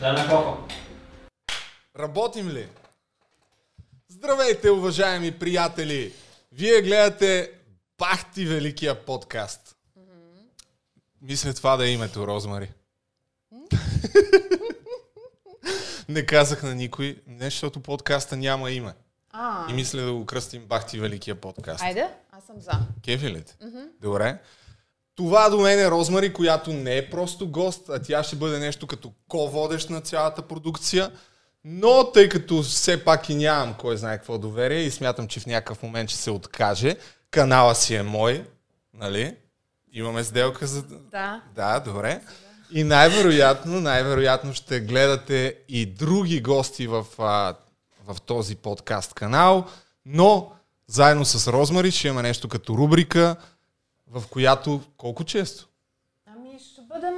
Да, на кофа. Работим ли? Здравейте, уважаеми приятели! Вие гледате Бахти Великия подкаст. Мисля това да е името, Розмари. Не казах на никой, не защото подкаста няма име. А, И мисля да го кръстим Бахти Великия подкаст. айде, аз съм за. Кефи ли те? Добре. Това до мен е Розмари, която не е просто гост, а тя ще бъде нещо като ко-водещ на цялата продукция. Но тъй като все пак и нямам кой знае какво доверие и смятам, че в някакъв момент ще се откаже, канала си е мой, нали? Имаме сделка за... Да. Да, добре. И най-вероятно, най-вероятно ще гледате и други гости в, а, в този подкаст канал, но заедно с Розмари ще има нещо като рубрика, в която колко често? Ами ще бъдем,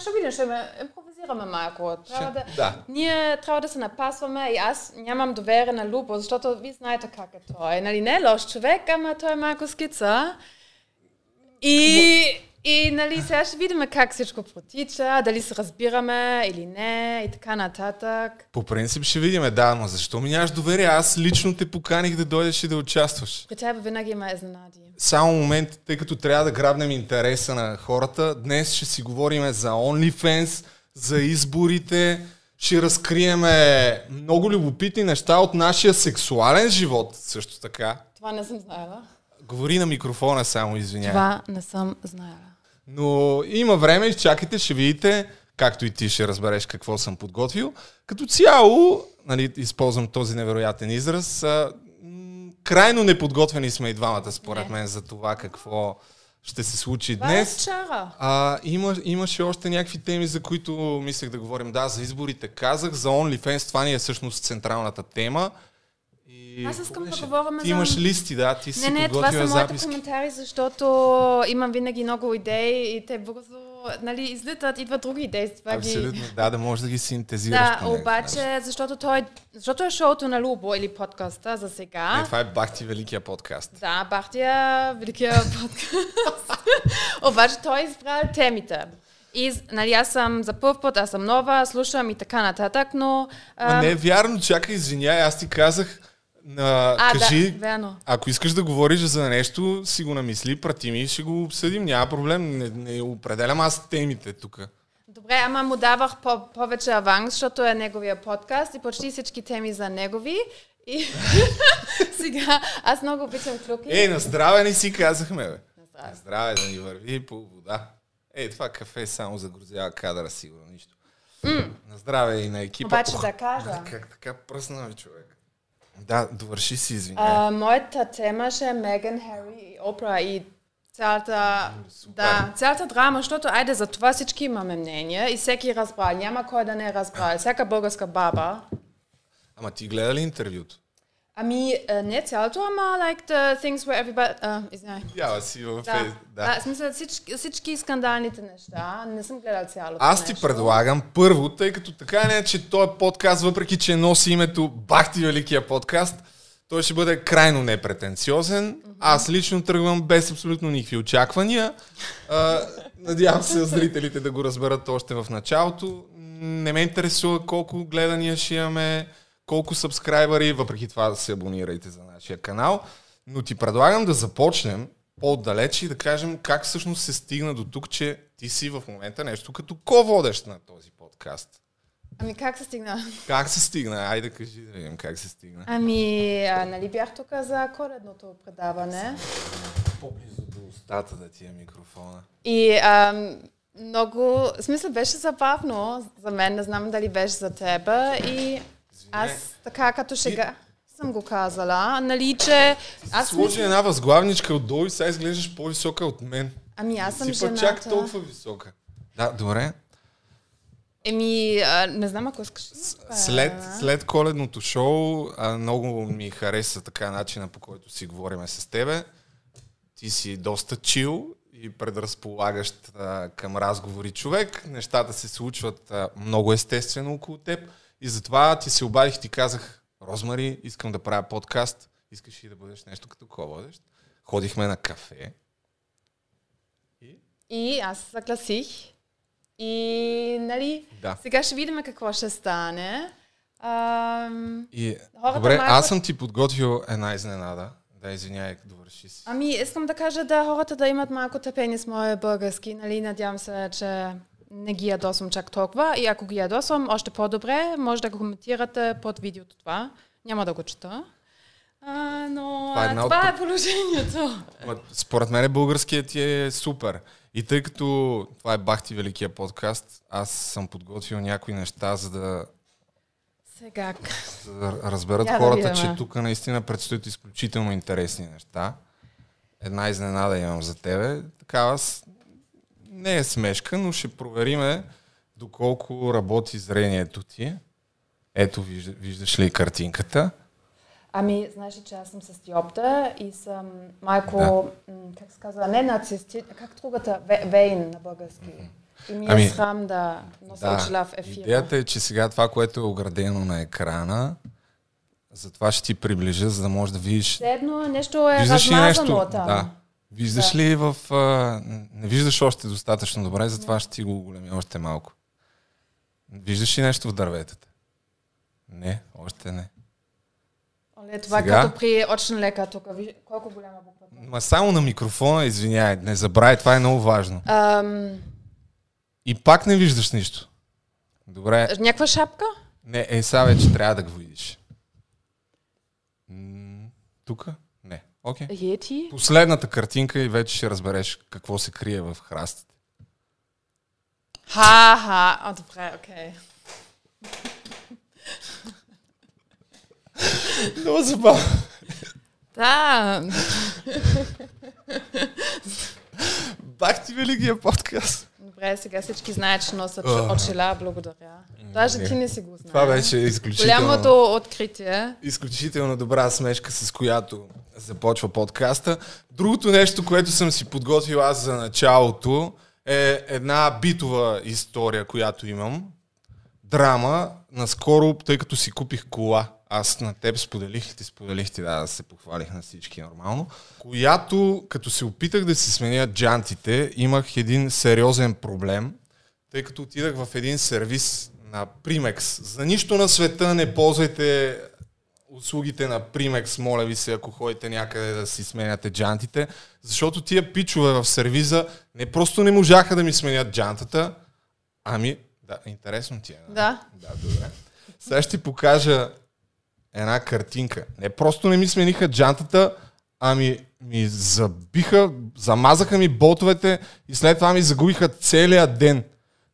ще видим, ще ме импровизираме малко. Трябва да, да. Ние трябва да се напасваме и аз нямам доверие на Лубо, защото ви знаете как е той. Нали, не е лош човек, ама той е малко скица. И, и нали, сега ще видим как всичко протича, дали се разбираме или не и така нататък. По принцип ще видим, да, но защо ми нямаш доверие? Аз лично те поканих да дойдеш и да участваш. При тебе винаги има изненади. Само момент, тъй като трябва да грабнем интереса на хората, днес ще си говорим за OnlyFans, за изборите, ще разкриеме много любопитни неща от нашия сексуален живот, също така. Това не съм знаела. Говори на микрофона само, извинявай. Това не съм знаела. Но има време, изчакайте, ще видите, както и ти ще разбереш какво съм подготвил. Като цяло, нали, използвам този невероятен израз, а, м, крайно неподготвени сме и двамата, според мен, за това какво ще се случи Това днес. е чара. А, има, имаше още някакви теми, за които мислех да говорим. Да, за изборите казах, за OnlyFans това ни е всъщност централната тема. Аз искам да говорим Ти за- имаш листи, да, ти си Не, не, това са моите записки. коментари, защото имам винаги много идеи и те бързо нали, излитат, идват други идеи. Това ги... Абсолютно, да, да можеш да ги синтезираш. Да, обаче, защото, той, защото е шоуто на Лубо или подкаста за сега. Не, това е Бахти Великия подкаст. Да, Бахтия, великия подкаст. обаче той е избрал темите. И, нали, аз съм за първ път, аз съм нова, слушам и така нататък, но... Ма ам, не е вярно, чакай, извиняй, аз ти казах, а, а, кажи, да, верно. ако искаш да говориш за нещо, си го намисли, прати ми и ще го обсъдим, няма проблем, не, не определям аз темите тук. Добре, ама му давах по- повече аванс, защото е неговия подкаст и почти всички теми за негови. И сега аз много обичам клюки. Ей, на здраве не си казахме, бе. На здраве. На здраве да ни върви по вода. Ей, това кафе само загрузява кадъра, сигурно нищо. На здраве и на екипа. Обаче да кажа. Как така пръсна, човек. Да, довърши си, извиняй. А, моята тема ще е Меган, Хари и Опра и цялата, да, цялата драма, защото айде за това всички имаме мнение и всеки разбрал. Няма кой да не е разбрал. Всяка българска баба. Ама ти гледа ли интервюто? Ами, а, не цялото, ама like the things where everybody... Uh, извиняй. Ява си в Да, да. да. смисъл всички, всички скандалните неща. Не съм гледал цялото Аз ти нещо. предлагам първо, тъй като така не е, че този подкаст, въпреки че носи името Бахти Великия подкаст, той ще бъде крайно непретенциозен. Аз лично тръгвам без абсолютно никакви очаквания. А, надявам се зрителите да го разберат още в началото. Не ме интересува колко гледания ще имаме, колко сабскрайбъри, въпреки това да се абонирайте за нашия канал. Но ти предлагам да започнем по-отдалеч и да кажем как всъщност се стигна до тук, че ти си в момента нещо като ко-водещ на този подкаст. Ами как се стигна? Как се стигна? Айде кажи да видим как се стигна. Ами, а, нали бях тук за коледното предаване. По-близо до устата да ти е микрофона. И ам, много, в смисъл беше забавно за мен, не знам дали беше за тебе. И аз така като шега съм го казала, нали, че аз Сложи мисля, една възглавничка отдолу и сега изглеждаш по-висока от мен. ами аз съм Си жената. чак толкова висока. Да, добре. Еми, а, не знам ако искаш. След, след коледното шоу а, много ми хареса така начина по който си говориме с тебе. Ти си доста чил и предразполагащ а, към разговори човек. Нещата се случват а, много естествено около теб. И затова ти се обадих, ти казах, Розмари, искам да правя подкаст. Искаш ли да бъдеш нещо като ко-водещ? Ходихме на кафе. И И аз съгласих. И нали, Да. сега ще видим какво ще стане. Ам, И, добре, малко- аз съм ти подготвил една изненада. Да, извиняй, довърши си. Ами, искам да кажа да хората да имат малко търпение с моя български. Нали, надявам се, че не ги ядосвам чак толкова. И ако ги ядосвам, още по-добре, може да го коментирате под видеото това. Няма да го чета. А, но Това е това, една е, от е положението. Според мен българският ти е супер. И тъй като това е Бахти Великия подкаст, аз съм подготвил някои неща, за да, Сега, за да разберат Я да хората, видим, че тук наистина предстоят изключително интересни неща. Една изненада имам за тебе. Такава с... не е смешка, но ще провериме доколко работи зрението ти. Ето, вижда, виждаш ли картинката? ами, знаеш ли, че аз съм с диопта и съм малко, м, как се казва, не нацисти, как другата, Ве- вейн на български. И ми е Ами, срам да нося очила в ефира. Идеята е, че сега това, което е оградено на екрана, затова ще ти приближа, за да можеш да видиш. Все едно нещо е Виждаш размазано нещо? там. Да. Виждаш Да. ли в... А, не виждаш още достатъчно добре, затова ще ти го оголемя още малко. Виждаш ли нещо в дърветата? Не, още не. Оле, това Сега? като при очен лекар тук. Виж, колко голяма буква. Ма само на микрофона, извиняй, не забравяй, това е много важно. Ам, И пак не виждаш нищо. Добре, някаква шапка? не, е, сега вече трябва да го видиш. М, Окей. Йети? Последната картинка и вече ще разбереш какво се крие в храстите. Ха-ха. О, добре, окей. Много забавно. Да. Бах ти великия подкаст. Добре, сега всички знаят, че носят очила. Благодаря. Даже ти не си го знаеш. Това беше изключително, Голямото откритие. изключително добра смешка, с която започва подкаста. Другото нещо, което съм си подготвил аз за началото, е една битова история, която имам. Драма. Наскоро, тъй като си купих кола, аз на теб споделих, ти споделих ти, да, да се похвалих на всички нормално, която, като се опитах да си сменя джантите, имах един сериозен проблем, тъй като отидах в един сервис на Primex. За нищо на света не ползвайте услугите на Primex, моля ви се, ако ходите някъде да си сменяте джантите, защото тия пичове в сервиза не просто не можаха да ми сменят джантата, ами, да, интересно ти е. нали? Да. Да, добре. Сега ще ти покажа една картинка. Не просто не ми смениха джантата, ами ми забиха, замазаха ми ботовете и след това ми загубиха целия ден.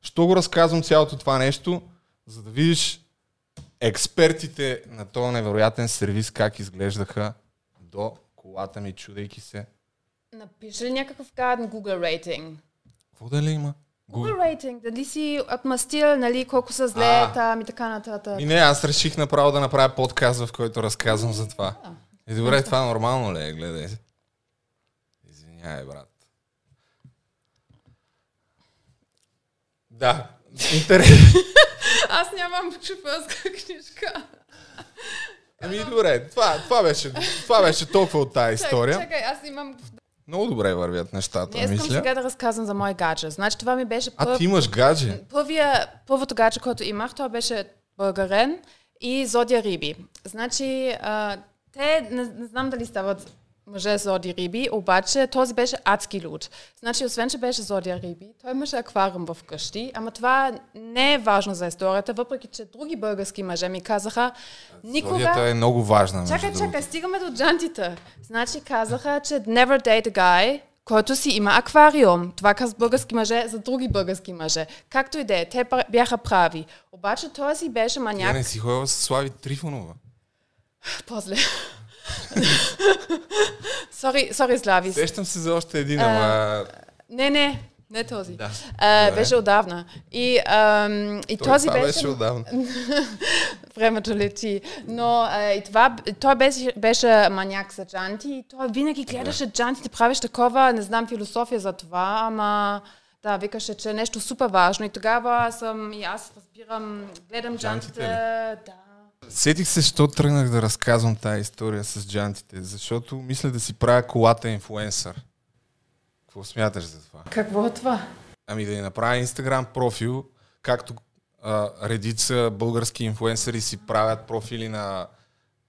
Що го разказвам цялото това нещо? За да видиш експертите на този невероятен сервис как изглеждаха до колата ми, чудейки се. Напиши ли някакъв гаден Google рейтинг? Какво да ли има? Google рейтинг, дали си отмастил, нали, колко са зле А. там и така нататък. И не, аз реших направо да направя подкаст, в който разказвам за това. И добре, това нормално ли е? Гледай. Извинявай, брат. Да, интересно. Аз нямам шофьорска книжка. Ами добре, това, това, беше, това беше толкова от тази история. Чакай, чакай, аз имам... Много добре вървят нещата, Не искам мисля. сега да разказвам за мой гадже. Значи това ми беше А първ... ти имаш гадже? Първия, първото гадже, което имах, това беше българен и зодия риби. Значи, а, те, не, не знам дали стават мъже зоди риби, обаче този беше адски люд. Значи, освен, че беше зодия риби, той имаше аквариум в къщи, ама това не е важно за историята, въпреки, че други български мъже ми казаха, никога... Зодията е много важна, Чакай, чакай, стигаме до джантите. Значи казаха, че never date a guy, който си има аквариум. Това казват български мъже за други български мъже. Както и да е, те бяха прави. Обаче той си беше маняк. не си ходила с Слави Трифонова. После. Сори, сори, Слави. Сещам се за още един, ама... Не, не, не този. Да. А, Добре. беше отдавна. И, ам, и Той, този това беше... беше отдавна. Времето лети. Но а, и това, той беше, беше маняк за джанти и той винаги гледаше джантите, правеше такова, не знам философия за това, ама да, викаше, че е нещо супер важно. И тогава съм, и аз разбирам, гледам Джантите джантите. Да. Сетих се, що тръгнах да разказвам тази история с джантите, защото мисля да си правя колата инфуенсър. Какво смяташ за това? Какво е това? Ами да ни направя инстаграм профил, както а, редица български инфуенсъри си правят профили на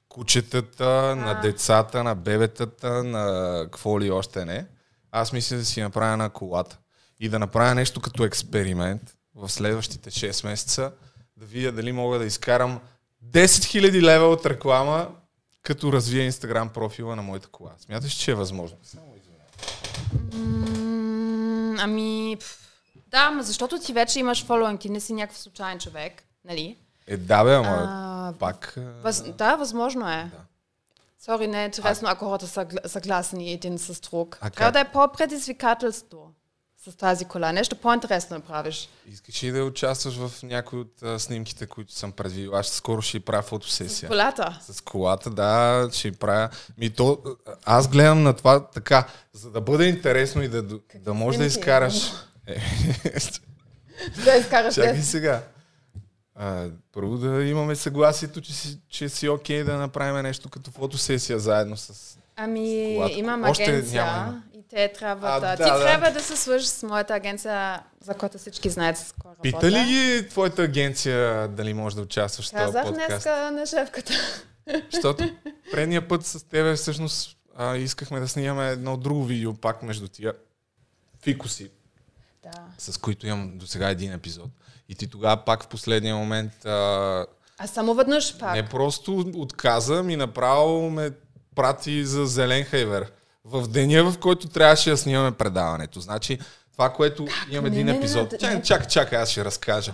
кучетата, на децата, на бебетата, на какво ли още не. Аз мисля да си направя на колата и да направя нещо като експеримент в следващите 6 месеца, да видя дали мога да изкарам 10 000 лева от реклама, като развия инстаграм профила на моята кола. Смяташ, че е възможно? М, Ами, пф, да, ма защото ти вече имаш фолуинг, ти не си някакъв случайен човек, нали? Е, да бе, ама А, пак... а, Въз, да, възможно е. Да. Сори, не е интересно, ако хората са гла- съгласни един с друг. А Трябва как? да е по-предизвикателство с тази кола. Нещо по-интересно да правиш. Искаш ли да участваш в някои от а, снимките, които съм предвидил? Аз скоро ще правя фотосесия. Колата. С колата, да, ще правя. Ми то, аз гледам на това така, за да бъде интересно и да, да можеш да изкараш. Е, Да изкараш Чакай сега. А, първо да имаме съгласието, че си, че си окей да направим нещо като фотосесия заедно с... Ами, колата. имам Още агенция няма, те трябва А, да... да, Ти да. трябва да се свържеш с моята агенция, за която всички знаят с кой Пита работя. ли ги твоята агенция дали можеш да участваш в този Казах подкаст? днеска на шефката. Защото предния път с тебе всъщност а, искахме да снимаме едно друго видео пак между тия фикуси, Да. с които имам до сега един епизод. И ти тогава пак в последния момент а, А само веднъж пак. не просто отказа, ми направо ме прати за зелен хайвер. В деня, в който трябваше да снимаме предаването. Значи, това, което имам Не, един не, епизод. не, Чакай, не. чакай, чакай, аз ще разкажа.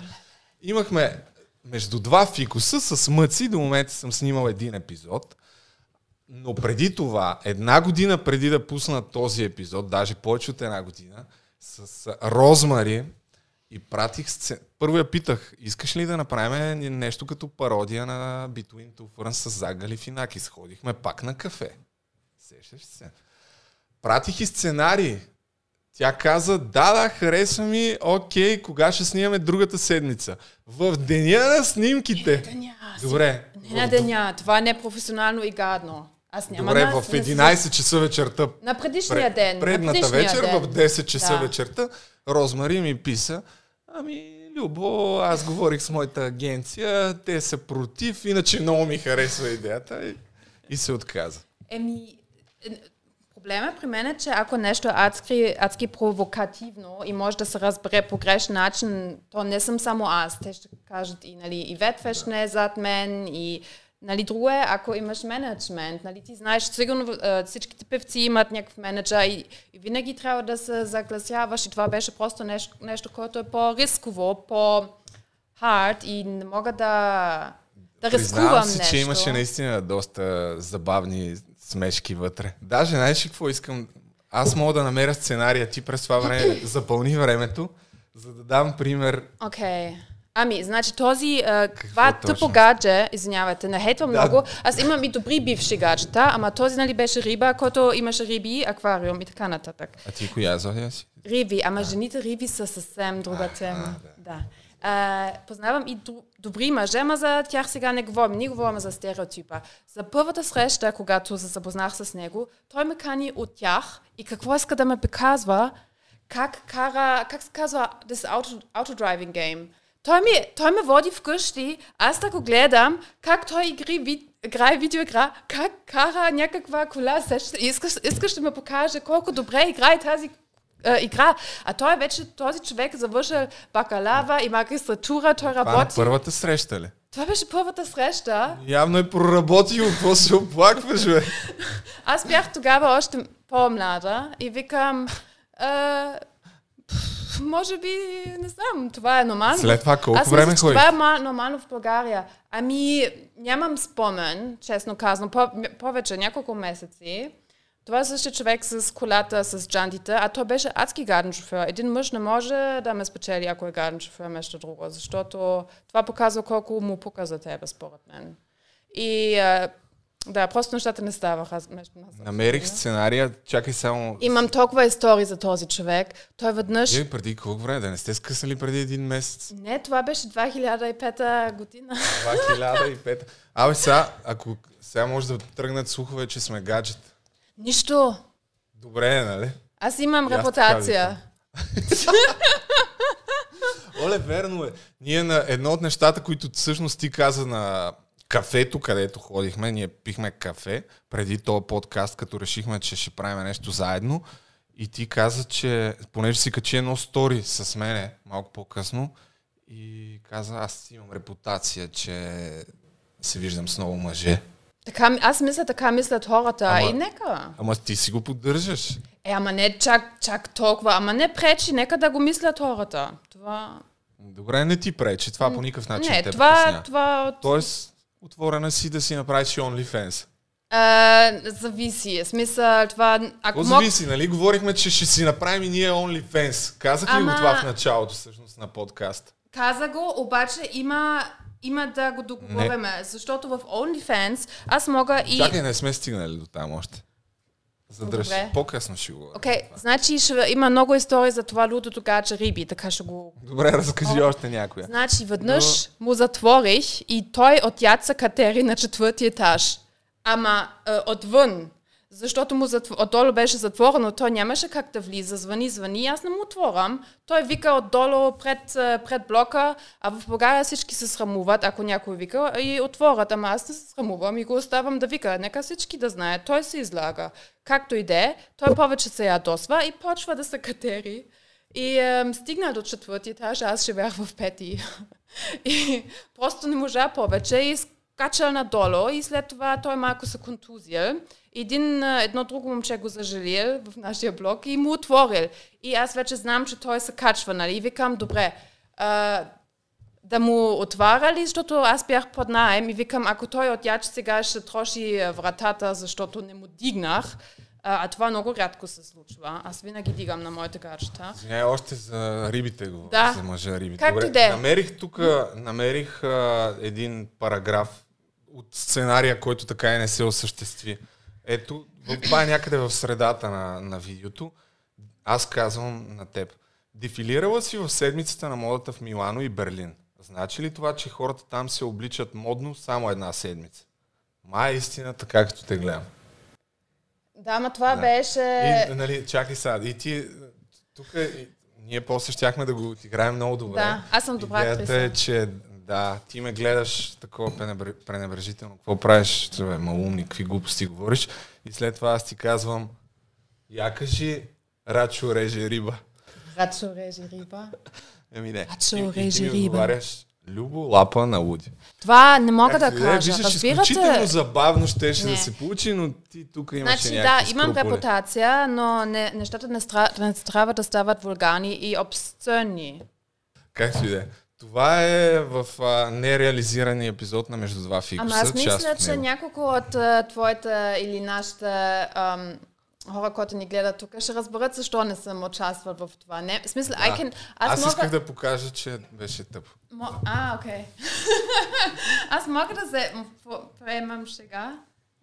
Имахме между два фикуса с мъци, до момента съм снимал един епизод. Но преди това, една година преди да пусна този епизод, даже повече от една година, с Розмари и пратих сцен... Първо я питах, искаш ли да направим нещо като пародия на Between Two Ferns с Загали Финаки? Сходихме пак на кафе. Сещаш се? Пратих и сценарий. Тя каза, да, да, харесва ми, окей, кога ще снимаме другата седмица? В деня на снимките. Деня, Добре. Не на деня, това не е професионално и гадно. Аз няма Добре, в не си- 11 часа вечерта На предишния ден. на Предната предишния вечер, ден. в 10 часа Да. вечерта, Розмари ми писа, ами, Любо, аз говорих с моята агенция, те са против, иначе много ми харесва идеята и, и се отказа. Еми, е, проблема при мен е, че ако нещо е адски, адски провокативно и може да се разбере по грешен начин, то не съм само аз. Те ще кажат и, нали, и Ветвеш не е зад мен и Нали, друго е, ако имаш менеджмент, нали, ти знаеш, сигурно всичките певци имат някакъв менеджер и, и винаги трябва да се загласяваш и това беше просто нещо, нещо което е по-рисково, по-хард и не мога да, да рискувам си, нещо. че имаше наистина доста забавни смешки вътре. Даже знаеш какво искам? Аз мога да намеря сценария, ти през това време запълни времето, за да дам пример. Окей. Okay. Ами, значи този, а, това тъпо гадже, извинявайте, не хейтвам Да. много. Аз имам и добри бивши гаджета, ама този нали беше риба, който имаше риби, аквариум и така нататък. А ти коя зодия си? Риби, ама жените риби са съвсем друга тема. Да. А, познавам и д- добри мъже, ама за тях сега не говорим. Ние говорим за стереотипа. За първата среща, когато се запознах с него, той ме кани от тях и какво иска да ме показва, как кара, как се казва, this auto, auto driving game. Той, ми, той ме води вкъщи, аз да го гледам, как той игри, ви, играе видеоигра, как кара някаква кола, искаш, искаш да ме покаже колко добре играе тази игра. А той вече, този човек завършил бакалава и магистратура, той Това на работи. първата среща ли? Това беше първата среща. Явно е проработил, какво се оплакваш, бе? Аз бях тогава още по-млада и викам, а, пф, може би, не знам, това е нормално. След това колко Аз време мисля, че ходих? Това е ма- нормално в България. Ами, нямам спомен, честно казано, по- повече, няколко месеци. Това е същия човек с колата, с джантите, а той беше адски гаден шофьор. Един мъж не може да ме спечели, ако е гаден шофьор, нещо друго, защото това показва колко му пука за тебе, според мен. И а, да, просто нещата не ставаха между нас. Намерих сценария, чакай само... Имам толкова истории за този човек. Той веднъж... Е, преди колко време? Да не сте скъсали преди един месец? Не, това беше 2005 година. 2005. Абе, сега, ако сега може да тръгнат слухове, че сме гаджет. Нищо. Добре, нали? Аз имам аз репутация. Оле, верно е. Ние на едно от нещата, които всъщност ти каза на кафето, където ходихме, ние пихме кафе преди този подкаст, като решихме, че ще правим нещо заедно. И ти каза, че понеже си качи едно стори с мене малко по-късно и каза, аз имам репутация, че се виждам с много мъже. Така, аз мисля, така мислят хората. Ама- И нека. Ама ти си го поддържаш. Е, ама не чак, чак толкова. Ама не пречи, нека да го мислят хората. Това... Добре, не ти пречи. Това по никакъв начин не, те това, притеснява. това. Тоест, отворена си да си направиш OnlyFans. А, зависи. Смисъл, това... Ако мог... зависи, нали? Говорихме, че ще си направим и ние OnlyFans. Казах ли Ама- го това в началото, всъщност, на подкаст? Каза го, обаче има, има да го договориме. Защото в OnlyFans аз мога и... Чакай, не сме стигнали до там още. Задръж. По-късно ще го... Окей, значи ще има много истории за това лудото гаче риби, така ще го... Добре, разкажи още някоя. Значи веднъж му затворих и той от яца катери на четвърти етаж. Ама е, отвън. Защото му затв... отдолу беше затворено, той нямаше как да влиза. Звъни, звъни, аз не му отворам. Той вика отдолу пред, е, пред блока, а в България всички се срамуват, ако някой вика и отворят. Ама аз не се срамувам и го оставам да вика. Нека всички да знаят. Той се излага. Както и да е, той повече се ядосва и почва да се катери. И ем, стигна до четвърти етаж, аз живеях в пети. И просто не можа повече и скачал надолу и след това той малко се контузил. Един, едно друго момче го зажалил в нашия блок и му отворил. И аз вече знам, че той се качва, нали? И викам, добре, а, да му отваряли, защото аз бях под найем и викам, ако той от яч сега ще троши вратата, защото не му дигнах, а, а това много рядко се случва. Аз винаги дигам на моите гачета. Извинявай, още за рибите го. Да. За мъжа рибите. Както Добре, и да е. Намерих тук, намерих а, един параграф от сценария, който така и не се осъществи. Ето, това е някъде в средата на, на видеото. Аз казвам на теб. Дефилирала си в седмицата на модата в Милано и Берлин. Значи ли това, че хората там се обличат модно само една седмица? Ма е истина, така като те гледам. Да, ама това Да. беше... И, нали, чакай сега, и ти, тук ние после щяхме да го играем много добре. Да, аз съм добра Идеята е, че да, ти ме гледаш такова пренебр- пренебрежително. Какво правиш? Бе, малумни, какви глупости говориш. И след това аз ти казвам, я кажи, Рачо реже риба. Рачо реже риба. Еми не. Рачо И- и ти реже риба. Любо лапа на луди. Това не мога да Както и е, кажа. Виждаш, изключително Разбирате? забавно щеше да се получи, но ти тук имаше Значи да, имам скрупули. репутация, но не, нещата не, стра, не трябва да стават вулгарни и обсценни. Както и да е. Това е в а, нереализирания епизод на Между два фикуса. Ама аз мисля, че няколко от а, твоята или нашите ам, хора, които ни гледат тук, ще разберат защо не съм участвал в това. Не, в смисъл, I can, аз, Аз мога... исках да покажа, че беше тъпо. Мо... А, окей. Аз мога да се приемам шега,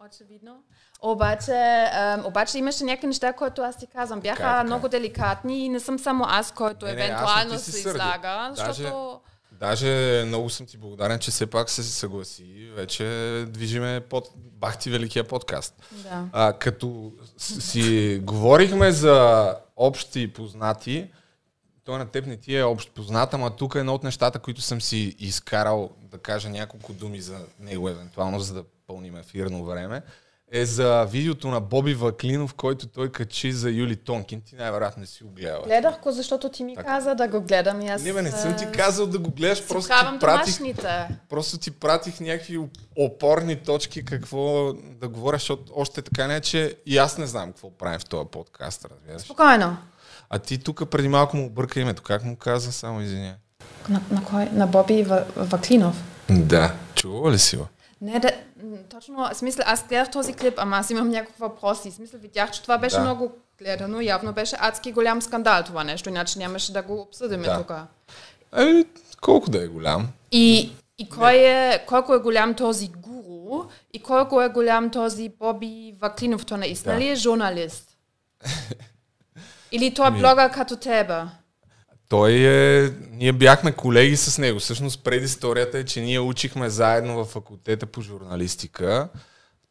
очевидно. Обаче, ам, обаче имаше някакви неща, които аз ти казвам. Бяха Как, много как? деликатни и не съм само аз, който Не, не, аз не евентуално ти се излага, Даже- защото... Даже много съм ти благодарен, че все пак се съгласи. Вече движиме под Бахти Великия подкаст. Да. А, като си говорихме за общи познати, той на теб не ти е общ познат, ама тук е едно от нещата, които съм си изкарал да кажа няколко думи за него, евентуално, за да пълним ефирно време, е за видеото на Боби Ваклинов, който той качи за Юли Тонкин. Ти най-вероятно не си го гледала. Гледах го, защото ти ми Така. каза да го гледам и аз... Не, бе, не съм ти казал да го гледаш, просто ти пратих. Просто ти пратих някакви опорни точки какво да говоря, защото още така не че и аз не знам какво правим в този подкаст, разбираш. Спокойно. А ти тук преди малко му обърка името. Как му каза? Само извиня. На, на кой? На Боби Ва- Ваклинов. Да. Чува ли си го? Не, да, точно, смисъл, аз гледах този клип, ама аз имам някакви въпроси. Смисъл, видях, че това беше Да. много гледано, явно беше адски голям скандал това нещо, иначе нямаше да го обсъдим Да. тук. Ами, колко да е голям. И, и кой е, колко е голям този гуру и колко е голям този Боби Ваклинов, той наистина Да. ли е журналист? Или той е блогър като тебе? Той е... Ние бяхме колеги с него. Всъщност предисторията е, че ние учихме заедно в факултета по журналистика.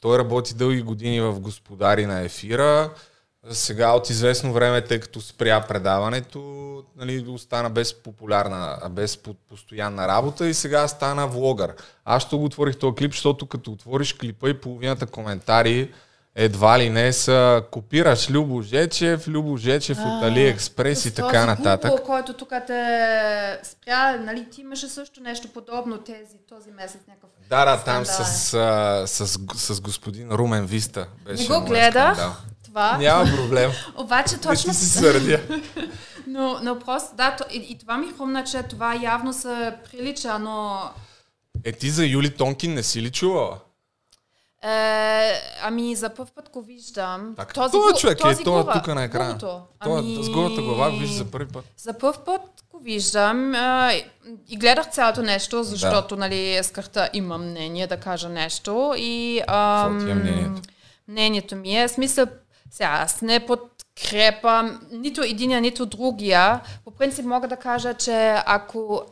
Той работи дълги години в Господари на ефира. Сега от известно време, тъй като спря предаването, нали, остана без популярна, без постоянна работа и сега стана влогър. Аз ще го отворих този клип, защото като отвориш клипа и половината коментари едва ли не са копираш Любо Жечев, Любо Жечев от Алиекспрес и така нататък. Google, който тук те спря, нали, ти имаше също нещо подобно тези, този месец някакъв Да, да, там с, с, с, с господин Румен Виста беше Не го гледах, това. Няма проблем. Обаче точно... Си сърдя. но, но просто, да, и, и това ми хрумна, че това явно се прилича, но... Е, ти за Юли Тонкин не си ли чувала? Е, ами за първ път го виждам. Так, този, този човек този е, този тук на екрана. Ами... С голата глава го вижда за първи път. За първ път го виждам е, и гледах цялото нещо, защото да. нали, исках да имам мнение да кажа нещо. И, ам, Какво ти е мнението? Мнението ми е, смисъл, сега аз не подкрепам нито единия, нито другия. По принцип мога да кажа, че ако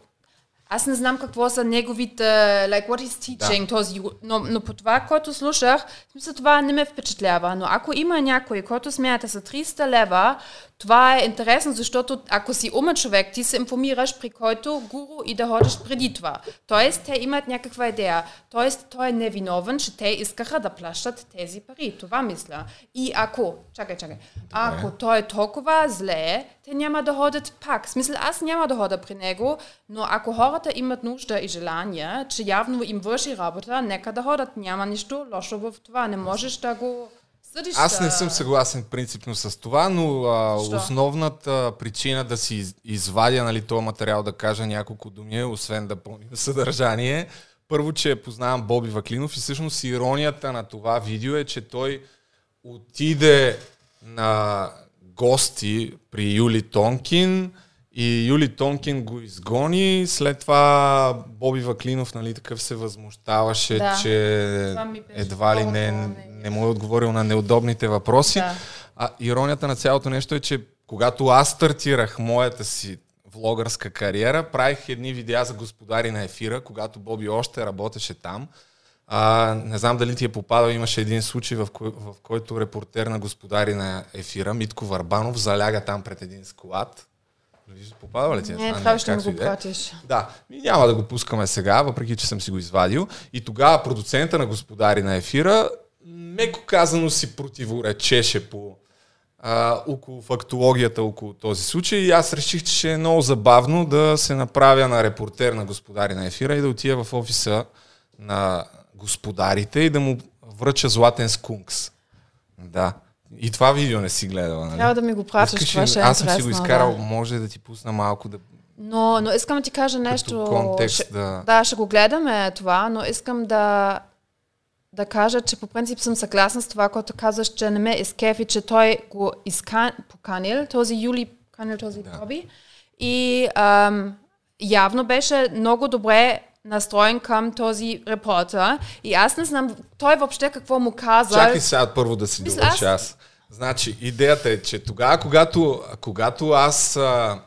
аз не знам какво са неговите, like what he's teaching, да. този, но, но по това, което слушах, смисъл това не ме впечатлява. Но ако има някой, който смята за 300 лева, това е интересно, защото ако си умен човек, ти се информираш при който гуру и да ходиш преди това. Тоест, те имат някаква идея. Тоест, той е невиновен, че те искаха да плащат тези пари. Това мисля. И ако, чакай, чакай, ако той е толкова зле, те няма да ходят пак. В смисъл, аз няма да хода при него, но ако хората имат нужда и желание, че явно им върши работа, нека да ходят. Няма нищо лошо в това. Не можеш да го Съдиш, Аз не съм съгласен принципно с това, но а, основната причина да си извадя нали, този материал, да кажа няколко думи, освен да пълним съдържание, първо, че познавам Боби Ваклинов и всъщност иронията на това видео е, че той отиде на гости при Юли Тонкин, и Юли Тонкин го изгони, след това Боби Ваклинов нали, такъв се възмущаваше, да. че едва ли не, не му е отговорил на неудобните въпроси. Да. А иронията на цялото нещо е, че когато аз стартирах моята си влогърска кариера, правих едни видеа за господари на ефира, когато Боби още работеше там. А, не знам дали ти е попадал, имаше един случай, в, кой, в който репортер на господари на ефира, Митко Варбанов, заляга там пред един склад попадава ли ти? Не, това ще ми го пратиш. Да, и няма да го пускаме сега, въпреки че съм си го извадил. И тогава продуцента на Господари на ефира, меко казано си противоречеше по а, около фактологията около този случай и аз реших, че ще е много забавно да се направя на репортер на Господари на ефира и да отида в офиса на господарите и да му връча златен скункс. Да. И това видео не си гледала, нали? Трябва да ми го пратиш, това ще е Аз съм си го изкарал, да. може да ти пусна малко да... Но, но искам да ти кажа нещо. контекст ще, да... Да, ще го гледаме това, но искам да, да кажа, че по принцип съм съгласна с това, което казваш, че не ме изкефи, че той го изкан, поканил, този Юли поканил този да. Боби. И ам, явно беше много добре настроен към този репортер. И аз не знам той въобще какво му каза. Чакай сега първо да си довърша аз. Значи, идеята е, че тогава, когато, когато аз а,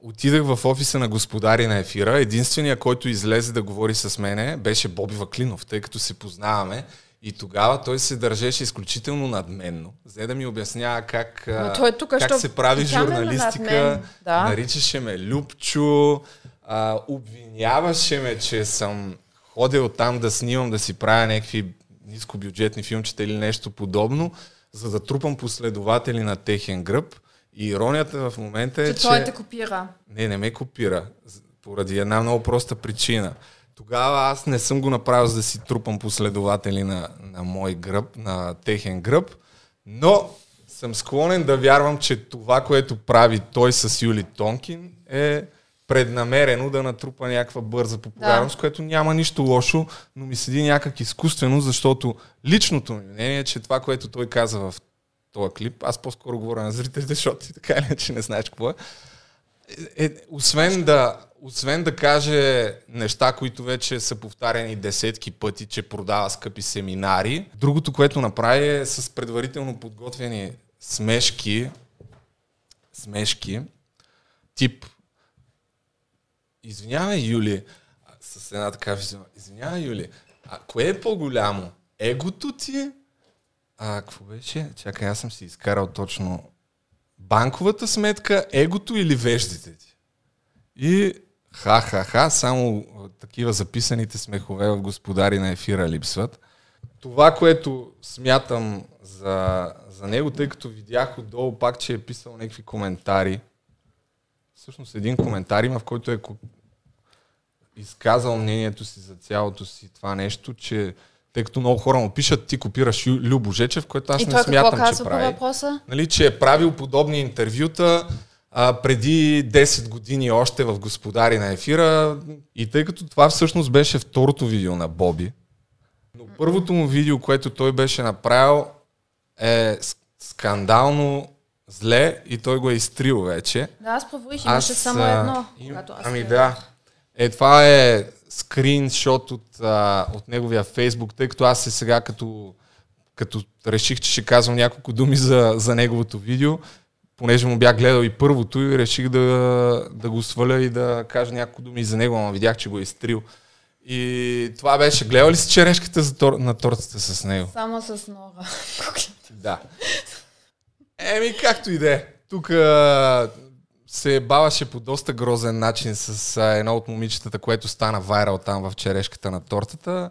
отидах в офиса на господари на ефира, единственият, който излезе да говори с мене, беше Боби Ваклинов, тъй като се познаваме. И тогава той се държеше изключително надменно, за да ми обяснява как, той тук, как се прави журналистика. Да. Наричаше ме Любчо, а, обвиняваше ме, че съм ходил там да снимам, да си правя някакви нискобюджетни филмчета или нещо подобно, за да трупам последователи на техен гръб. И иронията в момента е, че... Че той те копира. Не, не ме копира. Поради една много проста причина. Тогава аз не съм го направил за да си трупам последователи на, на мой гръб, на техен гръб, но съм склонен да вярвам, че това, което прави той с Юли Тонкин е преднамерено да натрупа някаква бърза популярност, да. което няма нищо лошо, но ми седи някак изкуствено, защото личното ми мнение е, че това, което той каза в този клип, аз по-скоро говоря на зрителите, защото ти така иначе не знаеш какво е, е, е освен да, освен да каже неща, които вече са повтаряни десетки пъти, че продава скъпи семинари, другото, което направи е с предварително подготвени смешки, смешки, тип Извинявай, Юли, с една така визия. Извинявай, Юли, а кое е по-голямо? Егото ти А, какво беше? Чакай, аз съм си изкарал точно банковата сметка, егото или веждите ти. И ха-ха-ха, само такива записаните смехове в господари на ефира липсват. Това, което смятам за, за него, тъй като видях отдолу пак, че е писал някакви коментари. Всъщност един коментар има, в който е изказал мнението си за цялото си това нещо, че тъй като много хора му пишат, ти копираш Любо Жечев, което аз И не смятам, какво че прави. въпроса? Нали, че е правил подобни интервюта а, преди 10 години още в Господари на ефира. И тъй като това всъщност беше второто видео на Боби, но първото му видео, което той беше направил е скандално зле и той го е изтрил вече. Да, аз проверих, имаше само едно. им- когато аз ами да. Е, това е скриншот от, а, от неговия фейсбук, тъй като аз е сега като, като реших, че ще казвам няколко думи за, за неговото видео, понеже му бях гледал и първото и реших да, да го сваля и да кажа няколко думи за него, но видях, че го е изтрил. И това беше. Гледал ли си черешката за тор... на тортата с него? Само с Нора. Да. Еми, както и да е. Тук се баваше по доста грозен начин с едно от момичетата, което стана вайрал там в черешката на тортата.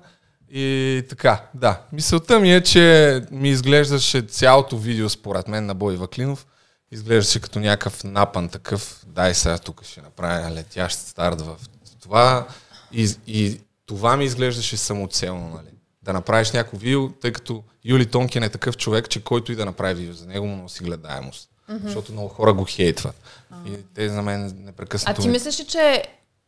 И така, да. Мисълта ми е, че ми изглеждаше цялото видео, според мен, на Бой Ваклинов. Изглеждаше като някакъв напан такъв. Дай сега тук ще направя летящ старт в това. И, и това ми изглеждаше самоцелно, нали? Да направиш някакво видео, тъй като Юли Тонкин е такъв човек, че който и да направи видео за него, му носи гледаемост. Mm-hmm. Защото много хора го хейтват. И те за мен А непрекъснато... ти мислиш, ли, че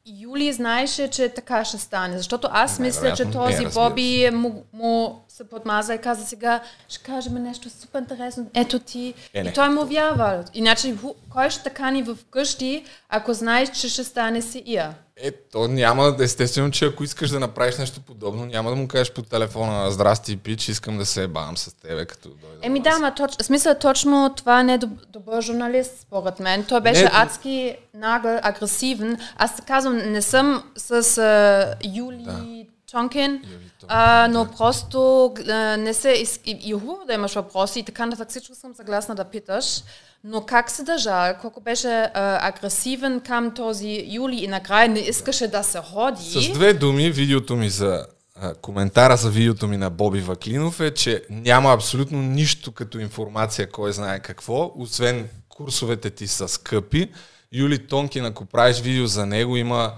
Юли знаеше, че така ще стане? Защото аз мисля, че не, този разбира Боби му, му се подмаза и каза сега, ще кажем нещо супер интересно, ето ти. Е, не. и той му вярва. Иначе кой ще кани в къщи, ако знаеш, че ще стане си ия? Е, то няма, естествено, че ако искаш да направиш нещо подобно, няма да му кажеш по телефона, здрасти, пич, искам да се ебавам с тебе, като дойда. Еми да, ма точ, смисъл точно това не е доб- добър журналист, според мен. Той беше Не, адски нагъл, агресивен. Аз казвам, не съм с а, Юли Тонкин, а, но просто а, не се... Из... И, и хубаво да имаш въпроси и така нататък. Всичко съм съгласна да питаш. Но как се държа, колко беше а, агресивен към този Юли и накрая не искаше да се ходи. С две думи, видеото ми за а, коментара за видеото ми на Боби Ваклинов е, че няма абсолютно нищо като информация, кой знае какво, освен курсовете ти са скъпи. Юли Тонкин, ако правиш видео за него, има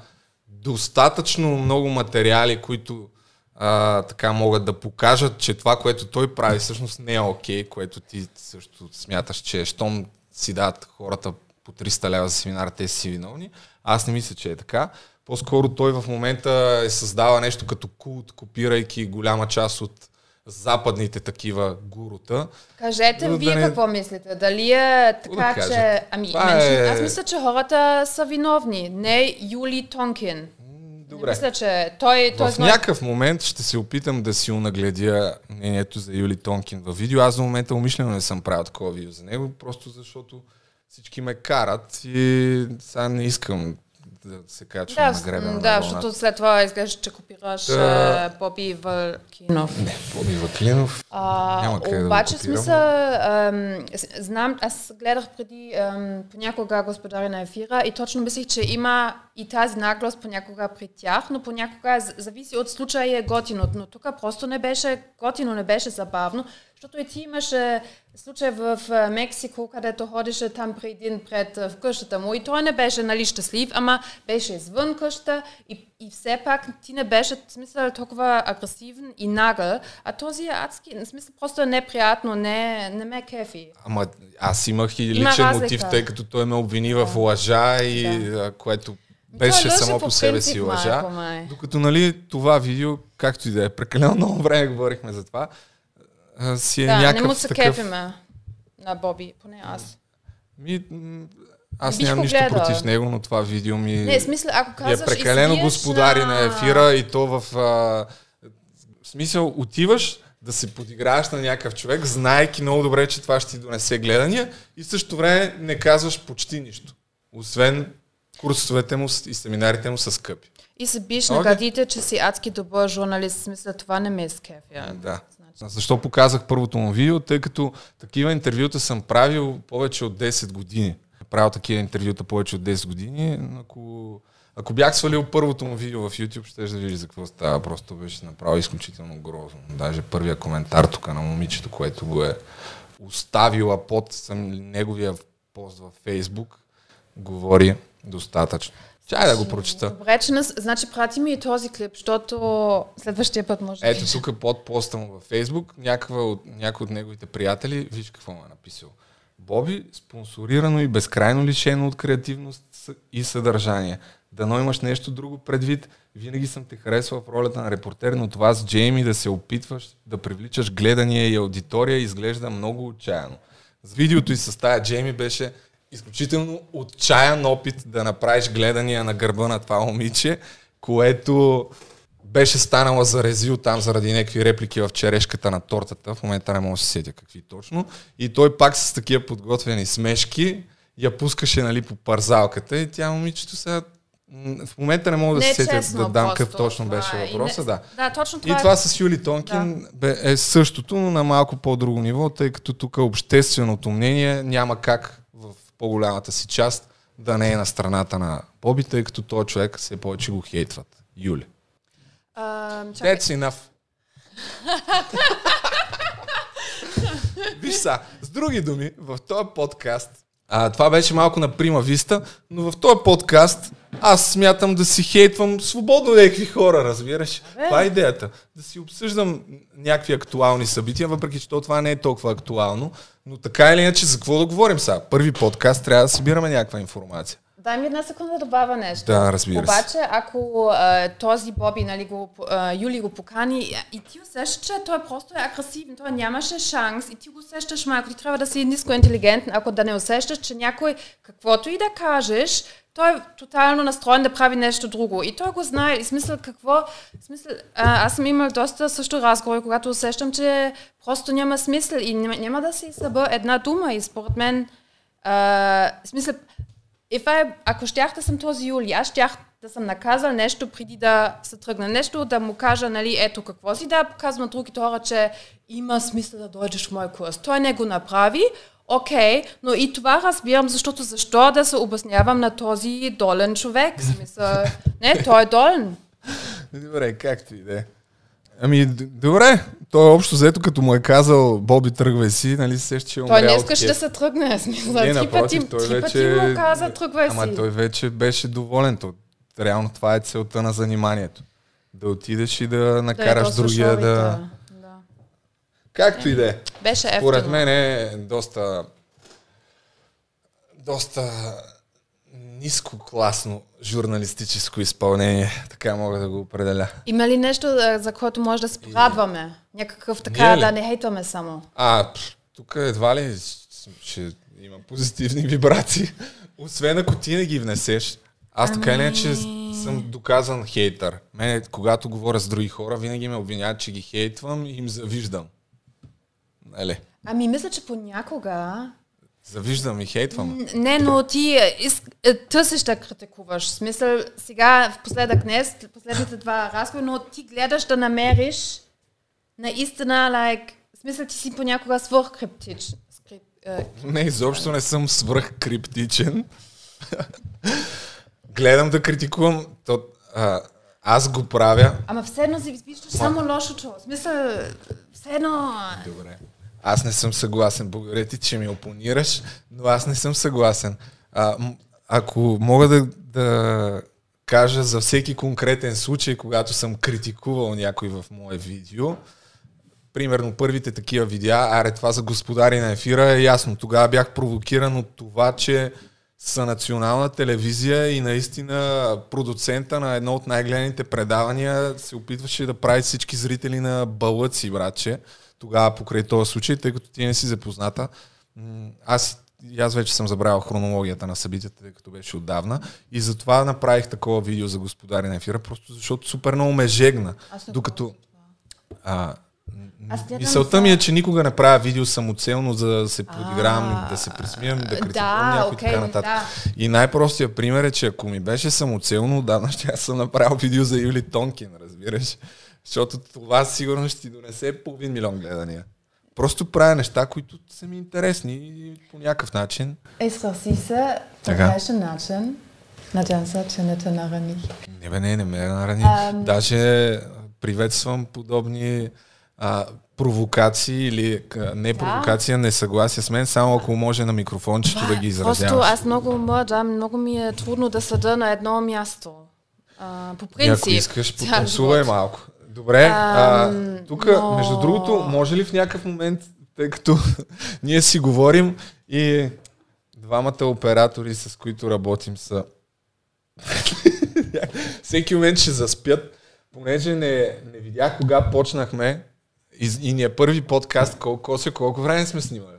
достатъчно много материали, които а, така могат да покажат, че това, което той прави, всъщност не е окей, което ти също смяташ, че щом си дадат хората по 300 лева за семинар, те си виновни. Аз не мисля, че е така. По-скоро той в момента е създава нещо като култ, копирайки голяма част от западните такива гурута. Кажете да вие не- какво мислите. Дали е да така, кажа? че... Ами, мен, е- аз мисля, че хората са виновни. Не Юли Тонкин. Добре. Не мисля, че той... той В знае- някакъв момент ще се опитам да си унагледя мнението за Юли Тонкин във видео. Аз до момента умишлено не съм правил такова видео за него, просто защото всички ме карат и сега не искам да се качвам Да, на гребена на да, вълната. защото след това изглежда, че копираш Да. Боби Валкинов. Боби Ваклинов. А, Няма къде да обаче копирам. смисъл, ам, знам, аз гледах преди ам, понякога господари на ефира и точно мислих, че има и тази наглост понякога при тях, но понякога зависи от случая и е готино. Но тук просто не беше готино, не беше забавно, защото и ти имаше случай в а, Мексико, където ходеше там при един пред а, в къщата му и той не беше нали щастлив, ама беше извън къща и, и все пак ти не беше в смисъл толкова агресивен и нагъл, а този е адски, в смисъл просто е неприятно, не, не ме кефи. Ама аз имах и Има личен разлика. мотив, тъй като той ме обвини в лъжа и а, което беше Той само по по себе си лъжа. малко, май. Докато нали, това видео, както и да е, прекалено много време говорихме за това, а, си е Да, някакъв не му се такъв... кефиме на Боби, поне аз. Ми, аз нямам нищо гледала. против него, но това видео ми Не, смисъл, ако е казваш прекалено извиеш господари на ефира и то в... А, в смисъл, отиваш да се подиграваш на някакъв човек, знаеки много добре, че това ще ти донесе гледания и в същото време не казваш почти нищо. Освен курсовете му и семинарите му са скъпи. И се биш на Окей. гърдите, че си адски добър журналист. В смисъл, това не ме е с кеф. Я. Да. Защо показах първото му видео? Тъй като такива интервюта съм правил повече от 10 години. Правил такива интервюта повече от 10 години. Ако, ако бях свалил първото му видео в YouTube, ще да видиш за какво става. Просто беше направо изключително грозно. Даже първия коментар тук на момичето, което го е оставила под неговия пост във Фейсбук, говори достатъчно. Чай да го прочета. Добре, че нас, значи прати ми и този клип, защото следващия път може да Ето тук под поста му във Фейсбук, някаква от, някой от неговите приятели, виж какво му е написал. Боби, спонсорирано и безкрайно лишено от креативност и съдържание. Дано имаш нещо друго предвид. Винаги съм те харесвал в ролята на репортер, но това с Джейми да се опитваш да привличаш гледания и аудитория изглежда много отчаяно. С видеото и с тая Джейми беше изключително отчаян опит да направиш гледания на гърба на това момиче, което беше станала за резил там заради някакви реплики в черешката на тортата. В момента не мога да се сетя какви точно. И той пак с такива подготвени смешки я пускаше нали, по парзалката и тя момичето сега в момента не мога да се сетя да дам какъв точно беше въпроса. Не, да. да, точно това и е... това с Юли Тонкин да. е същото, но на малко по-друго ниво, тъй като тук общественото мнение няма как по-голямата си част да не е на страната на Боби, тъй като този човек все повече го хейтват. Юли. Uh, That's enough. Виж са, с други думи, в този подкаст, а, това беше малко на прима виста, но в този подкаст аз смятам да си хейтвам свободно някакви хора, разбираш? Е. Това е идеята. Да си обсъждам някакви актуални събития, въпреки че това не е толкова актуално. Но така или иначе, за какво да говорим сега? Първи подкаст трябва да събираме някаква информация. Дай ми една секунда да добавя нещо. Да, разбира се. Обаче, ако а, този Боби, нали, го, а, Юли го покани и ти усещаш, че той просто е агресивен, той нямаше шанс и ти го усещаш малко, ти трябва да си ниско интелигентен, ако да не усещаш, че някой, каквото и да кажеш, той е тотално настроен да прави нещо друго. И той го знае. И смисъл какво... Смисъл, а, аз съм имал доста също разговори, когато усещам, че просто няма смисъл и няма, няма да се съба една дума. И според мен... А, смисъл, I, ако щях да съм този Юли, аз щях да съм наказал нещо преди да се тръгна. Нещо да му кажа, нали, ето какво си да показвам другите хора, че има смисъл да дойдеш в мой курс. Той не го направи, окей, okay, но и това разбирам, защото защо да се обяснявам на този долен човек? Смисъл, не, той е долен. Добре, както и да е. Ами, добре. Той общо взето, като му е казал Боби, тръгвай си, нали се че е Той не искаше да се тръгне, смисъл. Не, напротив, пъти, той вече... му каза, тръгвай си. Ама той вече беше доволен. То, реално това е целта на заниманието. Да отидеш и да накараш да, другия да... да. Както и да е. Беше. Според мен е доста доста ниско класно журналистическо изпълнение, така мога да го определя. Има ли нещо, за което може да се порадваме? Някакъв така, да не хейтваме само. А, тук едва ли ще има позитивни вибрации, освен ако ти не ги внесеш. Аз така или иначе съм доказан хейтър. Мене, когато говоря с други хора, винаги ме обвиняват, че ги хейтвам и им завиждам. Нали? Ами мисля, че понякога... Завиждам и хейтвам. Не, но ти е, из, е, търсиш да критикуваш. В смисъл, сега в последък днес, последните два разговори, но ти гледаш да намериш наистина, like, в смисъл, ти си понякога свърхкриптичен. Е, Не, изобщо не съм свръх криптичен. Гледам да критикувам. То, а, аз го правя. Ама все едно си виждаш само лошото. В смисъл, все едно... Добре. Аз не съм съгласен. Благодаря ти, че ми опонираш, но аз не съм съгласен. А, ако мога да, да кажа за всеки конкретен случай, когато съм критикувал някой в мое видео, примерно първите такива видеа, аре това за господари на ефира е ясно. Тогава бях провокиран от това, че са национална телевизия и наистина продуцента на едно от най-гледаните предавания се опитваше да прави всички зрители на бълъци, братче. Тогава покрай този случай, тъй като ти не си запозната. Аз, и аз вече съм забравил хронологията на събитията, тъй като беше отдавна. И затова направих такова видео за господари на ефира, просто защото супер много ме жегна. Аз Докато а, Аз гледам Мисълта за- ми е, че никога не правя видео самоцелно, за да се подигравам, да се присмивам, да критикувам да, някой и окей, така нататък. да. И най-простия пример е, че ако ми беше самоцелно, отдавна ще аз съм направил видео за Юли Тонкин, разбираш? Защото това сигурно ще ти донесе половин милион гледания. Просто правя неща, които са ми интересни по някакъв начин. Исках си се по грешен начин. Надявам се, че не те нарани. Не бе, не, не ме нарани. Ам. Даже приветствам подобни а, провокации или не провокации, а несъгласия с мен, само ако може на микрофончето да ги Просто изразяваш. аз много мърдам, много ми е трудно да седа на едно място. А, по И ако принцип. искаш, цял потанцувай малко. Добре, а, тук, но- между другото, може ли в някакъв момент, тъй като ние си говорим и двамата оператори, с които работим са всеки момент ще заспят, понеже не, не видях кога почнахме и, и ни е първи подкаст, колко, колко, колко време сме снимали?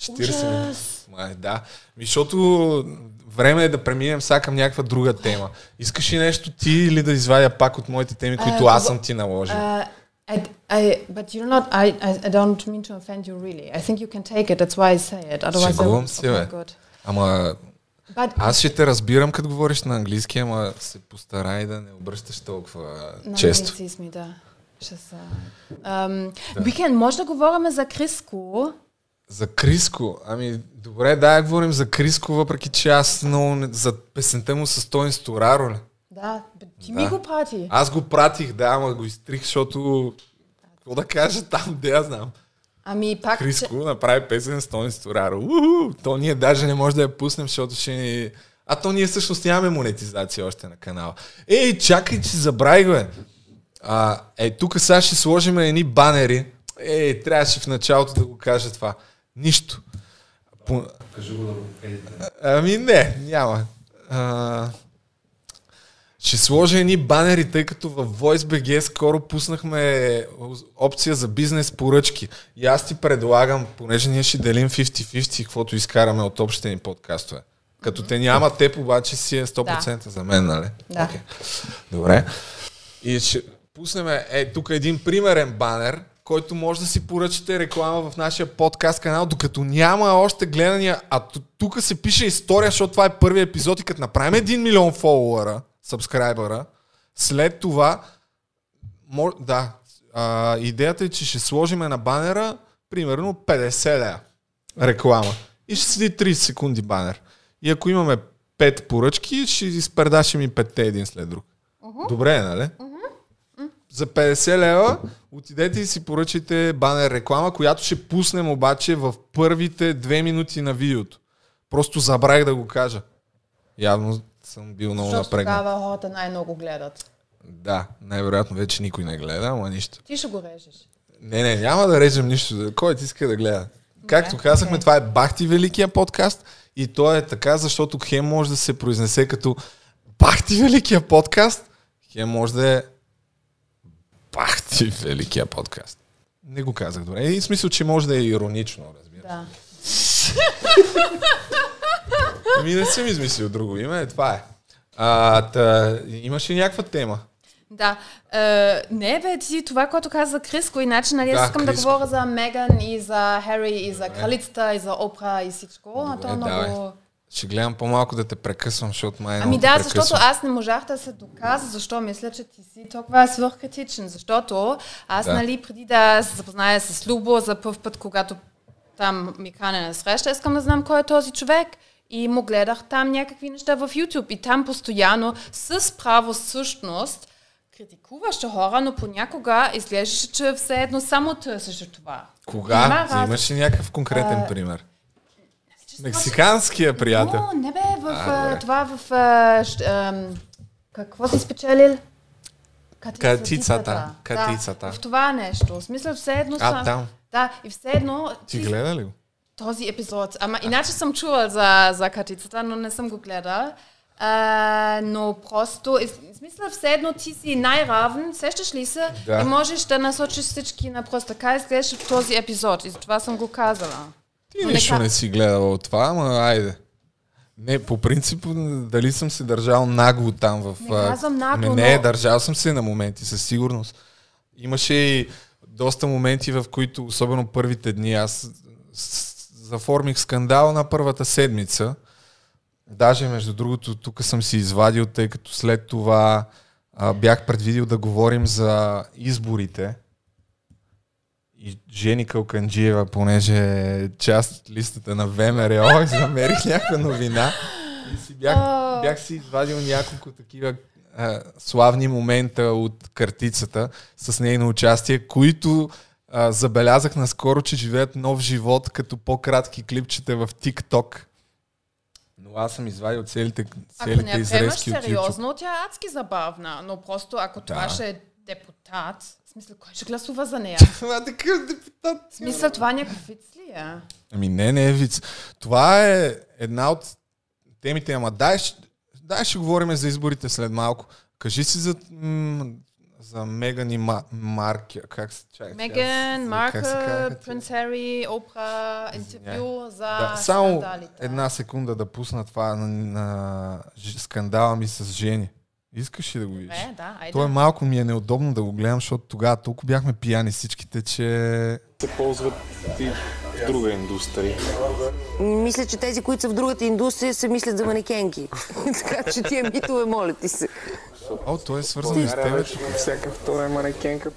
40 минути. Ужас. Май, да. Ми, защото време е да преминем сега към някаква друга тема. Искаш ли нещо ти или да извадя пак от моите теми, които аз съм ти наложил? Uh, I, I, but you're not. I, I, I don't mean to offend you, really. I think you can take it. That's why I say it. Otherwise, Шегувам се, бе. good. Ама But аз ще те разбирам, като говориш на английски, ама се постарай да не обръщаш толкова на често. английски ми, да. Ще са. Um, we can, може да говорим за Криско. За Криско. Ами, добре, да, говорим за Криско, въпреки че аз много за песента му с Тоин Стораро, ли? Да, ти Да. ми го прати. Аз го пратих, да, ама го изтрих, защото... Какво да кажа там, де я знам. Ами пак, Криско направи песен с Тони Стораро. Уху! То ние даже не може да я пуснем, защото ще ни... А то ние всъщност нямаме монетизация още на канала. Ей, чакай, че забравих, бе. А, е, тук сега ще сложим едни банери. Ей, трябваше в началото да го кажа това. Нищо. По... Кажи го да го. Ами не, няма. А, ще сложа едни банери, тъй като в VoiceBG скоро пуснахме опция за бизнес поръчки. И аз ти предлагам, понеже ние ще делим 50-50, каквото изкараме от общите ни подкастове. Като те няма, теб обаче си е 100% за мен, нали? Да. Окей. Добре. И ще пуснем е тук един примерен банер, който може да си поръчате реклама в нашия подкаст канал, докато няма още гледания, а ту- тук се пише история, защото това е първи епизод и като направим 1 милион фолуара, сабскрайбъра, след това, мож, да, а, идеята е, че ще сложим на банера примерно 50 лея реклама. И ще седи 30 секунди банер. И ако имаме 5 поръчки, ще изпредашим и 5 един след друг. Добре, е, нали? За 50 лева отидете и си поръчайте банер реклама, която ще пуснем обаче в първите две минути на видеото. Просто забравих да го кажа. Явно съм бил много защото напрегнат. тогава хората най-много гледат. Да, най-вероятно вече никой не гледа, ама нищо. Ти ще го режеш. Не, не, няма да режем нищо. Кой ти иска да гледа? Както казахме, това е Бахти Великия подкаст и то е така, защото хем може да се произнесе като Бахти Великия подкаст, хем може да е Бахти Великия подкаст. Не го казах добре. И в смисъл, че може да е иронично, разбира. Да. Ами не съм измислил друго име, това е. А, та, имаш ли някаква тема? Да. Е, не, бе, ти това, което каза за Криско, иначе, нали, Да, искам да Криско. говоря за Меган и за Хари и за кралицата и за Опра и всичко. а то Добре, много... давай. Ще гледам по-малко да те прекъсвам, защото май Ами да, защото аз не можах да се доказа, защо мисля, че ти си толкова свърхкритичен. Защото аз, Да. нали, преди да се запозная с Любо за първ път, когато там ми кане на среща, искам да знам кой е този човек. И му гледах там някакви неща в YouTube. И там постоянно, с право същност, критикуваше хора, но понякога изглеждаше, че все едно само търсеше това. Кога? Имаш ли някакъв конкретен А, пример? Мексиканския приятел. О, не бе, в А, а, това в... А, щ, ам, какво си спечелил? Катицата. Катицата. Да, в това нещо. В смисъл, все едно А, там. Да, и все едно... Ти гледа ли го? Този епизод. Ама иначе съм чувал за, за катицата, но не съм го гледал. А, но просто, в смисъл все едно ти си най-равен, сещаш ли се? Да. И можеш да насочиш всички на просто така изглеждаш в този епизод. И затова съм го казала. Ти нищо не си гледала от това, ама айде. Не, по принцип, дали съм се държал нагло там в... Не казвам нагло, Ами не, но- държал съм се на моменти, със сигурност. Имаше и доста моменти, в които, особено първите дни, аз заформих скандал на първата седмица. Даже, между другото, тук съм си извадил, тъй като след това а, бях предвидил да говорим за изборите. И Жени Калканджиева, понеже част от листата на ВМРО, замерих някаква новина. И си бях, бях си извадил няколко такива а, славни момента от картицата с нейно участие, които а, забелязах наскоро, че живеят нов живот като по-кратки клипчета в TikTok. Но аз съм извадил целите, Ако целите приемаш изрезки от YouTube. сериозно, тя е адски забавна. Но просто ако това Да. ще е депутат, смисъл, кой ще гласува за нея? Това е такъв депутат. В смисъл, това някакъв вид ли е? Ами не, не е виц. Това е една от темите, ама дай, ще- дай ще говорим за изборите след малко. Кажи си за, м- за Меган и Ма, Марк. Как се сега, Меган, тия? Принц Хари, Опра, интервю за Да, само скандалите. една секунда да пусна това на, на ж- скандала ми с Жени. Искаш ли да го видиш? Е, да, айде. То е малко ми е неудобно да го гледам, защото тогава толкова бяхме пияни всичките, че... се ползват и в друга индустрия. Мисля, че тези, които са в другата индустрия, се мислят за манекенки. така че тия митове, моля ти се. О, то е свързано и с вече всяка втора е манекенка.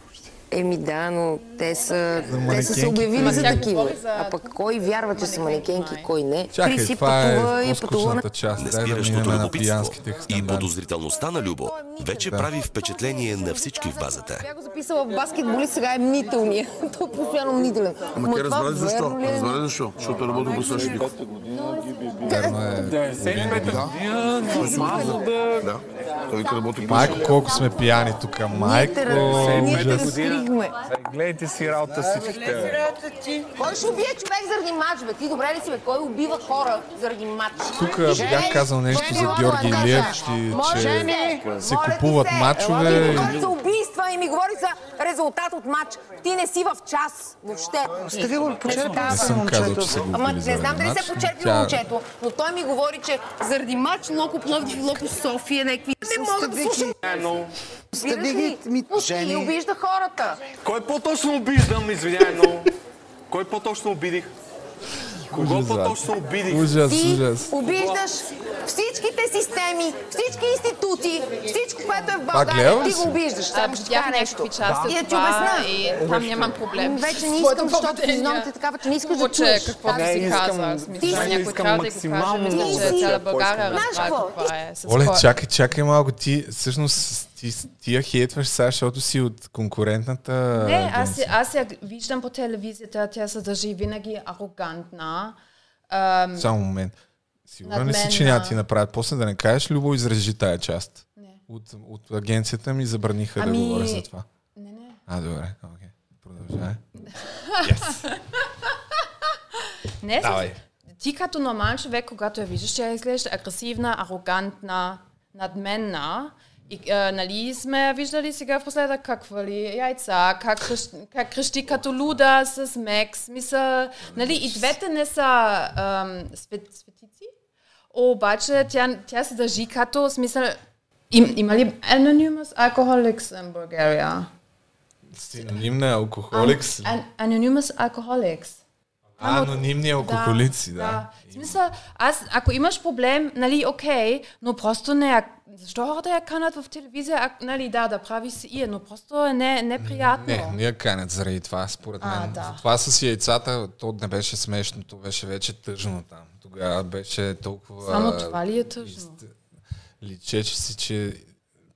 Еми да, но те са, те са се обявили за такива. А пък кой вярва, че са манекенки, кой не? Чакай, Криси това пътува е и пътува част. Да Неспиращото любопитство и подозрителността на Любо вече прави впечатление на всички в базата. Бях го записала в баскетболист, сега е мнителния. Той е постоянно мнителен. Ама ти това разбрали защо? е? Разбрали защо? Защото работил е. 95-та година, нормално да... Да. Той работи при Майко, колко сме пияни тук. Майко, Ние те разкрихме. Гледайте си работа всичките. Кой ще убие човек заради матч, бе? Ти добре ли си, бе? Кой убива хора заради матч? Тук бях казал нещо за Георги. Илиев, че, се купуват се. мачове. Говори за убийства и ми говори за резултат от матч. Ти не си в час въобще. Сте ви го почерпили Не съм казал, че го Ама не знам дали мач. се почерпи момчето, но той ми говори, че заради матч Локо Пловдив и Локо София някакви... Не мога да слушам. Стади ги, ми, И жени. обижда хората. Кой по-точно обиждам, извинявай много? Кой по-точно обидих? Кого по-точно обидих? Ужас, Ти ужас. обиждаш всичките системи, всички институции, всичко, което е в България. Ти си? го обиждаш. Само ще ти кажа нещо. части И да ти обясна. и там нямам проблем. Вече не искам, защото физиономията е такава, че не искаш да чуеш. каквото Не, си каза. ти си някой искам да максимално много да поискам. България Знаеш какво? е. с Оле, чакай, чакай малко. Ти всъщност ти, ти я хейтваш сега, защото си от конкурентната Не, аз, аз я виждам по телевизията, тя се държи винаги арогантна. Ам, Само момент. Сигурен ли си, че няма ти направят? После да не кажеш, Любо, изрежи тая част. Не. От, от агенцията ми забраниха Ами- да говоря за това. не, не. А, добре, окей. Продължай. Не, Давай. ти като нормален човек, когато я виждаш, тя изглежда агресивна, арогантна, надменна. И, а, нали сме я виждали сега в последък как вали яйца, как, кръщ- как крещи като луда с Мекс. Мисля, нали, и двете не са ам, свет, светици, обаче тя, тя се държи като смисъл... Им, има ли anonymous alcoholics in Bulgaria? Синоним на алкохоликс. An- anonymous alcoholics. А, анонимни алкохолици, да. В смисъл, аз, ако имаш проблем, нали, окей, но просто не. Защо хората я канат в телевизия, а, нали, да, да прави си ия, но просто е не, неприятно. Не, не я канят заради това, според мен. А, да. Това с яйцата, то не беше смешно, то беше вече тъжно там. Тогава беше толкова... Само това ли е тъжно? Личеше си, че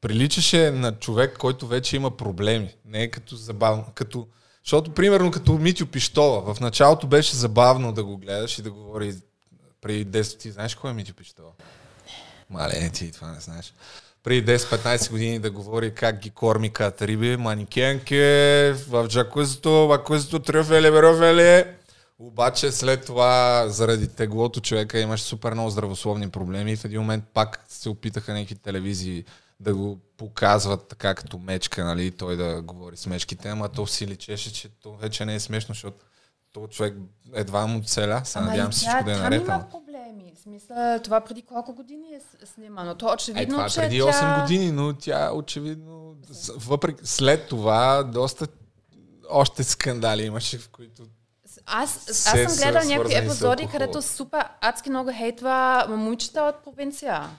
приличаше на човек, който вече има проблеми. Не е като забавно. Като... Защото, примерно, като Митю Пиштола, в началото беше забавно да го гледаш и да говори преди 10... Ти знаеш кой е Митю Пиштола? Мале, ти това не знаеш. Преди 10-15 години да говори как ги корми като риби, манекенки, в джакузито, бакузито, трюфели, берофели. Обаче след това, заради теглото човека имаше супер много здравословни проблеми и в един момент пак се опитаха някакви телевизии да го показват така като мечка, нали, той да говори с мечките, ама то си личеше, че то вече не е смешно, защото то човек едва му целя, се Ама надявам и всичко тя да е там наред. има ама- проблеми. В смисъл, това преди колко години е снимано. То Е, очевидно, това е че преди тя... 8 години, но тя очевидно, въпреки след това, доста още скандали имаше, в които Аз, аз съм гледал някакви епизоди, където супер адски много хейтва момичета от провинция.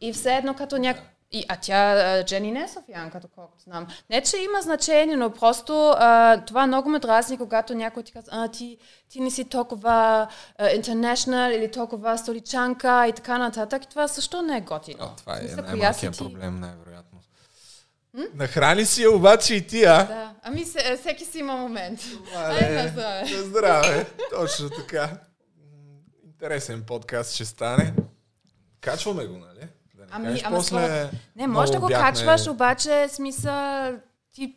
И все едно като няк... И, а тя, а, Джени не е софиянка, доколкото знам. Не, че има значение, но просто а, това много ме дразни, когато някой ти казва, а, ти, ти не си толкова интернешнъл или толкова столичанка и така нататък. И това също не е готино. О, това е най-малкият ти? проблем, най-вероятно. Нахрани си я обаче и ти, а? Да. Ами се, всеки си има момент. Ай, на здраве. здраве. Точно така. Интересен подкаст ще стане. Качваме го, нали? Ами, кажеш ама после... според- Не, може да го бяхме- качваш, обаче смисъл ти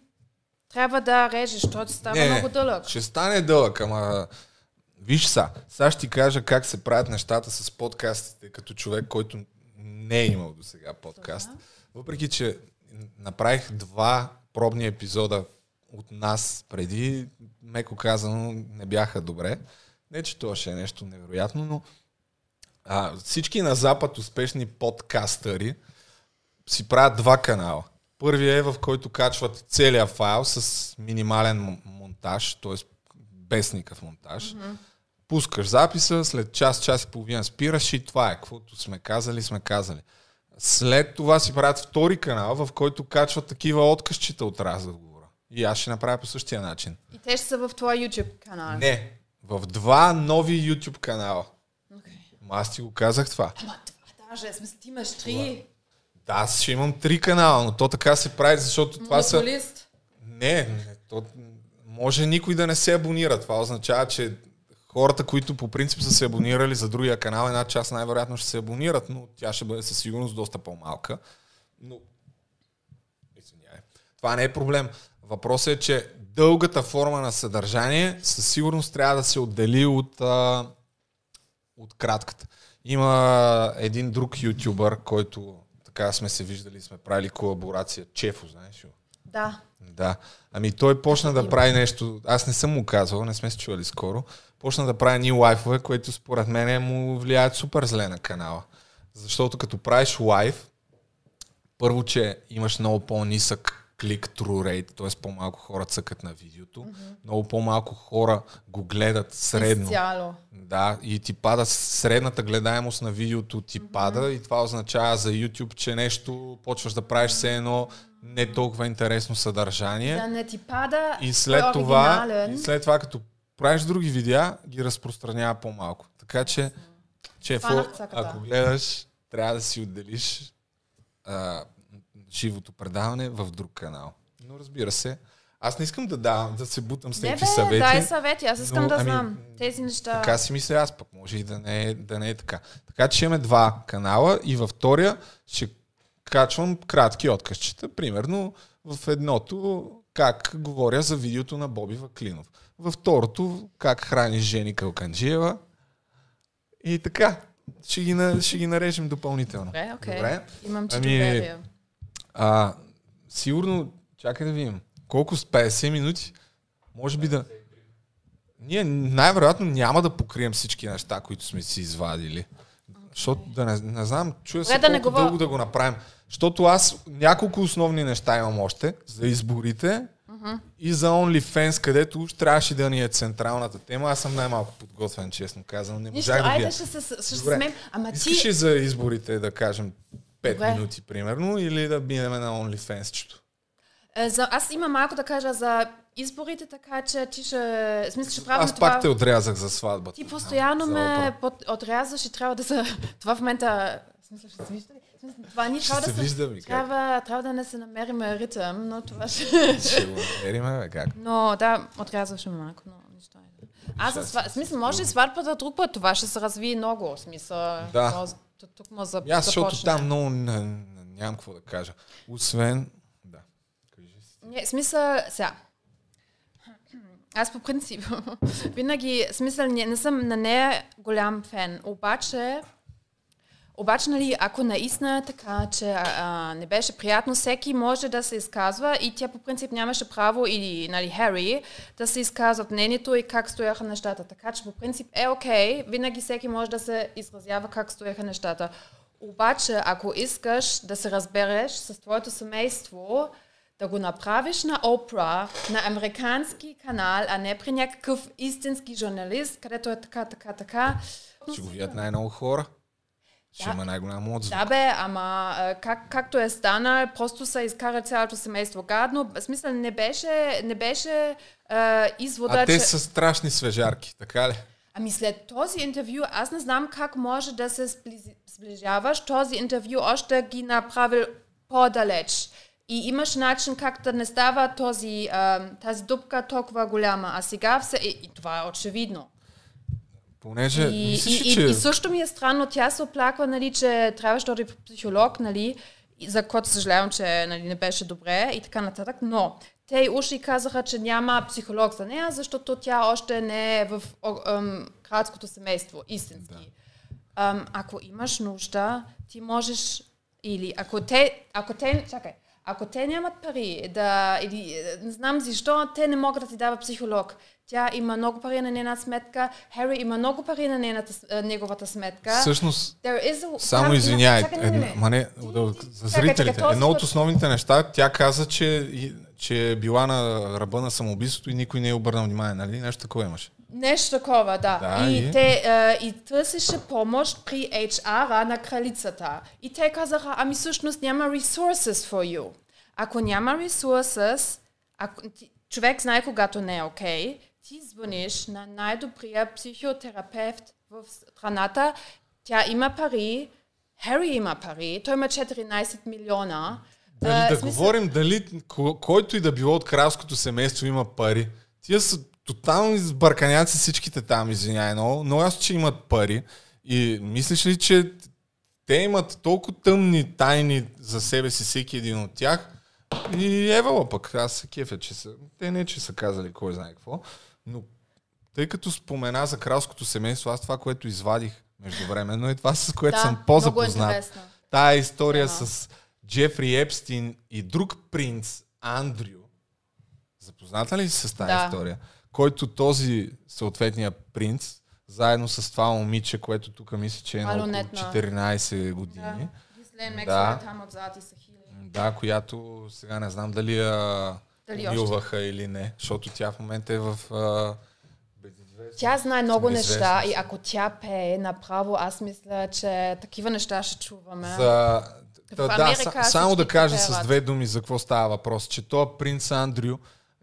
трябва да режеш, защото става Не, много дълъг. Ще стане дълъг, ама... Виж са, сега ще ти кажа как се правят нещата с подкастите, като човек, който не е имал до сега подкаст. Въпреки, че направих два пробни епизода от нас преди, меко казано, не бяха добре. Не, че това ще е нещо невероятно, но а, всички на Запад успешни подкастъри си правят два канала. Първият е в който качват целият файл с минимален монтаж, т.е. без никакъв монтаж. Mm-hmm. Пускаш записа, след час, час и половина спираш и това е. Каквото сме казали, сме казали. След това си правят втори канал, в който качват такива откъсчета от разговора. И аз ще направя по същия начин. И те ще са в твоя YouTube канал. Не, в два нови YouTube канала. Аз ти го казах това. Ама това даже, смисъл, ти имаш три. Да, аз ще имам три канала, но то така се прави, защото това са... Монополист. Не, не то, може никой да не се абонира. Това означава, че хората, които по принцип са се абонирали за другия канал, една част най-вероятно ще се абонират, но тя ще бъде със сигурност доста по-малка. Но, извинявай, това не е проблем. Въпросът е, че дългата форма на съдържание със сигурност трябва да се отдели от, а, от кратката. Има един друг ютубър, който така сме се виждали, сме правили колаборация. Чефо, знаеш ли? Да. Да. Ами той почна да прави нещо, аз не съм му казвал, не сме се чували скоро, почна да прави ни лайфове, които според мен му влияят супер зле на канала. Защото като правиш лайф, първо, че имаш много по-нисък клик true rate, т.е. по-малко хора цъкат на видеото, mm-hmm. много по-малко хора го гледат средно. Цяло. Да, и ти пада средната гледаемост на видеото ти mm-hmm. пада и това означава за YouTube, че нещо почваш да правиш все едно не толкова интересно съдържание. Да не ти пада И след е това, оригинален. и след това, като правиш други видеа, ги разпространява по-малко. Така че, Чефо, ако гледаш, трябва да си отделиш а, живото предаване в друг канал. Но разбира се, аз не искам да давам, да се бутам с някакви съвети. дай съвети, аз искам но, да ами, знам тези неща. Така си мисля аз, пък може и да не, е, да не е така. Така че имаме два канала и във втория ще качвам кратки откъсчета. Примерно в едното как говоря за видеото на Боби Ваклинов. Във второто как храниш Жени Калканджиева. И така. Ще ги, ще ги нарежем допълнително. Добре, окей. Добре. Имам ти Ами. А, сигурно, чакай да видим. Колко с 50 минути? Може би да... Ние най-вероятно няма да покрием всички неща, които сме си извадили. Защото да не, не знам, чуя се Добре, да не колко говоря- дълго да го направим. Защото аз няколко основни неща имам още за изборите и за OnlyFans, където уж трябваше да ни е централната тема. Аз съм най-малко подготвен, честно казвам. Не Нищо, можах да айде ще се, ще Добре. смеем. Ама Искаш ти... ли за изборите да кажем 5 Добре. минути, примерно, или да минем на OnlyFans-чето? Е, За, аз имам малко да кажа за изборите, така че ти ще... Смисъл, ще правим Аз това... пак те отрязах за сватбата. Ти постоянно За ме под, отрязваш и трябва да се... Това в момента... Смисъл, ще се вижда ли? В смисъл, Това Ще трябва да се... вижда ми как. трябва, трябва да не се намерим ритъм, но това ще... Ще го намерим, как? Но да, отрязваше ме малко, но нищо не. Аз за сва... смисъл, може и сватбата друг път, това ще се развие много. Смисъл, Да. то- тук му за, Аз, защото там много нямам какво да кажа. Освен, да. Не, смисъл, сега. Аз по принцип винаги, смисъл, не, не съм на нея голям фен, обаче обаче, нали, ако наистина е така, че а, не беше приятно, всеки може да се изказва и тя по принцип нямаше право, или нали, Хари, да се изказват мнението и как стояха нещата. Така че по принцип е окей, винаги всеки може да се изразява как стояха нещата. Обаче, ако искаш да се разбереш с твоето семейство, да го направиш на Опра, на американски канал, а не при някакъв истински журналист, където е така, така, така. Ще го видят най-много хора. Ще Да. има най-голям отзвук. Да бе, ама как, както е станал, просто са изкара цялото семейство гадно. В смисъл не беше, не беше а, извода, А те че... са страшни свежарки, така ли? Ами след този интервю, аз не знам как може да се сближаваш. Този интервю още ги направил по-далеч. И имаш начин как да не става този, а, тази дупка толкова голяма. А сега все... И, и това е очевидно. Понеже, И, мислиш и, че... и, и също ми е странно, тя се оплаква, нали, че трябваше да при психолог, нали, и за което съжалявам, че нали, не беше добре и така нататък, но те и уши казаха, че няма психолог за нея, защото тя още не е в о, ам, градското семейство, истински. Ам, ако имаш нужда, ти можеш или ако те, ако те, чакай, ако те нямат пари да, или не знам защо, те не могат да ти дават психолог. Тя има много пари на нейна сметка, Хари има много пари на нейната, неговата сметка. Всъщност, a, Само има- извиняй, чакай, не, не, не. за зрителите. Едно от основните неща, тя каза, че, че е била на ръба на самоубийството и никой не е обърнал внимание, нали? Нещо такова имаше. Нещо такова, да. Да, и, и? те, а, и търсеше помощ при HR-а на кралицата. И те казаха, ами всъщност няма resources for you. Ако няма resources, ако, човек знае когато не е окей, ти звъниш на най-добрия психотерапевт в страната, тя има пари, Хари има пари, той има 14 милиона. Дали А, да смисъл- говорим дали ко- който и да било от кралското семейство има пари. Тия са тотално избърканяци всичките там, извиняй много, но аз, че имат пари. И мислиш ли, че те имат толкова тъмни тайни за себе си, всеки един от тях? И Евала пък, аз се кефя, че са, те не, че са казали кой знае какво, но тъй като спомена за кралското семейство, аз това, което извадих междувременно е това, с което Да, съм по-запознат. интересно. Тая история Тема. с Джефри Епстин и друг принц, Андрю. Запозната ли си с тази Да. история? Който този съответния принц, заедно с това момиче, което тук мисля, че е на около Малолетна. 14 години. Да. да. там отзад и са хили. Да, която сега не знам дали я Дали умилваха или не, защото тя в момента е в а, Тя знае много неща и ако тя пее направо, аз мисля, че такива неща ще чуваме. За... В Да, да, са- само да кажа с две думи за какво става въпрос, че този принц Андрю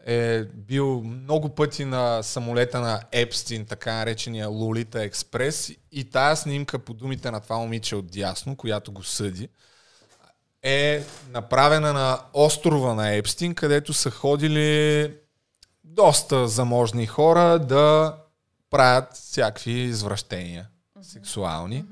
е бил много пъти на самолета на Епстин, така наречения Лолита Експрес и тая снимка по думите на това момиче от дясно, която го съди, е направена на острова на Епстин, където са ходили доста заможни хора да правят всякакви извращения сексуални.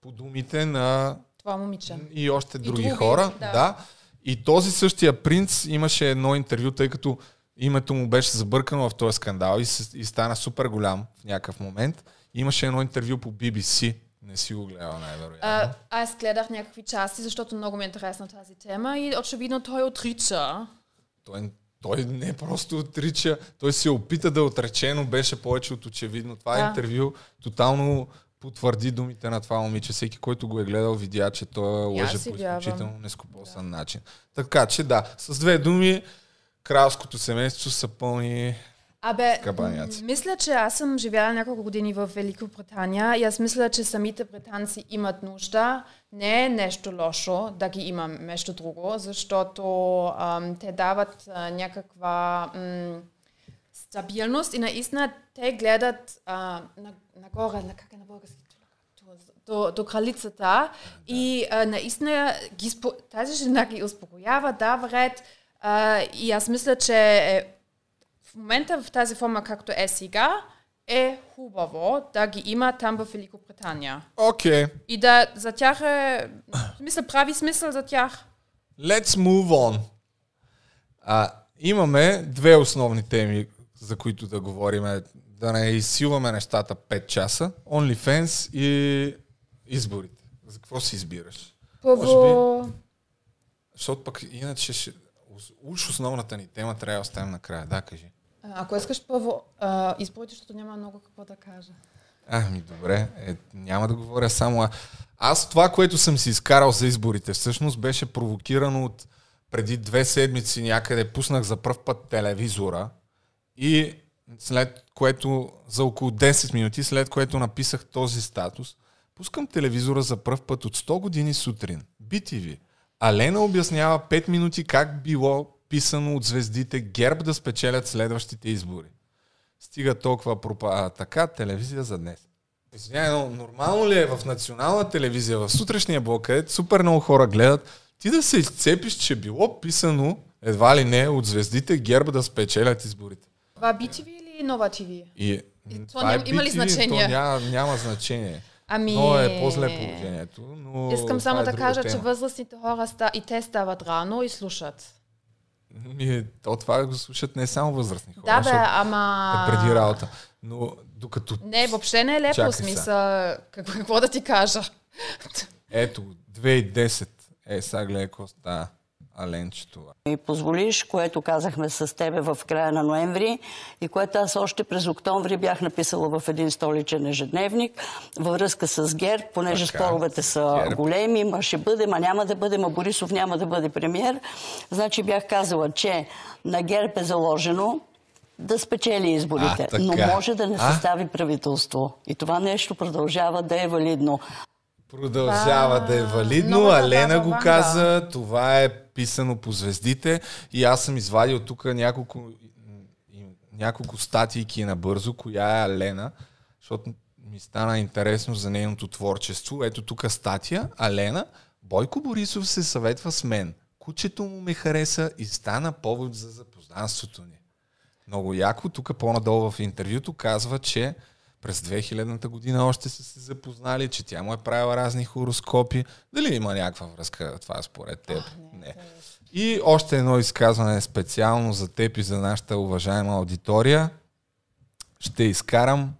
По думите на Това момиче. и още И други, други, хора. Да. да. И този същия принц имаше едно интервю, тъй като името му беше забъркано в този скандал и, и стана супер голям в някакъв момент. Имаше едно интервю по BBC. Не си го гледал най-вероятно. А, аз гледах някакви части, защото много ми е интересна тази тема и очевидно той отрича. Той, той не просто отрича, той се опита да отрече, но беше повече от очевидно. Това Да. интервю тотално потвърди думите на това момиче. Всеки, който го е гледал, видя, че той аз лъже по изключително нескопосан начин. Така че да, с две думи, кралското семейство са пълни Абе, Кабаняци. мисля, че аз съм живяла няколко години в Великобритания и аз мисля, че самите британци имат нужда. Не е нещо лошо да ги има нещо друго, защото ам, те дават а, някаква м, стабилност и наистина те гледат на, нагоре, на, как е на български? до, до кралицата и а, наистина ги, тази жена ги успокоява, дава ред а, и аз мисля, че е, в момента в тази форма, както е сега, е хубаво да ги има там в Великобритания. Окей, okay. И да за тях е, мисля, прави смисъл за тях. let's move on. А, имаме две основни теми, за които да говорим. Да не изсилваме нещата 5 часа. OnlyFans и изборите. За какво си избираш? Първо, Защото пък иначе ще... Уж основната ни тема трябва да оставим накрая. Да, кажи. ако искаш първо а, изборите, защото няма много какво да кажа. Ами добре, е, няма да говоря само. а- Аз това, което съм си изкарал за изборите, всъщност беше провокирано от преди две седмици някъде пуснах за пръв път телевизора и след което за около 10 минути, след което написах този статус, пускам телевизора за пръв път от 100 години сутрин. BTV. А Лена обяснява 5 минути как било писано от звездите ГЕРБ да спечелят следващите избори. Стига толкова пропа... А, така, телевизия за днес. Извинявай, но нормално ли е в национална телевизия, в сутрешния блок, където супер много хора гледат, ти да се изцепиш, че било писано едва ли не от звездите ГЕРБ да спечелят изборите. Това BTV или Нова TV? И, И то това е ням- има ли значение? То няма, няма значение. Ами... Но е по-зле положението. Но Искам само е да кажа, че тема. възрастните хора ста... и те стават рано и слушат. Ми, то това го слушат не само възрастни хора, Да, бе, ама... е преди работа. Но докато Не, въобще не е лепо смисъл. Какво, какво да ти кажа? ето 2010 е, сега гледай какво става. Това. ми позволиш, което казахме с тебе в края на ноември и което аз още през октомври бях написала в един столичен ежедневник във връзка с ГЕРБ, понеже Така, споровете са ГЕРБ. големи, ма ще бъде, ма няма да бъде, ма Борисов няма да бъде премьер. Значи бях казала, че на ГЕРБ е заложено да спечели изборите, А, но може да не А? състави правителство. И това нещо продължава да е валидно. Продължава да е валидно. Алена го каза. Това е писано по звездите. И аз съм извадил тук няколко, няколко статийки набързо, коя е Алена, защото ми стана интересно за нейното творчество. Ето тук статия. Алена. Бойко Борисов се съветва с мен. Кучето му ме хареса и стана повод за запознанството ни. Много яко. Тук по-надолу в интервюто казва, че през 2000-та година още са се запознали, че тя му е правила разни хороскопи. Дали има някаква връзка това според теб? не. И още едно изказване специално за теб и за нашата уважаема аудитория. Ще изкарам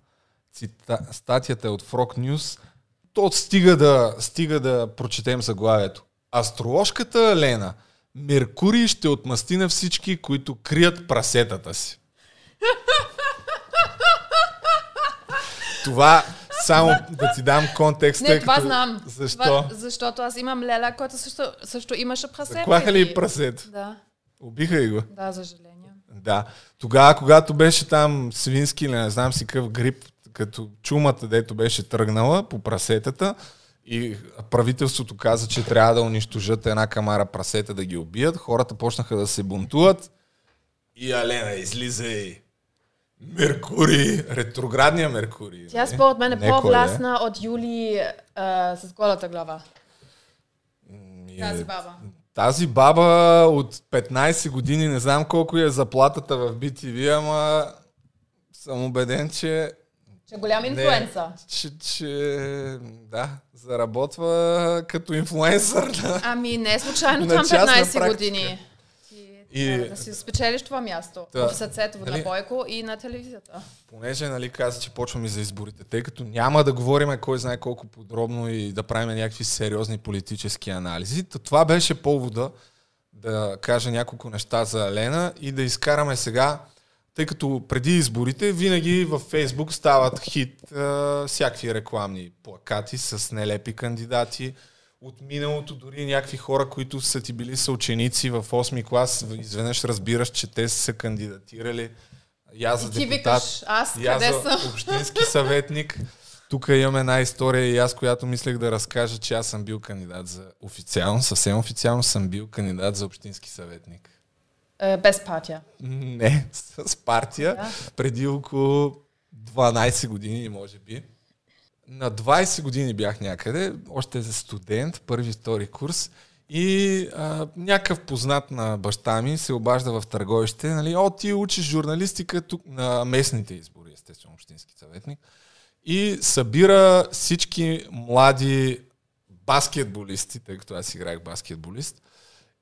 цита... статията от Frog News. То стига да, стига да прочетем заглавието. Астроложката Лена. Меркурий ще отмъсти на всички, които крият прасетата си. Това само да ти дам контекст. Не, това като- знам. Защо? Това, защото аз имам леля, който също, също имаше прасе. Заклаха ли преди. прасета? Да, Убиха ли го? да, за съжаление. Да. Тогава, когато беше там свински или не знам си какъв грип, като чумата, дето беше тръгнала по прасетата и правителството каза, че трябва да унищожат една камара прасета да ги убият, хората почнаха да се бунтуват и Алена излиза и Меркурий, ретроградния Меркурий. Тя според мен е кой по-властна от Юли а, с голата глава. Е- Тази баба. Тази баба от 15 години, не знам колко е заплатата в BTV, ама съм убеден, че Че е голям инфлуенса. Не, че, че, да, заработва като инфлуенсър. Ами не е случайно На там частна 15 практика. години. И- трябва да си спечелиш това място Да. в сърцето Нали? на Бойко и на телевизията. Понеже нали, каза, че почваме за изборите, тъй като няма да говорим кой знае колко подробно и да правим някакви сериозни политически анализи. То това беше повода да кажа няколко неща за Лена и да изкараме сега, тъй като преди изборите винаги във Фейсбук стават хит а, всякакви рекламни плакати с нелепи кандидати. От миналото дори някакви хора, които са ти били съученици в 8 клас, изведнъж разбираш, че те са се кандидатирали. Я за И ти депутат, викаш, аз я къде за съм? общински съветник. Тук имам една история и аз, която мислех да разкажа, че аз съм бил кандидат за официално, съвсем официално съм бил кандидат за общински съветник. Е, без партия. Не, с партия. Да. Преди около 12 години, може би. На 20 години бях някъде, още за студент, първи, втори курс. И а, някакъв познат на баща ми се обажда в търговище, нали, о, ти учиш журналистика тук на местните избори, естествено, общински съветник. И събира всички млади баскетболисти, тъй като аз играх баскетболист,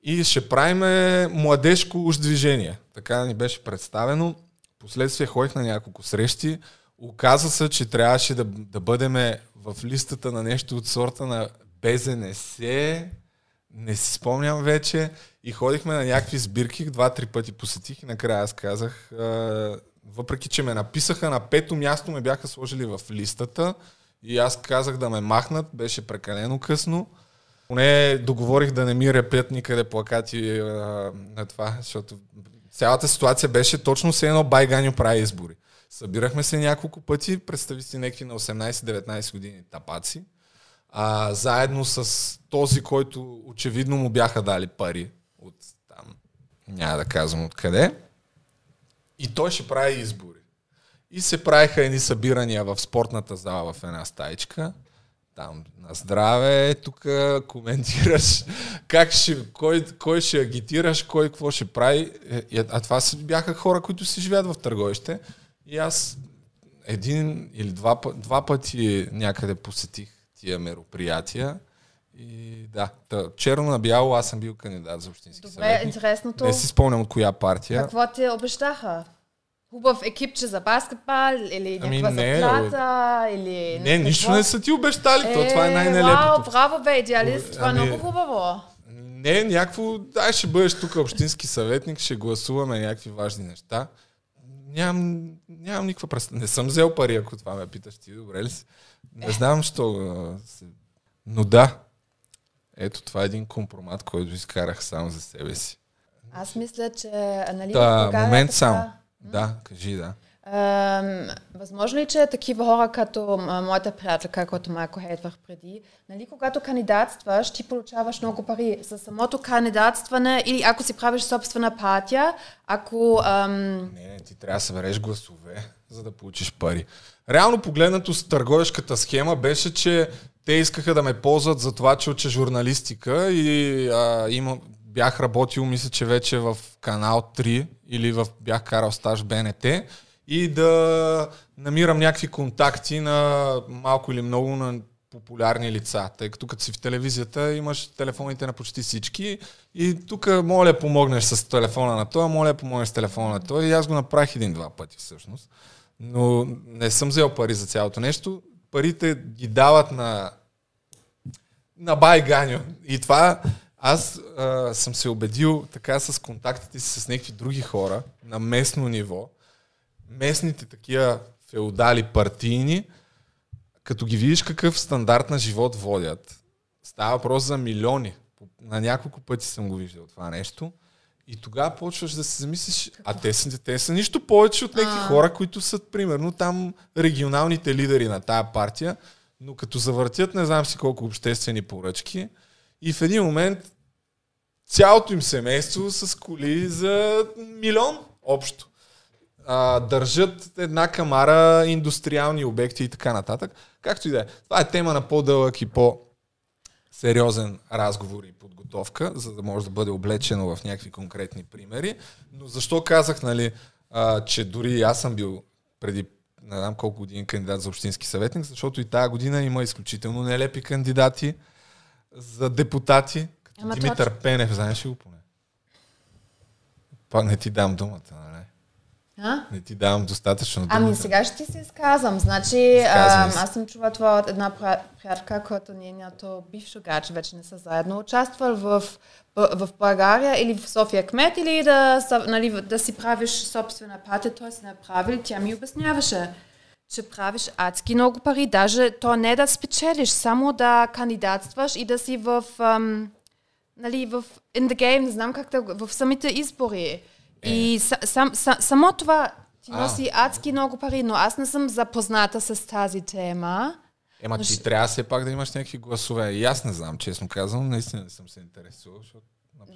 и ще правиме младежко уж движение. Така ни беше представено. Последствие ходих на няколко срещи. Оказа се, че трябваше да, да бъдем в листата на нещо от сорта на БЗНС, не си спомням вече. И ходихме на някакви сбирки, два-три пъти посетих и накрая аз казах, въпреки че ме написаха на пето място, ме бяха сложили в листата и аз казах да ме махнат, беше прекалено късно. Поне договорих да не ми репят никъде плакати а, на това, защото цялата ситуация беше точно все едно Байганю прави избори. Събирахме се няколко пъти, представи си някакви на 18-19 години тапаци, а, заедно с този, който очевидно му бяха дали пари от там, няма да казвам откъде. И той ще прави избори. И се правиха едни събирания в спортната зала в една стаичка. Там на здраве, тук коментираш как ще, кой, кой ще агитираш, кой какво ще прави. Е, А това бяха хора, които си живеят в търговище. И аз един или два, два пъти някъде посетих тия мероприятия. И да, та, черно на бяло аз съм бил кандидат за общински Добре, съветник. интересното. Не си спомням от коя партия. Какво ти обещаха? Хубав екипче за баскетбал или Ами някаква не, заплата или... Не, нищо какво? не са ти обещали, то това е Вау, най-нелепото. браво бе, идеалист, това е Ами- много хубаво. Не, някакво, дай ще бъдеш тук общински съветник, ще гласуваме някакви важни неща. Нямам, нямам никаква представа. Не съм взел пари, ако това ме питаш ти, добре ли си? Не знам, що. Но да, ето това е един компромат, който изкарах само за себе си. Аз мисля, че нали, в Да, момент така- само. Да, кажи да. Ам, възможно ли, че такива хора като моята приятелка, която малко хейтвах преди, нали, когато кандидатстваш, ти получаваш много пари за самото кандидатстване или ако си правиш собствена партия, ако... Ам, Не, ти трябва да събереш гласове, за да получиш пари. Реално погледнато с търговешката схема беше, че те искаха да ме ползват за това, че уча журналистика и а, има, бях работил, мисля, че вече в канал 3 или в, бях карал стаж БНТ и да намирам някакви контакти на малко или много на популярни лица, тъй като като си в телевизията имаш телефоните на почти всички и тук моля помогнеш с телефона на този, моля помогнеш с телефона на този и аз го направих един-два пъти всъщност. Но не съм взел пари за цялото нещо. Парите ги дават на на Байганю. И това аз а, съм се убедил така с контактите си с някакви други хора на местно ниво, местните такива феодали партийни, като ги видиш какъв стандарт на живот водят, става въпрос за милиони. На няколко пъти съм го виждал това нещо. И тогава почваш да се замислиш, а те са, те са нищо повече от някакви хора, които са, примерно, там регионалните лидери на тая партия, но като завъртят не знам си колко обществени поръчки и в един момент цялото им семейство с коли за милион общо. А, държат една камара индустриални обекти и така нататък. Както и да е. Това е тема на по-дълъг и по- сериозен разговор и подготовка, за да може да бъде облечено в някакви конкретни примери. Но защо казах, нали, а, че дори аз съм бил преди не знам колко години кандидат за общински съветник, защото и тази година има изключително нелепи кандидати за депутати, като Ама Димитър Пенев, знаеш ли го поне? Па не ти дам думата, нали? А? Не ти давам достатъчно думата. Ами сега ще ти се изказвам. Значи, се. аз съм чула това от една приятелка, която нейното бившо гадже вече не са заедно участвал в, в, България или в София кмет или да, нали, да си правиш собствена партия. Той си направил, тя ми обясняваше че правиш адски много пари, даже то не да спечелиш, само да кандидатстваш и да си в, ам, нали, в in the game, не знам как да, в самите избори. И са, сам, са, само това ти А. носи адски много пари, но аз не съм запозната с тази тема. Ема Но ти ще- трябва все пак да имаш някакви гласове. И аз не знам, честно казвам, наистина не съм се интересувал, защото...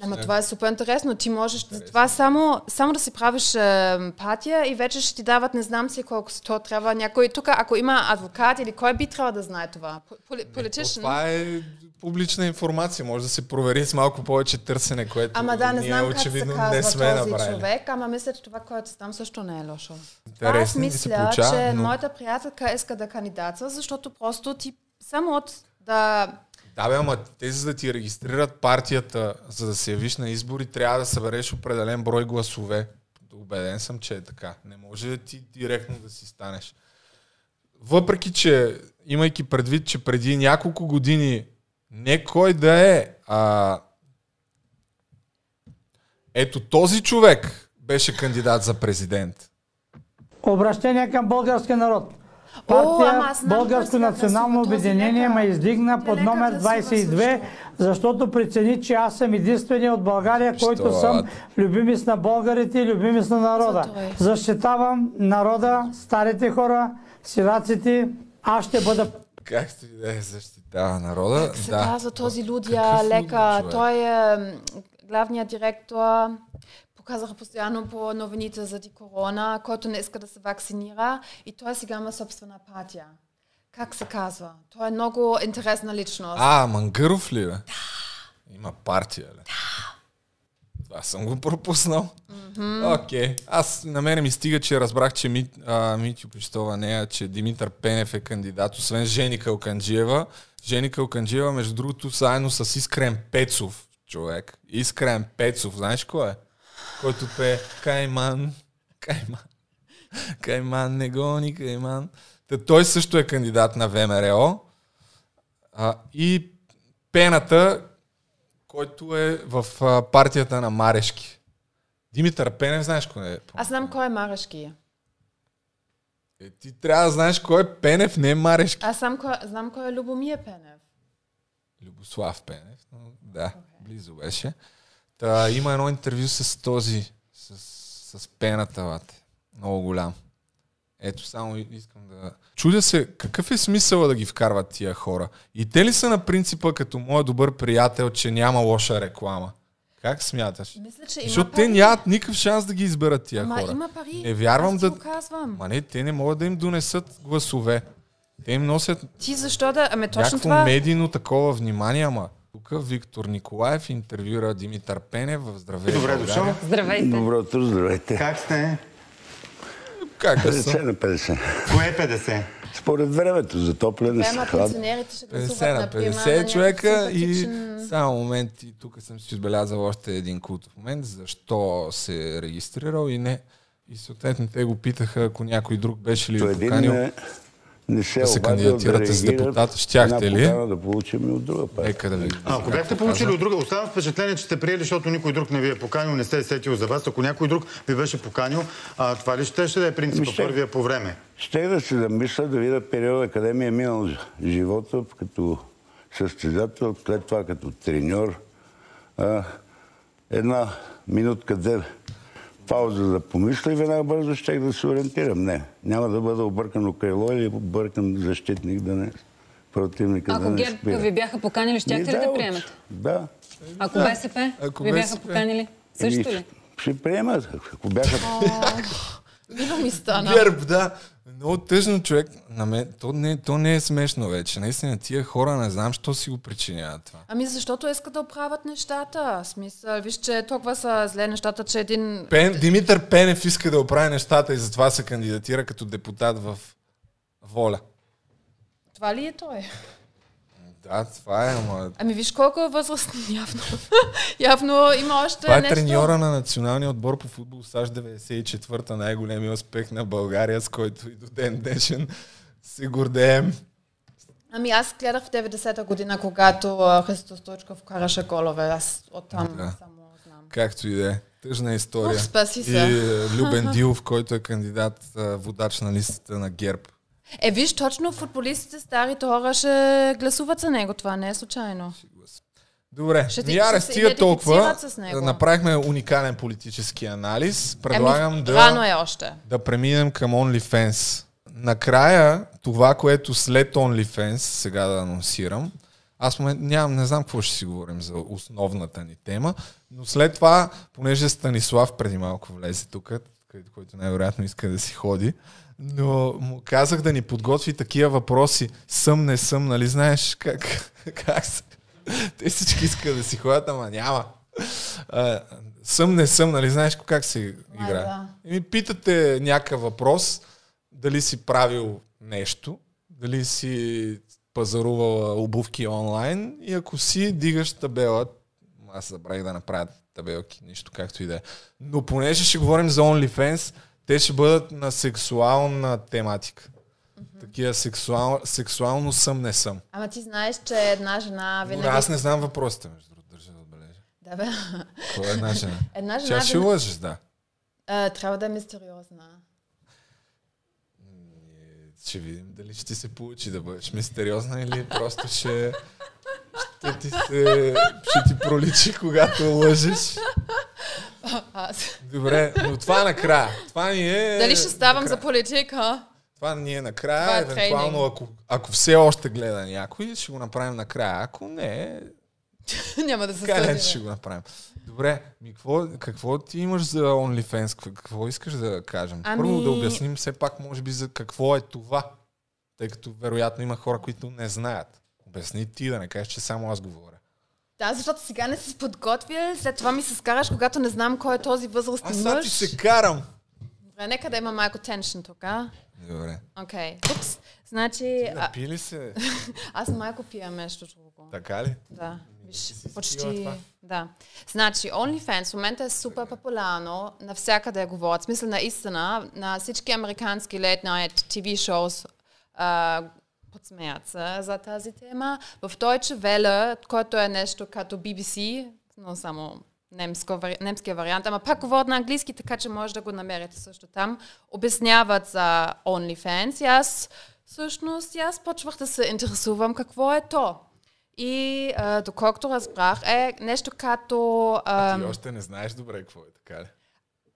Ама това е супер интересно. Ти можеш за това само, само да си правиш е, партия и вече ще ти дават не знам си колко си. То трябва някой тук, ако има адвокат или кой би трябвало да знае това? То Политичен? Това е публична информация. Може да се провери с малко повече търсене, което Ама да, не ние знам как се очевидно не сме този направили. човек, ама мисля, че това, което там също не е лошо. Интересно Аз мисля, получава, че но- моята приятелка иска да кандидатства, защото просто ти само от да... Да, бе, ама те за да ти регистрират партията, за да се явиш на избори, трябва да събереш определен брой гласове. Убеден съм, че е така. Не може ти директно да си станеш. Въпреки, че имайки предвид, че преди няколко години не кой да е, а ето този човек беше кандидат за президент. Обращение към българския народ. Партия аз знам Българско национално обединение ме издигна под номер гласува 22, също. защото прецени, че аз съм единствения от България, който Що, съм любимец на българите и любимец на народа. Защитавам народа, старите хора, сираците. Аз ще бъда Както и да е защитава народа. Как се да. казва този лудия лека? човек? Той е главният директор. Показаха постоянно по новините заради корона, който не иска да се вакцинира и той сега има собствена партия. Как се казва? Той е много интересна личност. А, Мангаров ли бе? Да. Има партия, ли? Да. Това съм го пропуснал. Окей. Аз на мене ми стига, че разбрах, че Ми, а, Митю Пищова не е, че Димитър Пенев е кандидат, освен Жени Калканджиева. Жени Калканджиева, между другото, заедно с Искрен Пецов, човек. Искрен Пецов, знаеш кой е? Който пее Кайман, Кайман, Кайман, не гони Кайман. Та той също е кандидат на ВМРО. А, и Пената, който е в а, партията на Марешки. Димитър Пенев, знаеш кой е? Аз знам кой е Марешки. Е, ти трябва да знаеш кой е Пенев, не е Марешки. Аз знам кой, знам кой е Любомир Пенев. Любослав Пенев, но да, близо беше. Та, има едно интервю с този, с, с Пената, бате. Много голям. Ето, само искам да... Чудя се, какъв е смисъла да ги вкарват тия хора? И те ли са на принципа, като моят добър приятел, че няма лоша реклама? Как смяташ? Мисля, че има Защото те пари. нямат никакъв шанс да ги изберат тия Ама хора. има пари. Не вярвам да... го казвам. Ма не, те не могат да им донесат гласове. Те им носят Ти защо да... Ами точно това... медийно такова внимание, ама тук Виктор Николаев интервюира Димитър Пенев в Здравей Добре дошъл. Здравейте. Добро утро, здравейте. Как сте? Как да 50 съм? на 50. Кое е 50? Според времето, затопляне с хлад. ще 50 гласуват, на например, 50 някакъв човека и само момент и тук съм си отбелязал още един култов момент, защо се е регистрирал и не. И съответно те го питаха, ако някой друг беше ли ви един поканил. Не, се да се кандидатирате реагира депутат. Щяхте ли? да получим и от друга партия. Нека да ви... А, ако бяхте получили от друга, оставам впечатление, че сте приели, защото никой друг не ви е поканил, не се е сетил за вас. Ако някой друг ви беше поканил, а, това ли ще, ще да е принципа Ще. първия по време? Ще да се замисля да видя периода, къде ми е минал живота като състезател, след това като треньор. А, една минутка ден пауза да помисля и веднага бързо щех да се ориентирам. Не, няма да бъда объркано крило или объркан защитник да не противника да Ако не ГЕРБ спира. ви бяха поканили, щяхте ли да от- приемете? Да. Ако БСП Ако ви бяха поканили, също ли? Ще приемат. Ако бяха... Мило ми стана. Герб, да. Много тъжно човек. На мен, то, не, то не е смешно вече. Наистина, тия хора не знам, що си го причиняват това. Ами защото искат да оправят нещата. Смисъл, виж, че толкова са зле нещата, че един... Пен, Димитър Пенев иска да оправи нещата и затова се кандидатира като депутат в Воля. Това ли е той? Да, това е, ама... Ами виж колко е възрастен явно. явно има още Това е нещо. треньора на националния отбор по футбол САЩ 94-та, най-големия успех на България, с който и до ден днешен се гордеем. Ами аз гледах в 90-та година, когато а, Христо Стойчков караше голове. Аз оттам Да. само знам. Както и да е. Тъжна история. Ох, спаси се. И е, Любен Дилов, който е кандидат а, водач на листата на ГЕРБ. Е, виж, точно футболистите, старите хора ще гласуват за него. Това не е случайно. Добре, Ще ти- се стига толкова. него. Направихме уникален политически анализ. Предлагам Еми, да... Рано е още. да преминем към OnlyFans. Накрая, това, което след OnlyFans, сега да анонсирам, аз момент нямам, не знам какво ще си говорим за основната ни тема, но след това, понеже Станислав преди малко влезе тук, който най-вероятно иска да си ходи, но му казах да ни подготви такива въпроси. Съм, не съм, нали знаеш как, как се... Те всички искат да си ходят, ама няма. А, съм, не съм, нали знаеш как се играе? да. И ми питате някакъв въпрос, дали си правил нещо, дали си пазарувал обувки онлайн и ако си, дигаш табела. Аз забравих да направя табелки, нищо както и да е. Но понеже ще говорим за OnlyFans, те ще бъдат на сексуална тематика. Такива сексуал, сексуално съм, не съм. Ама ти знаеш, че една жена винаги... аз не знам въпросите, между другото, държа да отбележа. Да, бе. Кой е една жена? Една жена Тя ще винаги- лъжеш, да. А, трябва да е мистериозна. Ще видим дали ще ти се получи да бъдеш мистериозна или просто ще, Ще ти, се, ще ти проличи, когато лъжеш. Аз. Добре, но това накрая. Това ни е... Дали ще ставам накрая. за политика? Това ни е накрая. Това е Евентуално, ако, ако все още гледа някой, ще го направим накрая. Ако не, Няма да се съдим. ще го направим. Добре, ми какво, какво ти имаш за OnlyFans? Какво искаш да кажем? Ами- Първо да обясним все пак, може би, за какво е това. Тъй като вероятно има хора, които не знаят. Обясни ти, да не кажеш, че само аз говоря. Да, защото сега не си подготвил, след това ми се скараш, когато не знам кой е този възрастен Аз сега мъж. ти се карам. Добре, нека да има малко теншн тук, а? Добре. Окей. Упс. Значи, Напи ли се? аз малко пия нещо друго. Така ли? Да, виж, почти, да. Значи, OnlyFans в момента е супер популярно, навсякъде говорят. В смисъл наистина, на всички американски late night TV shows подсмеят се за тази тема. В Deutsche Welle, който е нещо като BBC, но само немско, немския вариант, ама пак говорят на английски, така че може да го намерите също там. Обясняват за OnlyFans и аз всъщност аз почвах да се интересувам какво е то. И а, доколкото разбрах, е нещо като... А ти ам, още не знаеш добре какво е, така ли?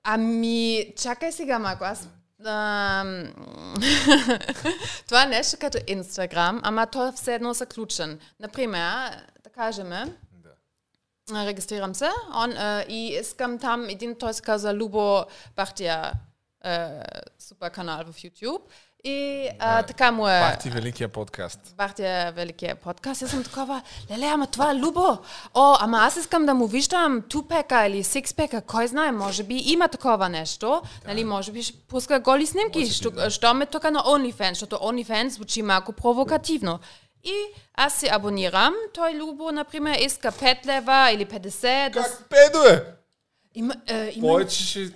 Ами, чакай сега малко, аз... Ам... Това е нещо като Инстаграм, ама то е все едно заключен. Например, да кажем, а, регистрирам се он, а, и искам там един, той се казва Любо Бахтия а, супер канал в YouTube. И а, така му е... Пак ти великия подкаст. Бахтия великия подкаст. Аз съм такова, леле, ама това е Любо. О, ама аз искам да му виждам тупека или сикспека, кой знае, може би има такова нещо. Нали, може би ще пуска голи снимки, що, що ме тук на OnlyFans, защото OnlyFans звучи малко провокативно. И аз се абонирам. Той Любо, например, иска 5 лева или 50. Да... с- Педове! Има, е, има, Повече ще...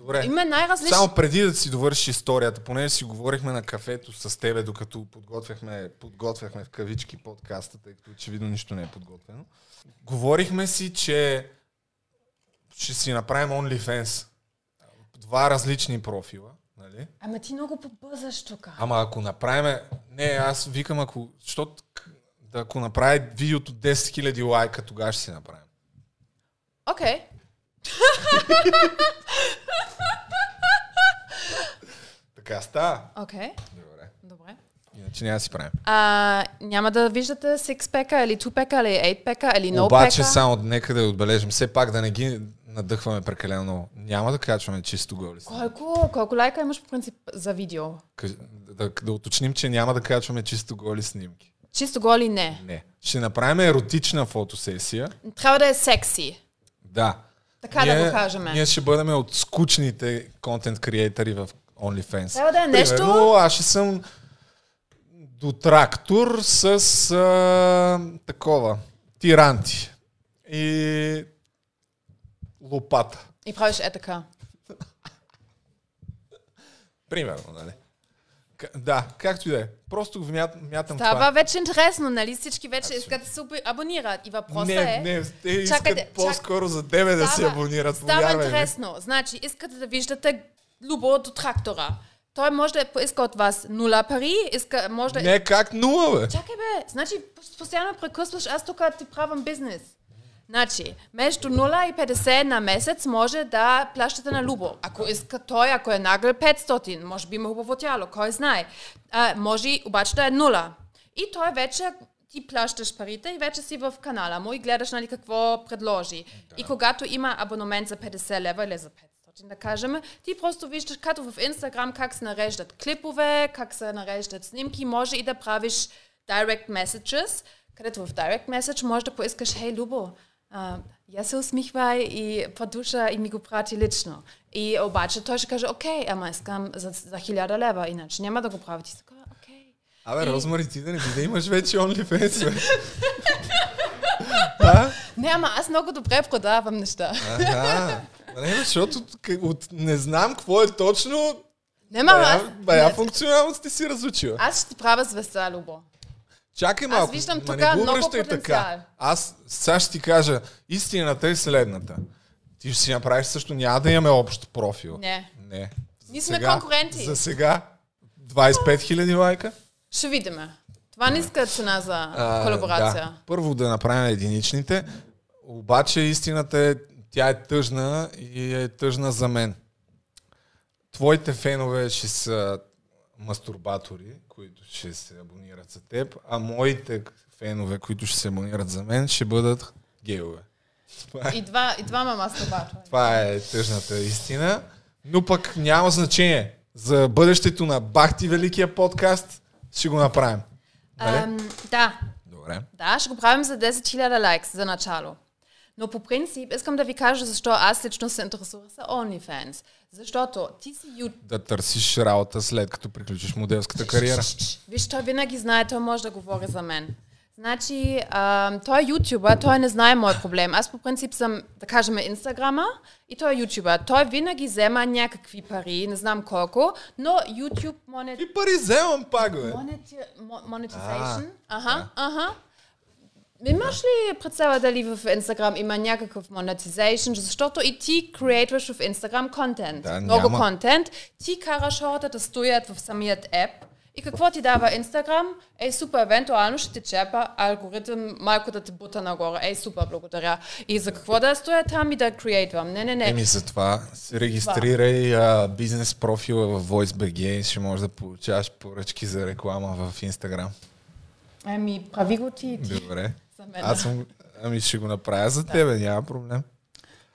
Добре. има най-различни... Само преди да си довършиш историята, понеже си говорихме на кафето с тебе, докато подготвяхме, подготвяхме в кавички подкаста, тъй като очевидно нищо не е подготвено. Говорихме си, че ще си направим OnlyFans. Два различни профила, нали? Ама ти много побързаш тук. Ама ако направим... Не, аз викам, ако... Защото да, ако направи видеото 10 000 лайка, тогава ще си направим. Окей. Така става. Окей. Добре. Добре. Иначе няма да си правим. А, няма да виждате сикспека или тупека или ейтпека или ноупека. Обаче само нека да отбележим, все пак да не ги надъхваме прекалено много. Няма да качваме чисто голи. Колко, колко лайка имаш по принцип за видео? Кажи- Да, да уточним, че няма да качваме чисто голи снимки. Чисто голи не. Не. Ще направим еротична фотосесия. Трябва да е секси. Да. Така да го кажем. Ние ще бъдем от скучните контент креатори в OnlyFans. Трябва да е нещо- Примерно, аз ще съм до трактор с а, такова. Тиранти. И лопата. И правиш е така. Примерно, нали? Да, както и да е. Просто го мят, мятам Става това. вече интересно, нали? Всички вече искат да се абонират. И въпросът Не, е... не, те искат Чакайте, чак- по-скоро за тебе да се абонират. Става повярвай интересно. Значи, искате да виждате Любо до трактора. Той може да поиска от вас нула пари, иска, може да... Не, как нула, бе? Чакай бе, значи пос- постоянно прекъсваш, аз тук ти правам бизнес. Значи, между 0 и 50 на месец може да плащате на Любо. Ако иска той, ако е нагъл 500, може би има хубаво тяло, кой знае. А, може обаче да е 0. И той вече ти плащаш парите и вече си в канала му и гледаш нали, какво предложи. И когато има абонамент за 50 лева или за 500, да кажем, ти просто виждаш като в Инстаграм как се нареждат клипове, как се нареждат снимки, може и да правиш direct messages, където в direct message може да поискаш, хей, Любо, се усмихвай и по душа и ми го прати лично. И обаче той ще каже, окей, ама искам за, за хиляда лева, иначе няма да го прави. Ти така, окей. Абе, И- Розмари, ти да не би да имаш вече OnlyFans, бе. Не, ама аз много добре продавам неща. Ага. Не, защото от, не знам какво е точно. Не, ма, аз- бая, бая не. функционално сте си разучила. Аз ще ти правя звезда, Любо. Чакай Аз малко. виждам ма тук не го много връщай така. Аз сега ще ти кажа, истината е следната. Ти ще си направиш също, няма да имаме общ профил. Не. Не. Ние сме конкуренти. За сега 25 000 лайка. Ще видим. Това ниска цена за А, колаборация. Да. Първо да направим единичните, обаче истината е, тя е тъжна и е тъжна за мен. Твоите фенове ще са мастурбатори, които ще се абонират за теб, а моите фенове, които ще се абонират за мен, ще бъдат гейове. Това е, И, два, и двама мастурбатори. това е тъжната истина. Но пък няма значение. За бъдещето на Бахти Великия подкаст ще го направим. Нали? Ам, да, Добре. да, ще го правим за 10 000 лайкс за начало. Но по принцип искам да ви кажа защо аз лично се интересувах за OnlyFans. Защото ти си ю... Да търсиш работа след като приключиш моделската кариера. Виж, той винаги знае, той може да говори за мен. Значи, а, той е ютубър, той не знае моят проблем. Аз по принцип съм, да кажем, инстаграма и той е ютубър. Той винаги взема някакви пари, не знам колко, но YouTube монет... И пари вземам пак, бе. Монети... мо- Monetization? Аха, аха. Имаш ли представа дали в Инстаграм има някакъв monetization, защото и ти креатваш в Инстаграм контент. Да, много няма. контент. Ти караш хората да стоят в самият еп и какво ти дава Инстаграм? Ей, супер, евентуално ще ти чепа алгоритъм малко да те бута нагоре. Ей, супер, благодаря. И за какво да стоя там и да креатвам? Не, не, не. Еми за това се регистрирай а, бизнес профила в VoiceBG и ще можеш да получаваш поръчки за реклама в Инстаграм. Ами, прави го ти. Добре. За мен. Аз съм, ами ще го направя за тебе, няма проблем.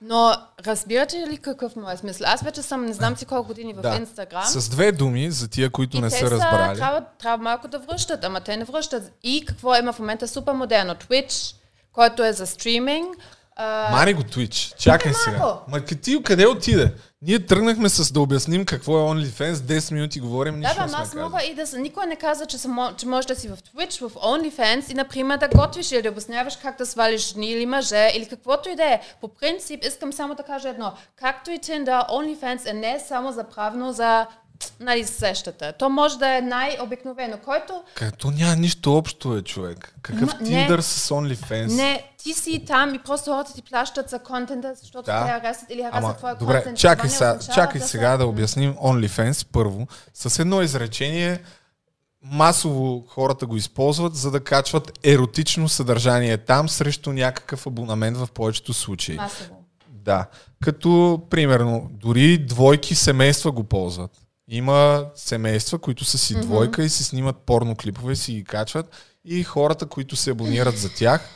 Но разбирате ли какъв му е смисъл? Аз вече съм, не знам си колко години в Да. Инстаграм. С две думи, за тия, които И не те са разбрали. Трябва, трябва малко да връщат, ама те не връщат. И какво има в момента супер модерно? Twitch, който е за стриминг. А, Мани го Twitch. Чакай Чакай сега. малко. Ма ти къде отиде? Ние тръгнахме с да обясним какво е OnlyFans, 10 минути говорим, нищо да, не аз мога и да се... Никой не каза, че, съм, че можеш да си в Twitch, в OnlyFans и, например, да готвиш или да обясняваш как да свалиш жени или мъже или каквото и да е. По принцип, искам само да кажа едно. Както и Tinder, OnlyFans е не само за правно, за нали, сещате. То може да е най-обикновено. Който Като няма нищо общо е, човек. Какъв Ма, не. Tinder с OnlyFans? Не, ти си там и просто хората ти плащат за контента, защото Да. те харесват или харесват Ама, твоя добре, контент. чакай, сега, не означава чакай да сега са- да обясним OnlyFans първо. С едно изречение масово хората го използват, за да качват еротично съдържание там срещу някакъв абонамент в повечето случаи. Масово. Да. Като, примерно, дори двойки семейства го ползват. Има семейства, които са си Мгм. двойка и си снимат порно клипове и си ги качват. И хората, които се абонират за тях,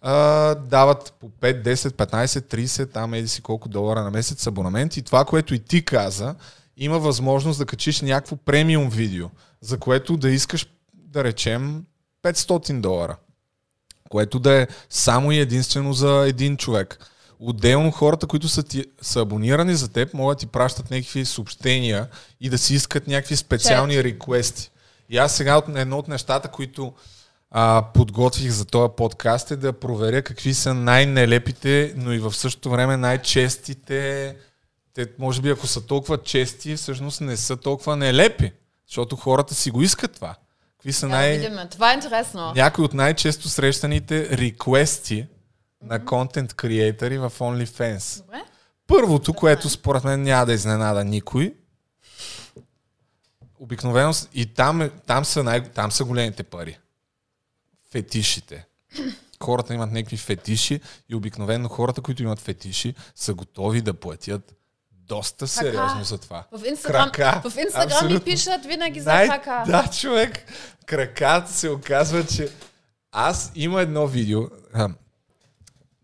а, дават по 5, 10, 15, 30, там еди си колко долара на месец абонамент. И това, което и ти каза, има възможност да качиш някакво премиум видео, за което да искаш, да речем, 500 долара което да е само и единствено за един човек. Отделно хората, които са, ти, са абонирани за теб, могат да ти пращат някакви съобщения и да си искат някакви специални реквести. И аз сега от, едно от нещата, които а, подготвих за този подкаст е да проверя какви са най-нелепите, но и в същото време най-честите. Те, може би, ако са толкова чести, всъщност не са толкова нелепи, защото хората си го искат това. Какви са Да, най- видим. Това е интересно. някои от най-често срещаните реквести на контент креатори в OnlyFans. Добре. Първото, което според мен няма да изненада никой, обикновено и там, е- там, са, най- там са големите пари. Фетишите. Хората имат някакви фетиши и обикновено хората, които имат фетиши, са готови да платят доста сериозно за това. В Инстаграм, Крака. в Инстаграм ми пишат винаги за Най- крака. Да, човек. Краката се оказва, че аз има едно видео.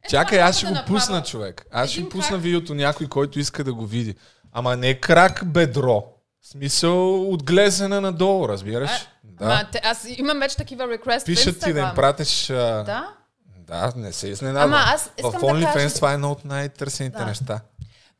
А, Чакай, аз ще да го пусна, човек. Аз ще пусна видеото някой, който иска да го види. Ама не крак бедро. В смисъл от глезена надолу, разбираш? Да. Ама, те, аз имам вече такива реквести в Пишат ти да им пратиш... А... Да? Да, не се изненадвам. Ама аз В искам да OnlyFans кажа- това е едно от най-търсените Да. неща.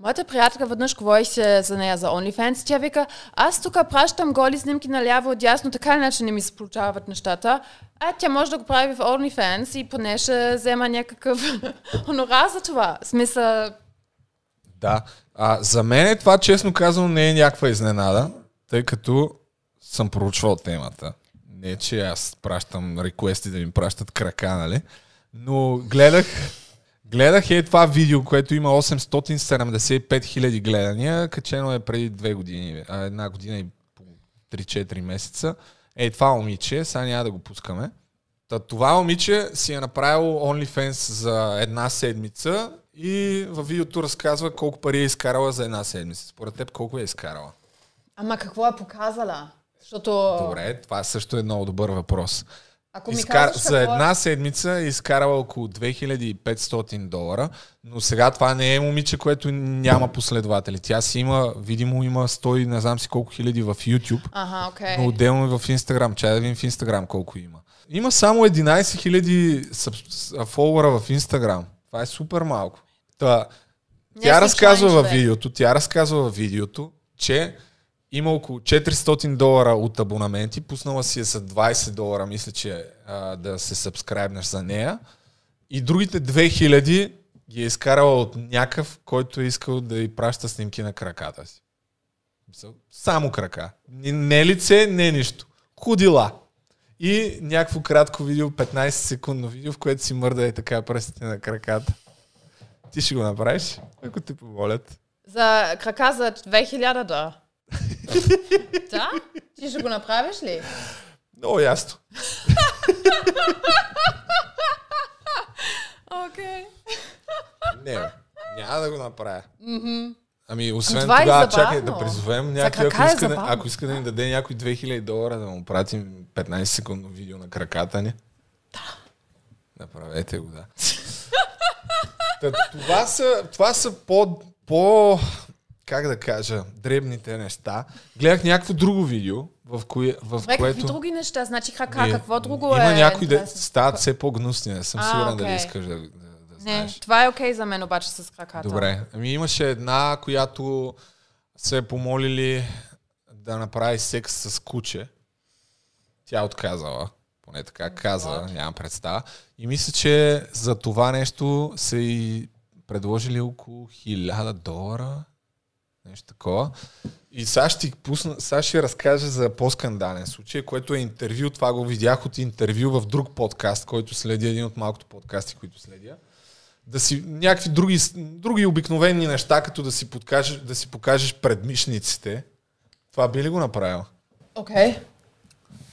Моята приятелка веднъж говорих се за нея за OnlyFans. Тя вика, аз тук пращам голи снимки наляво от ясно, така иначе не ми се получават нещата. А тя може да го прави в OnlyFans и поне ще взема някакъв хонорар за това. Смисъл, Да. А, за мен това, честно казано, не е някаква изненада, тъй като съм проучвал темата. Не, че аз пращам реквести да ми пращат крака, нали? Но гледах, гледах е това видео, което има 875 хиляди гледания, качено е преди две години, а една година и по 3-4 месеца. Ей, това момиче, сега няма да го пускаме. Та, това момиче си е направило OnlyFans за една седмица и във видеото разказва колко пари е изкарала за една седмица. Според теб колко е изкарала? Ама какво е показала? Защото... Добре, това също е много добър въпрос. Ако ми Изкар... казваш За какво е- една седмица е изкарала около 2500 долара, но сега това не е момиче, което няма последователи. Тя си има, видимо има 100 и не знам си колко хиляди в YouTube, Аха, окей. но отделно и в Instagram. Чай да видим в Instagram колко има. Има само 11 000 съб- фолуъра в Instagram. Това е супер малко. Та, тя разказва във видеото, тя разказва във видеото, че има около 400 долара от абонаменти, пуснала си е за 20 долара, мисля, че а, да се сабскрайбнеш за нея. И другите 2000 ги е изкарала от някакъв, който е искал да й праща снимки на краката си. Само крака. Не лице, не нищо. Ходила. И някакво кратко видео, 15 секундно видео, в което си мърда е така пръстите на краката. Ти ще го направиш, ако те помолят. За крака за 2000 да. да? Ти ще го направиш ли? Много ясно. Окей. Не, няма да го направя. Мгм. Ами, освен това е тогава, забавно. чакай да призовем някой, ако е иска, да, забавно. ако иска да ни даде някой 2000 долара, да му пратим 15 секундно видео на краката ни. Да. Направете го, да. Та, това, са, това са по, по, как да кажа, дребните неща. Гледах някакво друго видео, в, кое, в Добре, което... какви други неща? Значи крака, Е, какво друго Има е? някои да интересно? стават все по-гнусни. Не съм А, сигурен дали окей. искаш да, да, да Не, знаеш. това е окей за мен обаче с краката. Добре. Ами имаше една, която се е помолили да направи секс с куче. Тя е отказала. Поне така каза, нямам представа. И мисля, че за това нещо са и предложили около 1000 долара. Нещо такова. И сега ще, пусна, сега ще разкажа за по-скандален случай, което е интервю. Това го видях от интервю в друг подкаст, който следя, един от малкото подкасти, които следя да си някакви други, други обикновени неща, като да си, подкажеш, да си покажеш предмишниците. Това би ли го направил? Окей.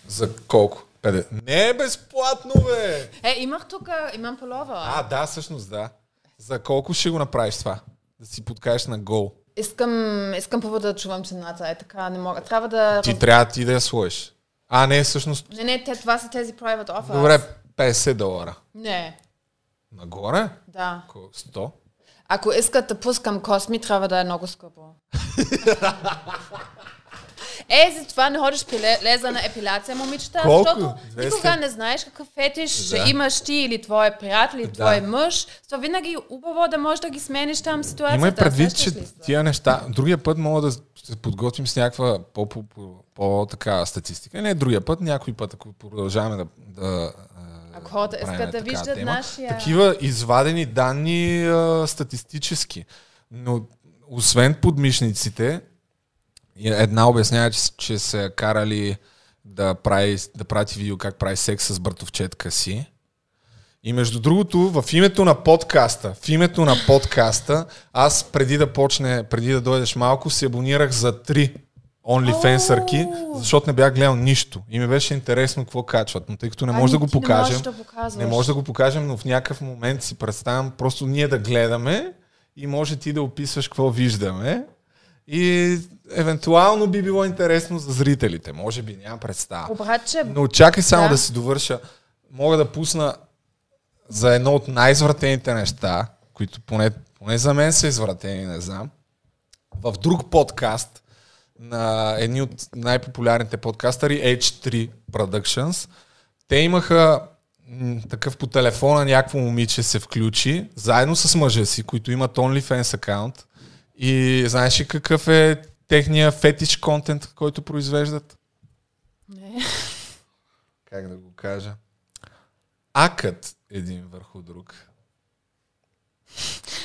За колко? Педе. Не е безплатно, бе! Е, имах тук, имам полова. А, да, всъщност, да. За колко ще го направиш това? Да си подкажеш на гол. Искам, искам първо да чувам цената, е така, не мога. Трябва да... Ти трябва ти да я сложиш. А, не, всъщност. Не, не, те, това са тези private offers. Добре, 50 долара. Не, Нагоре? да. Колко? 100? Ако искат да пускам косми, трябва да е много скъпо. Е, за това не ходиш леза на епилация, момичета, Колко? защото 200? никога не знаеш какъв фетиш Да. ще имаш ти или твой приятел или Да. твой мъж. Това винаги е убаво да можеш да ги смениш там ситуацията. Имай предвид, че се? тия неща, другия път мога да се подготвим с някаква по, по, по, по така статистика. Не другия път, някой път, ако продължаваме да, да Ако хората искат да виждат тема. нашия... Такива извадени данни а, статистически. Но освен подмишниците, една обяснява, че, че са карали да, прави, да прати видео как прави секс с братовчетка си. И между другото, в името на подкаста, в името на подкаста, аз преди да почне, преди да дойдеш малко, се абонирах за три OnlyFansърки, защото не бях гледал нищо. И ми беше интересно какво качват. Но тъй като не може да го не покажем, да не може да го покажем, но в някакъв момент си представям просто ние да гледаме и може ти да описваш какво виждаме. И евентуално би било интересно за зрителите. Може би, няма представа. Обаче... Но чакай само да. Да. си довърша. Мога да пусна за едно от най-извратените неща, които поне, поне за мен са извратени, не знам. В друг подкаст на едни от най-популярните подкастъри, H3 Productions, те имаха м, такъв по телефона някакво момиче се включи, заедно с мъжа си, които имат OnlyFans акаунт. И знаеш ли какъв е техния фетиш контент, който произвеждат? Не. как да го кажа, акът един върху друг.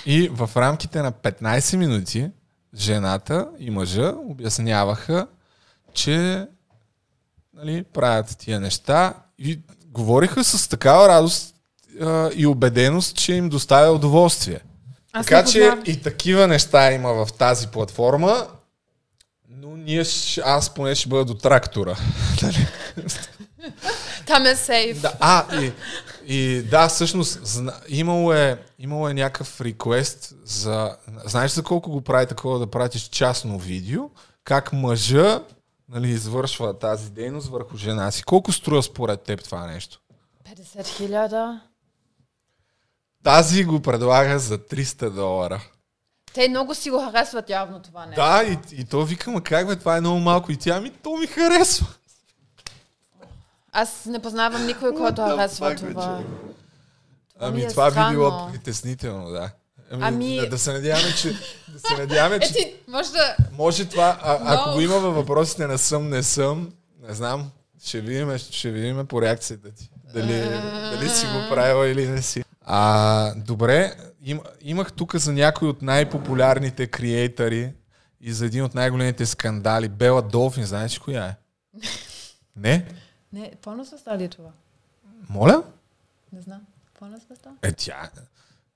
И в рамките на 15 минути жената и мъжа обясняваха, че нали, правят тия неща и говориха с такава радост а, и убеденост, че им доставя удоволствие. Аз така че и такива неща има в тази платформа, ние, аз поне ще бъда до трактора. Нали? Там е сейф. Да, а, и, и да, всъщност, зна, имало, е, имало е някакъв реквест за... Знаеш за колко го прави такова да пратиш частно видео? Как мъжа нали, извършва тази дейност върху жена си. Колко струва според теб това нещо? 50 хиляда. Тази го предлага за 300 долара. Те много си го харесват явно това нещо. Да, и, и то викам, а как бе, това е много малко. И тя ми, то ми харесва. Аз не познавам никой, който харесва това. Това ми Ами е това би странно. било притеснително, да. Ами, Ами- да, да се надяваме, че... Да се надяваме, че ти, може да... Може това, а, ако No. го има във въпросите на съм, не съм, не знам, ще видим, ще видим по реакцията ти. Дали, дали си го правила или не си. А, добре, им, имах тук за някой от най-популярните креатори и за един от най-големите скандали. Бела Долфин, знаеш коя е? Не? Не, сме стали това. Моля? Не знам. Сме стали? Е, тя...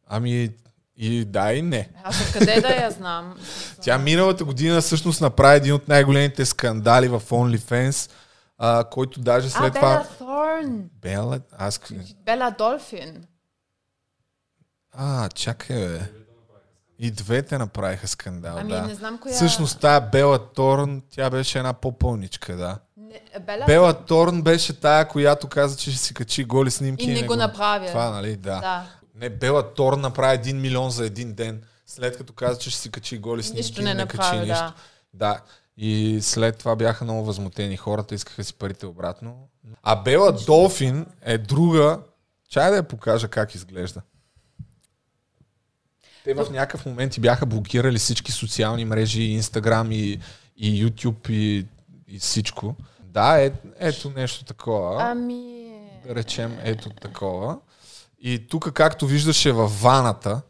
Ами, и да, и не. Аз откъде да я знам? Тя миналата година всъщност направи един от най-големите скандали в OnlyFans, а, който даже след а, това... Бела Thorn. Бела? Аз... Бела Долфин. А, чакай, бе. И двете направиха скандал, Ами, да. не знам коя- Всъщност тая Бела Торн, тя беше една по-пълничка, да. Не, Бела... Бела Торн беше тая, която каза, че ще си качи голи снимки. И не го направи. Това, нали? Да. Да. Не, Бела Торн направи един милион за един ден, след като каза, че ще си качи голи снимки. Нищо и не не направи, качи да. нищо. Да. И след това бяха много възмутени хората, искаха си парите обратно. А Бела Долфин е друга. Чай да я покажа как изглежда. Те в някакъв момент и бяха блокирали всички социални мрежи, Инстаграм и, и YouTube и, и всичко. Да, е, ето нещо такова. Ами... Да речем ето такова. И тук, както виждаше във ваната,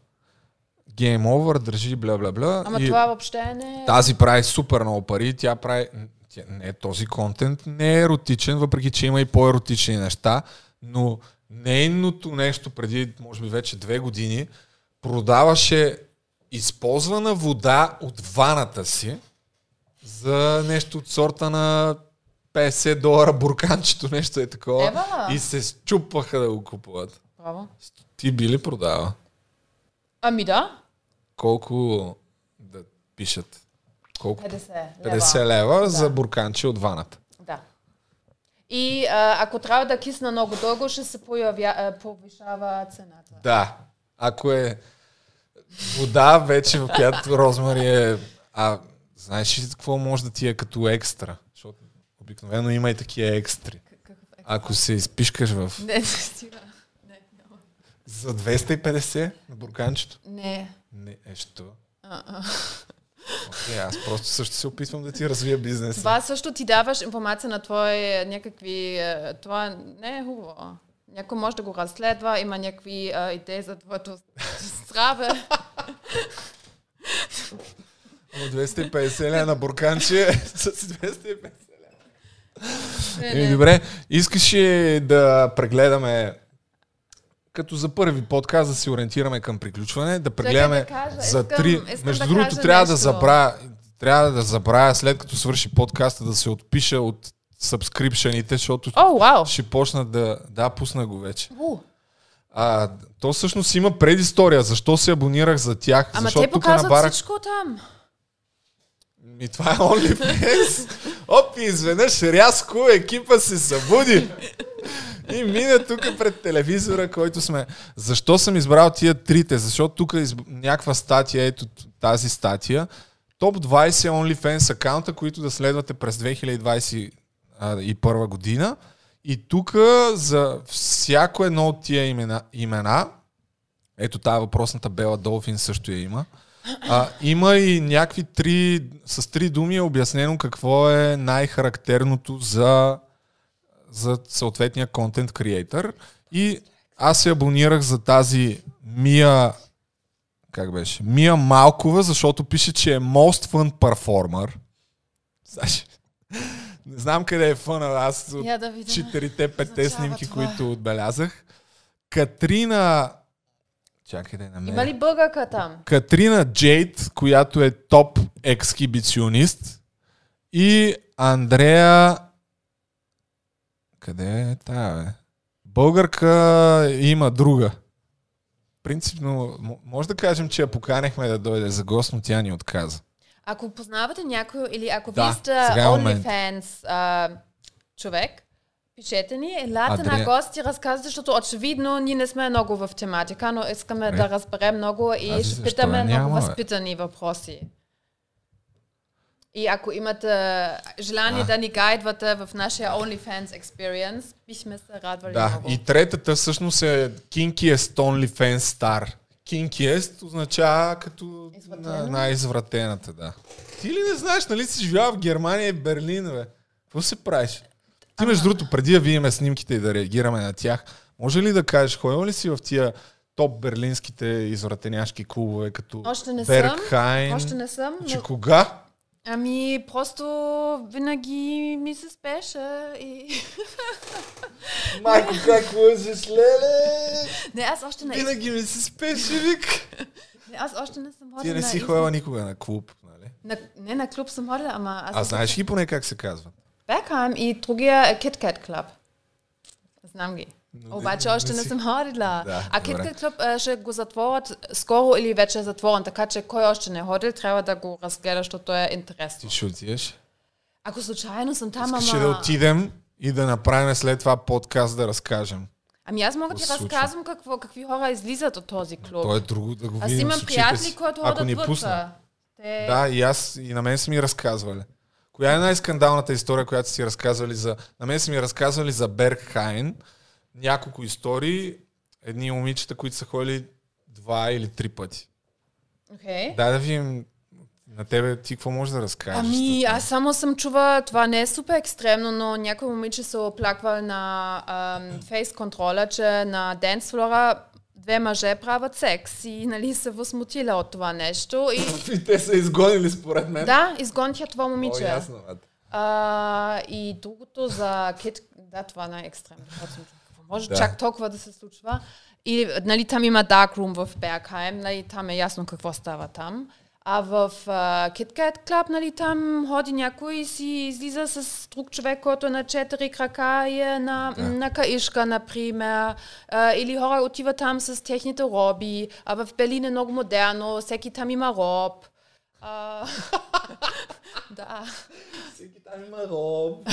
Game Over, държи бла. Ама и това въобще не е... Тази прави супер много пари, тя прави... тя- Не, този контент не е еротичен, въпреки че има и по-еротични неща, но нейното нещо преди, може би вече две години, продаваше използвана вода от ваната си за нещо от сорта на 50 долара бурканчето, нещо е такова. Ева! И се счупваха да го купуват. Браво. Ти би ли продава? Ами да. Колко да пишат? Колко? 50 лева. 50 лева за бурканче от ваната. Да. И а, ако трябва да кисна много дълго, ще се появя, повишава цената. Да. Ако е вода вече, в която розмари е... А знаеш ли какво може да ти е като екстра? Защото обикновено има и такива екстри. Ако се изпишкаш в... Не, не стига. За 250 на бурканчето? Не. Не, е, що? Окей, аз просто също се опитвам да ти развия бизнеса. Това също ти даваш информация на твои някакви... е, Това не е хубаво. Някой може да го разследва, има някакви а, идеи за твоето здраве. Ама 250 лева на бурканче с 250 Не, Еми, не. добре, искаш ли да прегледаме като за първи подкаст да се ориентираме към приключване, да прегледаме да кажа, за искам- три... искам Между да другото, трябва да нещо. забравя, трябва да забравя след като свърши подкаста да се отпиша от сабскрипшените, защото О, вау! ще почна да... Да, пусна го вече. У. А, то всъщност има предистория. Защо се абонирах за тях? Ама защото те показват набарах... всичко там. И това е OnlyFans. Оп, и изведнъж рязко екипа се събуди. И мина тук пред телевизора, който сме. Защо съм избрал тия трите? Защото тук е изб... някаква статия, ето тази статия. Топ 20 OnlyFans акаунта, които да следвате през 2021 година. И тук за всяко едно от тия имена, имена ето тази въпросната Бела Долфин също я има. А, има и някакви три, с три думи е обяснено какво е най-характерното за, за съответния контент креатор. И аз се абонирах за тази Мия как беше? Мия Малкова, защото пише, че е Most Fun Performer. Не знам къде е фъна, аз от Я да видя. четирите-петте Означава снимки, това. които отбелязах. Катрина... Чакай да я намеря. Има ли българка там? Катрина Джейд, която е топ ексхибиционист И Андрея... Къде е тая, бе? Българка има друга. Принципно, може да кажем, че я поканехме да дойде за гост, но тя ни отказа. Ако познавате някой или ако Да, вие сте е. OnlyFans а, човек, пишете ни, елате на Андрея. гост и разказвате, защото очевидно ние не сме много в тематика, но искаме Бе. да разберем много и Аз ще питаме много възпитани въпроси. И ако имате желание А. да ни гайдвате в нашия OnlyFans experience, бихме се радвали Да, много. и третата всъщност е Kinkiest OnlyFans Star. Kinkiest означава като на, най-извратената, да. Ти ли не знаеш, нали си живял в Германия и Берлин, бе? Какво се правиш? Ти между другото, преди да видим снимките и да реагираме на тях, може ли да кажеш, ходил ли си в тия топ берлинските извратеняшки клубове, като Още не съм. Беркхайн? Още не съм, Че но- кога? Ами, просто винаги ми се спеше и... Майко, как лъжеш, леле? Не, аз още не... Винаги ми се спеше, вик. Не, аз още не съм Ти ходила не на си ходила никога на клуб, нали? На, не, на клуб съм ходила, ама... Аз А знаеш ли поне как се казва? Бекхайм и другия е KitKat Club. Знам ги. Но Обаче още не съм ходила. Да, а Club е, ще го затворят скоро или вече е затворен, така че кой още не е ходил, трябва да го разгледа, защото е интересно. Ти ще отидеш? Ако случайно съм там, ама... ли да отидем и да направим след това подкаст да разкажем? Ами аз мога да ти разказвам какво, какви хора излизат от този клуб. То е друго да го Аз видим имам с очите приятели, които ходят ни вътре. пусна. Те... Да, и аз, и на мен са ми разказвали. Коя е най-скандалната история, която си разказвали за... На мен са ми разказвали за Бергхайн. Няколко истории. Едни момичета, които са ходили два или три пъти. Okay. Дай да видим на тебе ти какво можеш да разкажеш. Ами, аз само съм чува, това не е супер екстремно, но някой момиче се оплаква на ам, фейс контрола, че на денс флора две мъже правят секс и нали се възмутила от това нещо. И, И те са изгонили според мен. да, изгониха това О, момиче. ясно, бе. А, и другото за кит, да, това е екстремно. Може Да. чак толкова да се случва. И нали, там има Dark Room в Бергхайм, нали, там е ясно какво става там. А в uh, KitKat Club, нали, там ходи някой и си излиза с друг човек, който е на четири крака и е на, Да. на каишка, например. А, или хора отиват там с техните роби. А в Берлин е много модерно, всеки там има роб. А, да. Всеки там има роб.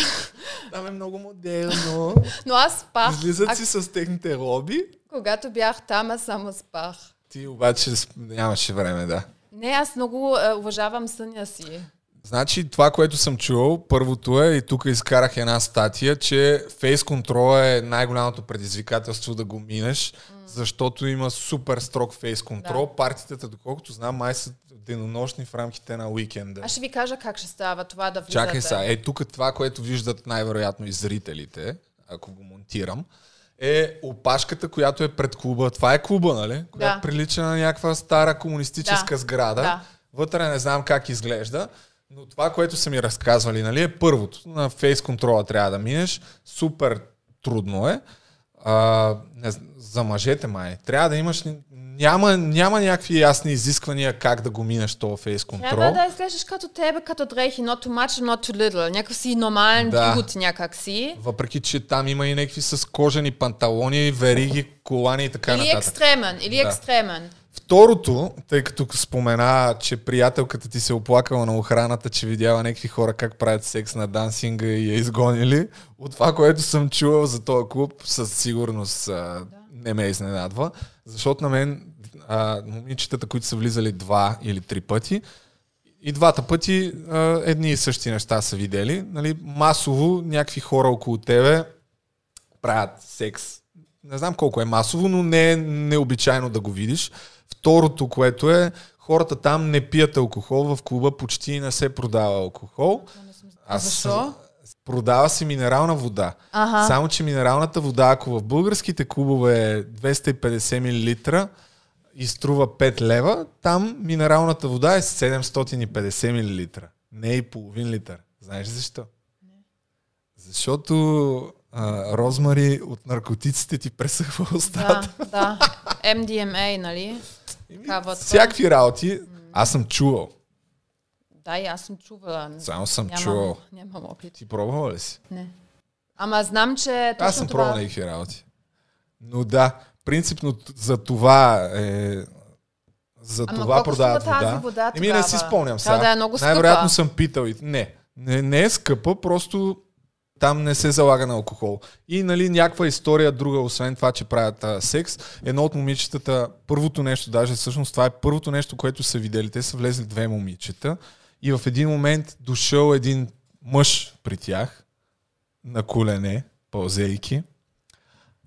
Там е много модерно. Но аз спах. Излизат А- си с техните роби. Когато бях там, аз само спах. Ти обаче нямаше време, да. Не, аз много е, уважавам съня си. Значи това, което съм чувал, първото е, и тук изкарах една статия, че фейс контрола е най-голямото предизвикателство да го минеш, защото има супер строг фейс контрол. Да. Партията, доколкото знам, май са денонощни в рамките на уикенда. Аз ще ви кажа как ще става това да влизате. Чакай сега, е тук това, което виждат най-вероятно и зрителите, ако го монтирам, е опашката, която е пред клуба. Това е клуба, нали? Която прилича на някаква стара комунистическа Да. сграда. Да. Вътре не знам как изглежда, но това, което са ми разказвали, нали, е първото. На фейс контрола трябва да минеш. Супер трудно е. А, не, за мъжете май. Трябва да имаш... Няма, няма някакви ясни изисквания как да го минеш този фейс контрол. Трябва да изглеждаш като тебе, като дрехи, not too much, not too little. Някакъв си нормален Да. дюд някак си. Въпреки, че там има и някакви с кожени панталони, вериги, колани и така Или нататък. екстремен, или Да. екстремен. Второто, тъй като спомена, че приятелката ти се оплакала на охраната, че видяла някакви хора как правят секс на дансинга и я изгонили. От това, което съм чувал за този клуб, със сигурност а, не ме изненадва. Защото на мен а, момичетата, които са влизали два или три пъти, и двата пъти а, едни и същи неща са видели. Нали, масово някакви хора около тебе правят секс. Не знам колко е масово, но не е необичайно да го видиш. Второто, което е, хората там не пият алкохол, в клуба почти не се продава алкохол. А защо? Продава се минерална вода. Аха. Само, че минералната вода, ако в българските клубове е 250 мл и струва 5 лева, там минералната вода е 750 мл. Не и половин литър. Знаеш защо? Защото а, розмари от наркотиците ти пресъхва устата. Да, да. MDMA, нали? Всякакви работи. Аз съм чувал. Да, и аз съм чувала. Само съм нямам, чувал. Нямам опит. Ти пробвала ли си? Не. Ама знам, че точно Аз съм това... пробвал някакви работи. Но да, принципно за това е... За Ама това продават струва тази вода. вода Еми не си спомням сега. Да е много скъпа. Най-вероятно съм питал. И... Не, не, не е скъпа, просто там не се залага на алкохол. И нали някаква история друга, освен това, че правят а, секс. Едно от момичетата, първото нещо, даже всъщност това е първото нещо, което са видели. Те са влезли две момичета и в един момент дошъл един мъж при тях на колене, пълзейки,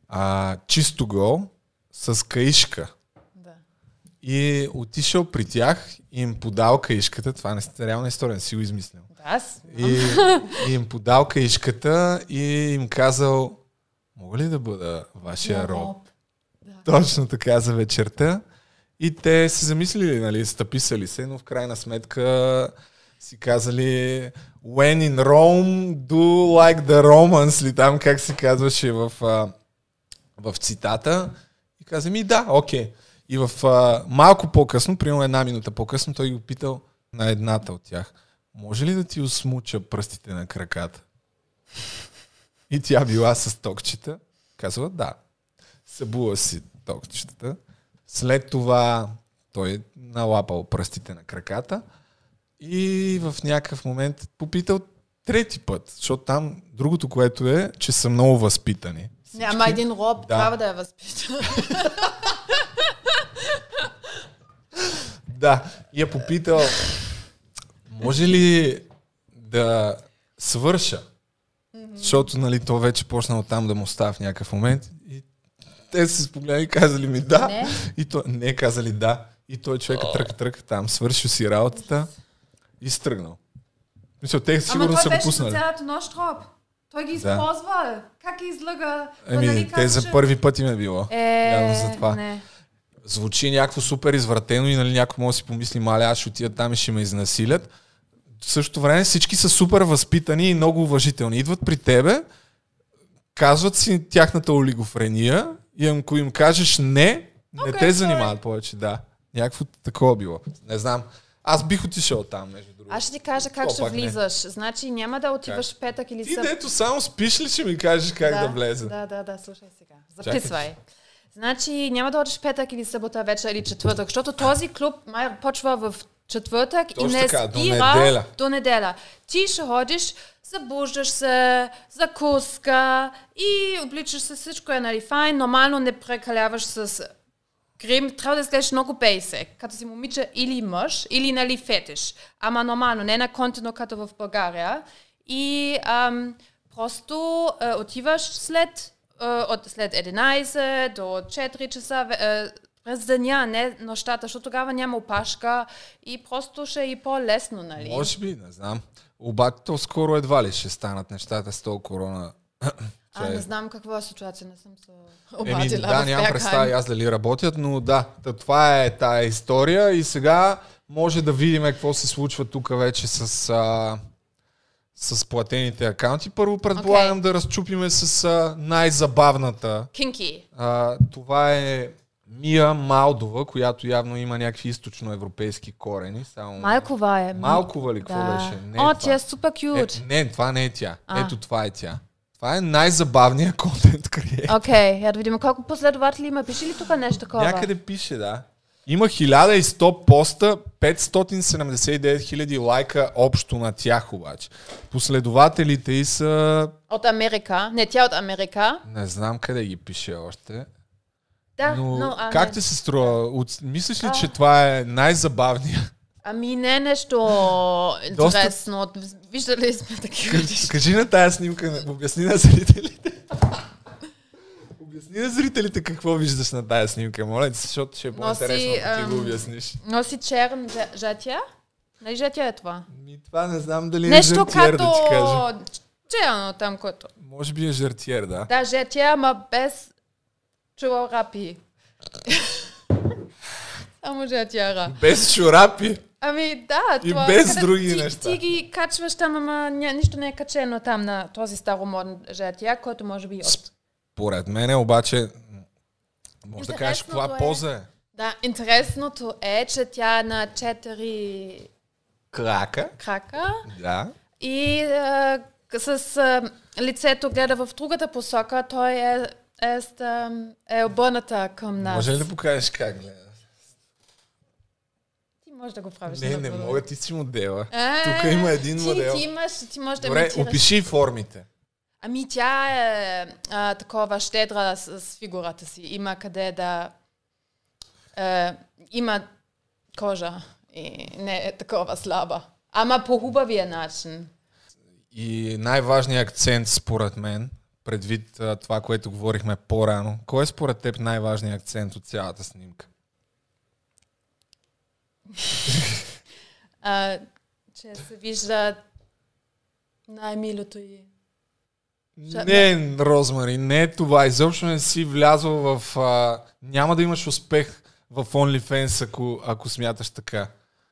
а, чисто гол, с каишка. Да. И отишъл при тях и им подал каишката. Това не е реална история, не си го измислял. Да, аз И, и им подал каишката и им казал, мога ли да бъда вашия Да, роб? Точно така за вечерта. И те се замислили, нали, стъписали се, но в крайна сметка си казали When in Rome, do like the Romans, ли там как се казваше в, в цитата. И каза ми да, окей. И в малко по-късно, примерно една минута по-късно, той го питал на едната от тях. Може ли да ти осмуча пръстите на краката? И тя била с токчета. Казва да. Събува си токчетата. След това той е налапал пръстите на краката и в някакъв момент попитал трети път, защото там другото, което е, че са много възпитани. Не, ама един роб Да. трябва да е възпитан. Да, и я попитал, може ли да свърша? Защото, нали, то вече почнало там да му става в някакъв момент. И те се спогледали и казали ми да. Не. И той, не, казали да. И той човека тръка, тръка там, свършил си работата и стръгнал. Мисля, те Ама сигурно са го пуснали. цялата нощ роб. Той ги Да. използва. Как ги излъга? Еми, нали те казваше- за първи път им е било. Е, Явно за това. не. звучи някакво супер извратено и нали, някой може да си помисли, маля, аз ще отида там и ще ме изнасилят. В същото време всички са супер възпитани и много уважителни. Идват при тебе, казват си тяхната олигофрения и ако им кажеш не, не Окей, те занимават повече, да. Някакво такова било. Не знам. Аз бих отишъл там, между другото. Аз ще ти кажа как То ще пак не. влизаш. Значи няма да отиваш в петък или Ти съб- дето само спиш ли ще ми кажеш как да, влезе? Да, да, да, слушай сега. Чакай. Записвай. Значи няма да отиш петък или събота вечер или четвъртък, защото този клуб май почва в четвъртък Точно и не така, до неделя. до неделя. Ти ще ходиш, забуждаш се, закуска и обличаш се, всичко е нали файн, нормално не прекаляваш с Грим, трябва да изглеждаш много бейсек, като си момиче или мъж, или нали фетиш. Ама нормално, не на контино като в България. И ам, просто е, отиваш след, е, от, след 11 до 4 часа е, през деня, не нощата, защото тогава няма опашка и просто ще е и по-лесно, нали? Може би, не знам. Обаче то скоро едва ли ще станат нещата с този корона. А, не знам каква е ситуация, не съм се Еми, обадила да, в нямам представа аз дали работят, но да, това е тая история и сега може да видим какво се случва тук вече с, а, с платените акаунти. Първо предполагам да разчупиме с а, най-забавната. Кинки. А, това е Мия Малдова, която явно има някакви източноевропейски корени. Само... Малкова е. Малкова ли? Какво Да. беше? Не О, е тя е супер кют. Е, не, това не е тя. А. Ето това е тя. Това е най-забавният контент креатор. Окей, я да видим колко последователи има. Пише ли тук нещо такова? Някъде пише, да. Има 1100 поста, 579 хиляди лайка общо на тях обаче. Последователите и са... От Америка. Не, тя е от Америка. Не знам къде ги пише още. Да, но, но... А, как не. ти се струва? От... Мислиш ли, А. че това е най-забавният? Ами не е нещо Доста- интересно. Виждали сме такива. Кажи на тази снимка, обясни на зрителите. обясни на зрителите какво виждаш на тази снимка, моля, ти, защото ще е по-интересно, ако ти го обясниш. Носи черн жа- жатя. Нали жатя е това? Ми, това не знам дали Нещо е жертиер, като... да ти кажа. Черно там, което. Може би е жертиер, да. Да, жатя, ама без чурапи. Само жатяра. Без чорапи. Ами да, И това, без където други ти, неща. Ти ги качваш там, ама ня, нищо не е качено там на този старомоден жатя, който може би е от... Поред мене обаче, може да кажеш каква е- поза е. Да, интересното е, че тя е на четири крака. крака Да. и а, с а, лицето гледа в другата посока. Той е, е, е, е обърната към нас. Може ли да покажеш как гледа? Ти можеш да го правиш. Не, не мога, ти си модела. Е, Тук има един ти, модел. Ти, имаш, ти можеш да Добре, имитираш. опиши формите. Ами тя е а, такова щедра с, с фигурата си. Има къде да... Е, има кожа и не е такова слаба. Ама по хубавия начин. И най-важният акцент, според мен, предвид а, това, което говорихме по-рано, кой е според теб най-важният акцент от цялата снимка? А, че се вижда най-милото и... Не, Розмари, не е това. Изобщо не си влязъл в... А, няма да имаш успех в OnlyFans, ако, ако смяташ така.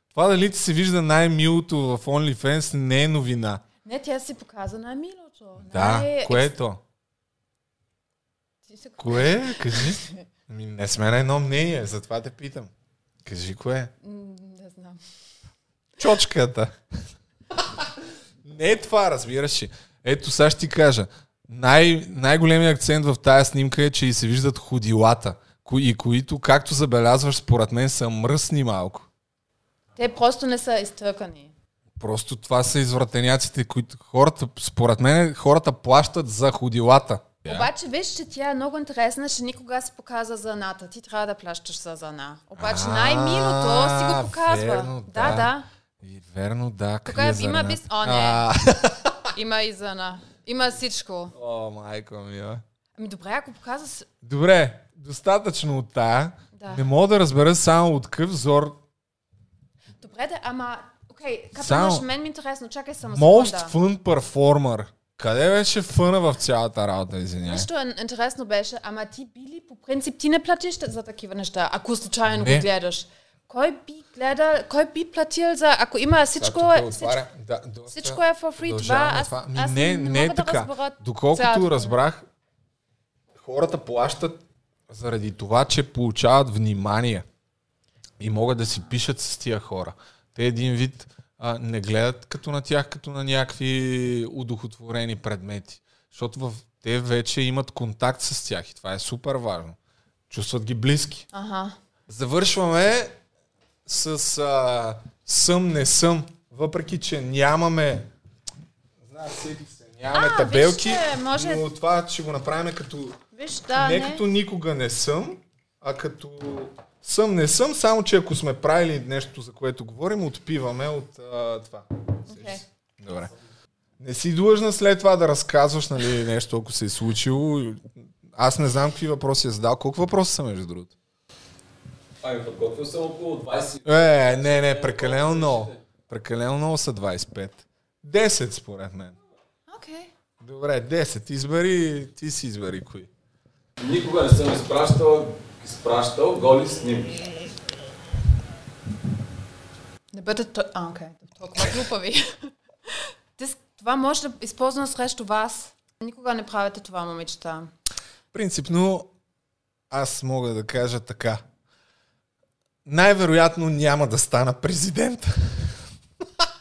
Това дали ти се вижда най-милото в OnlyFans не е новина. Не, тя си показа най-милото. Да, най- кое е то? Ти Кое? Кажи. Ами, не сме на едно мнение, затова те питам. Кажи кое Не знам. Чочката. не е това, разбираш ли. Ето, сега ще ти кажа. Най- най-големият акцент в тази снимка е, че и се виждат ходилата, кои, и които, както забелязваш, според мен са мръсни малко. Те просто не са изтъркани. Просто това са извратеняците, които хората, според мен, хората плащат за ходилата. Обаче виж, че тя е много интересна, че никога си показва за ната. Ти трябва да плащаш за зана. Обаче най-милото си го показва. верно, да, да. да. И верно, да. Тук е, има бис... О, не. Има и зана. Има всичко. О, майко ми, а. Ами добре, ако показва... Добре, достатъчно от тая. Да. Не мога да разбера само от какъв взор Добре, да, ама... Окей, Само- капелош, мен ми е интересно. Чакай само Most секунда. fun performer. Къде беше фъна в цялата работа, извиняй? Нещо ин- интересно беше, ама ти би ли по принцип, ти не платиш за такива неща, ако случайно Не. го гледаш. Кой би гледал, кой би платил за, ако има всичко, Сега е, всичко. Да, доста всичко е for free, това аз, това. Аз не, не, не е да така. разбера Доколкото цялата- разбрах, хората плащат заради това, че получават внимание и могат да си пишат с тия хора. Те един вид а, не гледат като на тях, като на някакви удохотворени предмети. Защото в, те вече имат контакт с тях и това е супер важно. Чувстват ги близки. Ага. Завършваме с а, съм, не съм, въпреки че нямаме знаеш, сетих се, нямаме А, табелки, вижте, може- но това ще го направим като Виж, да, не, не. като никога не съм, а като съм, не съм, само че ако сме правили нещо, за което говорим, отпиваме от а, това. Okay. Добре. Не си длъжна след това да разказваш нали, нещо, ако се е случило. Аз не знам какви въпроси е задал. Колко въпроса са, между другото? Ами, подготвил съм около 20. Е, не, не, прекалено много. Прекалено много са 25. 10 според мен. Окей. Добре, 10. Избери, ти си избери кои. Никога не съм изпращал, изпращал голи снимки. Не бъдете... то- А, окей. Толкова глупави. Тис- това може да използвам срещу вас. Никога не правите това, момичета. Принципно, аз мога да кажа така. Най-вероятно няма да стана президент.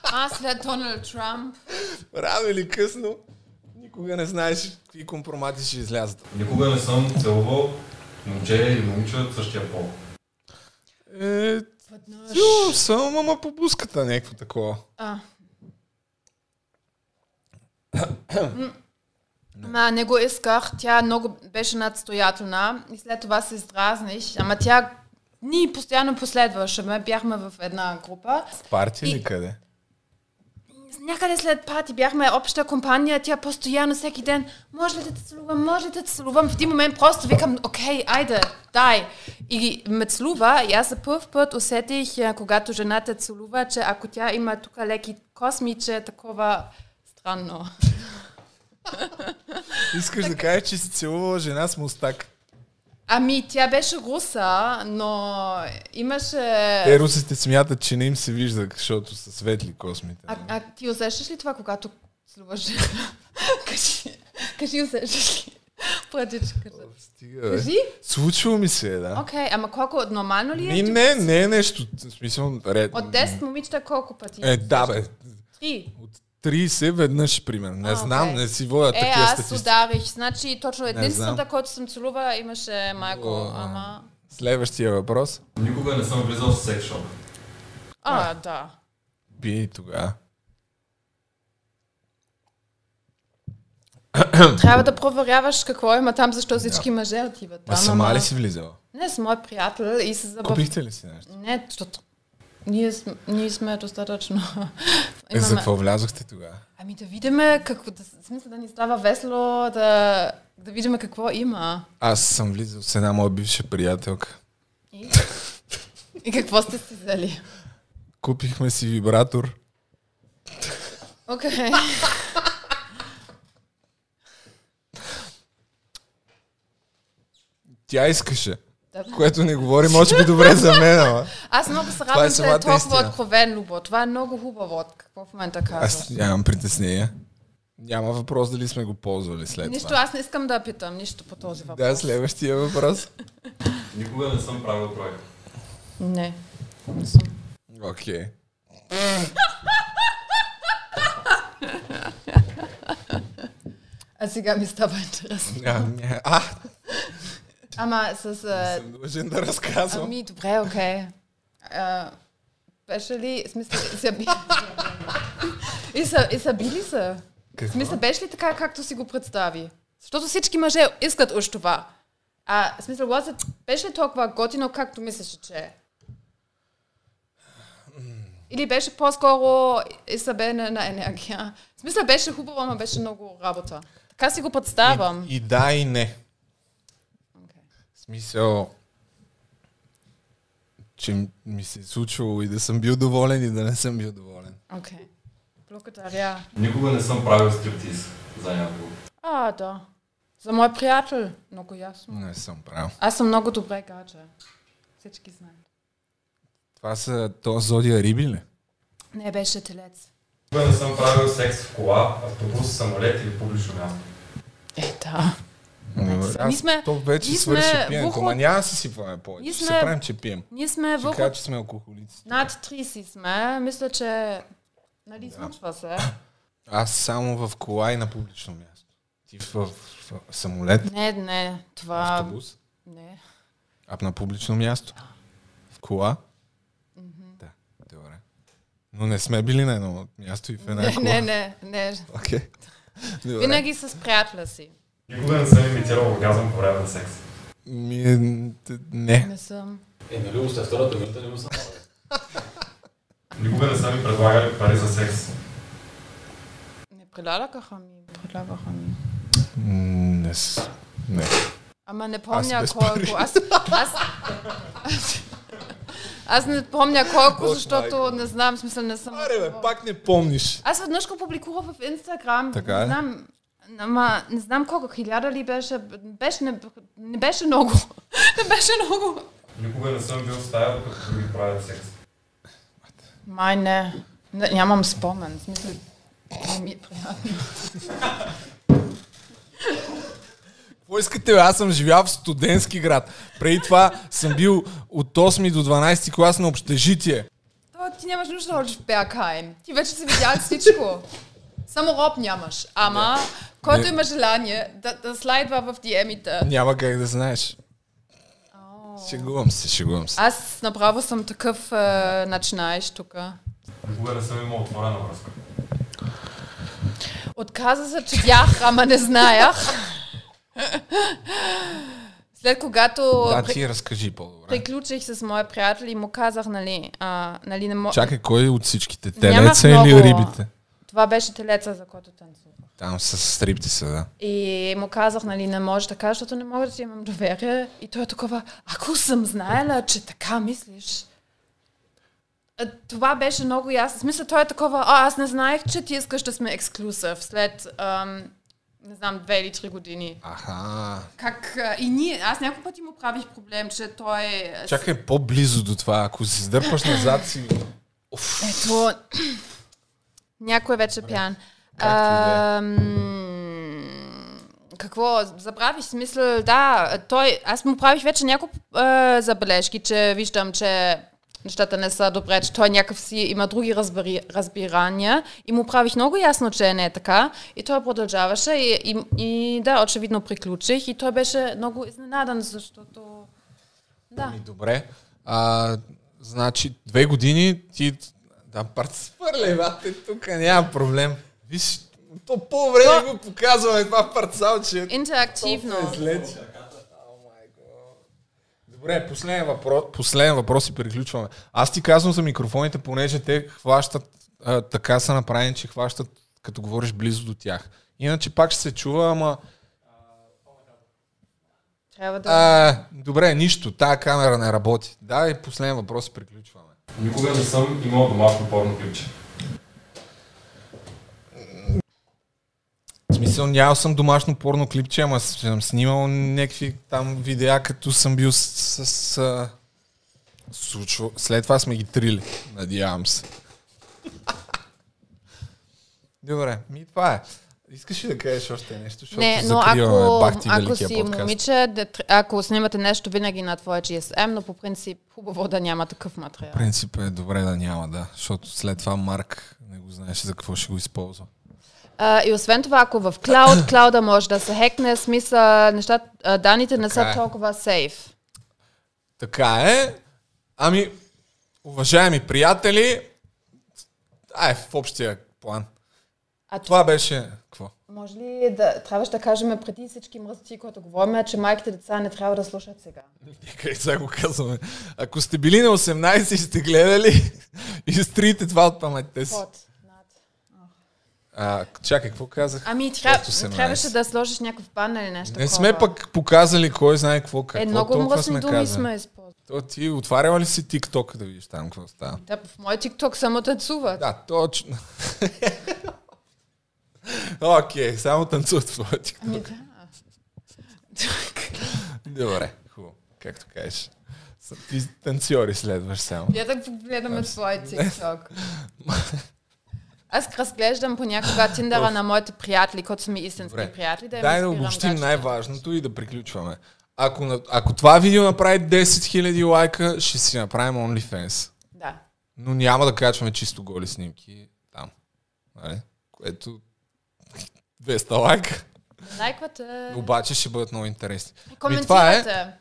А, след Доналд Трамп. Рано или късно, никога не знаеш какви компромати ще излязат. Никога не съм целувал момче или момиче от същия пол. Е, сигурно съм, ама по буската някакво такова. А. Ма не го исках. Тя много беше надстоятелна и след това се издразних. Ама тя ни постоянно последваше. ме. Бяхме в една група. В партия И- или къде? Някъде след пати бяхме обща компания, тя постоянно всеки ден, може ли да те целувам, може ли да те целувам. В един момент просто викам, окей, айде, дай. И ме целува и аз за първ път усетих, когато жената целува, че ако тя има тук леки косми, че е такова странно. Искаш да кажеш, че си целувала жена с мустак. Ами, тя беше руса, но имаше... Те русите смятат, че не им се вижда, защото са светли космите. А, а ти усещаш ли това, когато жена? кажи, кажи, усещаш ли? Братичката. Стига, бе. Кажи. Случило ми се, да. Окей, ама колко нормално ли е? Ми, не, не е нещо, в смисъл, ред. От 10 момичета колко пъти? Е, да, бе. Три. 30 веднъж, примерно. Не А, знам, окей. не си водя Е, такива аз статистики. ударих. Значи, точно единствената, който съм целува, имаше майко. О, Ама... Следващия въпрос. Никога не съм влизал в секс шоп. А, да. Би тогава. Трябва да проверяваш какво има там, защо всички мъже отиват там. А сама ли си влизала? Не, с мой приятел и се забав... Купихте ли си нещо? Не, защото ние, сме, ние сме достатъчно... Е, за какво влязохте тогава? Ами да видиме какво, да, смисъл да ни става весело, да, да видиме какво има. Аз съм влизал с една моя бивша приятелка. И, и какво сте си взели? Купихме си вибратор. Окей. Тя искаше. Да. Което не говори, може би добре за мен, ама. Аз много се радвам, е че е толкова истина. откровен, Любо. Това е много хубаво, какво в момента казваш. Аз нямам притеснение. Няма въпрос дали сме го ползвали след Нищо, това. аз не искам да питам нищо по този въпрос. Да, следващия въпрос. Никога не съм правил тройка. Не. не съм. Окей. А сега ми става интересно. А, а, Ама с... А... съм длъжен да разказвам. Ами, добре, окей. А, Беше ли... Смисъл, са би... и, са, и са били са. В смисъл, беше ли така, както си го представи? Защото всички мъже искат уж това. А, смисъл, гласът беше ли толкова готино, както мислеше, че е? Или беше по-скоро изсъбена на енергия? В смисъл, беше хубаво, ама беше много работа. Така си го представям. И да, и не. Смисъл, че ми се е случвало и да съм бил доволен и да не съм бил доволен. Окей. Благодаря. Никога не съм правил стриптиз за някого. А, да. За мой приятел. Много ясно. Не съм правил. Аз съм много добре гадже. Всички знаят. Това са то зодия риби ли? Не беше телец. Никога не съм правил секс в кола, автобус, самолет или публично място. Е, да. Аз, Ние сме- то вече ние свърши сме пиенето, върху- ма няма да си сипваме повече. Ние Ще сме- се правим, че пием. Ние сме Ще кажа, че сме алкохолици. Над 30 сме. Мисля, че... Нали, случва се. Аз само в кола и на публично място. Ти в, в, в самолет, Не, не. Това... автобус, Не. а на публично място. В кола. Да, добре. Но не сме били на едно място и в една Не, кола. не, не, не. Добре. Винаги с приятеля си. Никога не съм имитирал оргазъм по време на секс. Ми, е, не. Не съм. Е, нали още втората минута не му съм. Никога не са ми предлагали пари за секс. Не предлагаха ми. Предлагаха ми. Не. с- Не. Ама не помня колко. пари. Аз, аз, аз не помня колко, От защото не знам, смисъл не съм. Аре, бе, пак не помниш. Аз веднъж го публикувах в Инстаграм. Така не е? знам, ама не знам колко, хиляда ли беше, беше не, не беше много. не беше много. Никога не съм бил в стая, докато други правят секс. Май не. не нямам спомен. В смисъл, не ми е приятно. Какво искате? Аз съм живял в студентски град. Преди това съм бил от 8 до 12 клас на общежитие. То, ти нямаш нужда да ходиш в Беркхайм. Ти вече си видял всичко. Само роб нямаш. Ама, който Не. има желание да, да слайдва в DM-ите. Няма как да знаеш. Шегувам се, шегувам се. Аз направо съм такъв е, начинаеш тук. Никога не съм имал отворена връзка. Отказа се, че бях, ама не знаях. След когато Да, при- ти разкажи по-добре. приключих с моя приятел и му казах, нали, а, нали не мога... Чакай, кой от всичките? Телеца или рибите? Това беше телеца, за който танцувах. Там с стриптиса, да. И му казах, нали, не може така, защото не мога да ти имам доверие. И той е такова, ако съм знаела, че така мислиш. Това беше много ясно. В смисъл, той е такова, а, аз не знаех, че ти искаш да сме ексклюзив след, ам, не знам, две или три години. Аха. Как, а, и ние, аз няколко пъти му правих проблем, че той... е- Чакай по-близо до това. Ако се издърпаш назад си... Ето, някой е вече пиян. Както и да е. Какво, забравих смисъл, да, той, аз му правих вече няколко е, забележки, че виждам, че нещата не са добре, че той някакъв си има други разбери, разбирания и му правих много ясно, че не е така и той продължаваше и, и, и да, очевидно приключих и той беше много изненадан, защото да. Ами, добре. А, значи, две години ти... Да, парт свърля, бате, тук няма проблем. Виж, то по време го показваме това парцалче. Интерактивно. Е Добре, последен въпрос, последен въпрос и приключваме. Аз ти казвам за микрофоните, понеже те хващат, а, така са направени, че хващат, като говориш близо до тях. Иначе пак ще се чува, ама... Трябва да... А, добре, нищо, тая камера не работи. Да, и последен въпрос и приключваме. Никога не съм имал домашно порно клипче. В смисъл, нямал съм домашно порно клипче, ама съм снимал някакви там видеа, като съм бил с... с, с случва. След това сме ги трили, надявам се. Добре, ми това е. Искаш ли да кажеш още нещо? Защото Не, но ако, Бахти ако си подкаст. момиче, ако снимате нещо винаги на твоя GSM, но по принцип хубаво да няма такъв материал. Принцип е добре да няма, да. Защото след това Марк не го знаеш за какво ще го използва. А, и освен това, ако в клауд, клауда може да се хекне, смисъл, нещата, а, данните не са е. толкова сейф. Така е. Ами, уважаеми приятели, ай, в общия план. А Това беше... Може ли да, трябваше да кажем преди всички мръсоти, които говорим, че майките деца не трябва да слушат сега. Нека и сега го казваме. Ако сте били на 18 и сте гледали, изтрите това от паметта си. Под. А, чакай, какво казах? Ами, тря... Под 18. трябваше да сложиш някакъв бан или нещо Не такова. сме пък показали кой знае какво, какво Е, много мръсни думи казали. сме използвали. То ти отваряла ли си TikTok да видиш там какво става? Да, в мой TikTok само танцуват. Да, точно. Окей, само танцуват в твоя TikTok. Ами да. Добре, хубаво. Както кажеш. Ти танцори следваш само. Я да погледаме твой TikTok. Аз разглеждам понякога Тиндера на моите приятели, които са ми истински Добре. приятели. Да Дай да обобщим най-важното и да приключваме. Ако, ако това видео направи 10 000 лайка, ще си направим OnlyFans. Да. Но няма да качваме чисто голи снимки там. Нали? Което 200 лайка. Лайквате. Обаче ще бъдат много интересни. Ами, Коментирате. това е,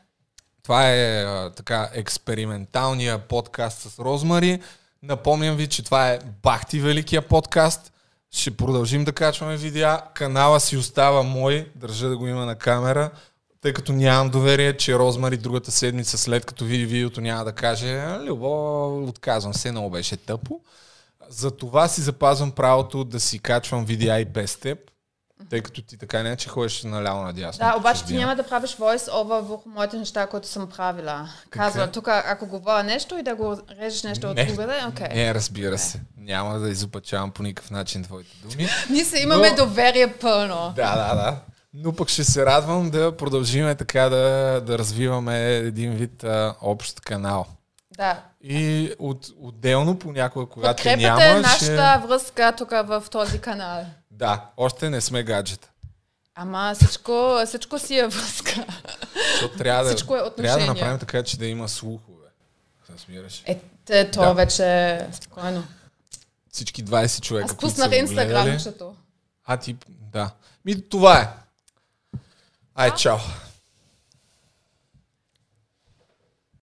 това е а, така експерименталния подкаст с Розмари. Напомням ви, че това е Бахти Великия подкаст. Ще продължим да качваме видеа. Канала си остава мой. Държа да го има на камера. Тъй като нямам доверие, че Розмари другата седмица, след като види видеото, няма да каже Любо, отказвам се, много беше тъпо. За това си запазвам правото да си качвам видеа и без теб, тъй като ти така не че ходиш наляво надясно. Да, обаче ти няма да правиш voice over върху моите неща, които съм правила. Казва, Какви? тук ако говоря нещо и да го режеш нещо от другаде, окей. Не, разбира се. Няма да изопачавам по никакъв начин твоите думи. Ние се имаме Но- доверие пълно. Да, да, да. Но пък ще се радвам да продължиме така да, да развиваме един вид а, общ канал. Да. И от, отделно понякога, когато те Подкрепете няма, нашата ще... връзка тук в този канал. Да, още не сме гаджета. Ама всичко, всичко си е връзка. Защото трябва да, Всичко е трябва да отношение. направим така, че да има слухове. Разбираш? Е, те, то Да. вече е спокойно. Всички 20 човека, Аз пуснах са го Инстаграм, гледали. защото. А ти, да. Ми, това е. Ай, чао.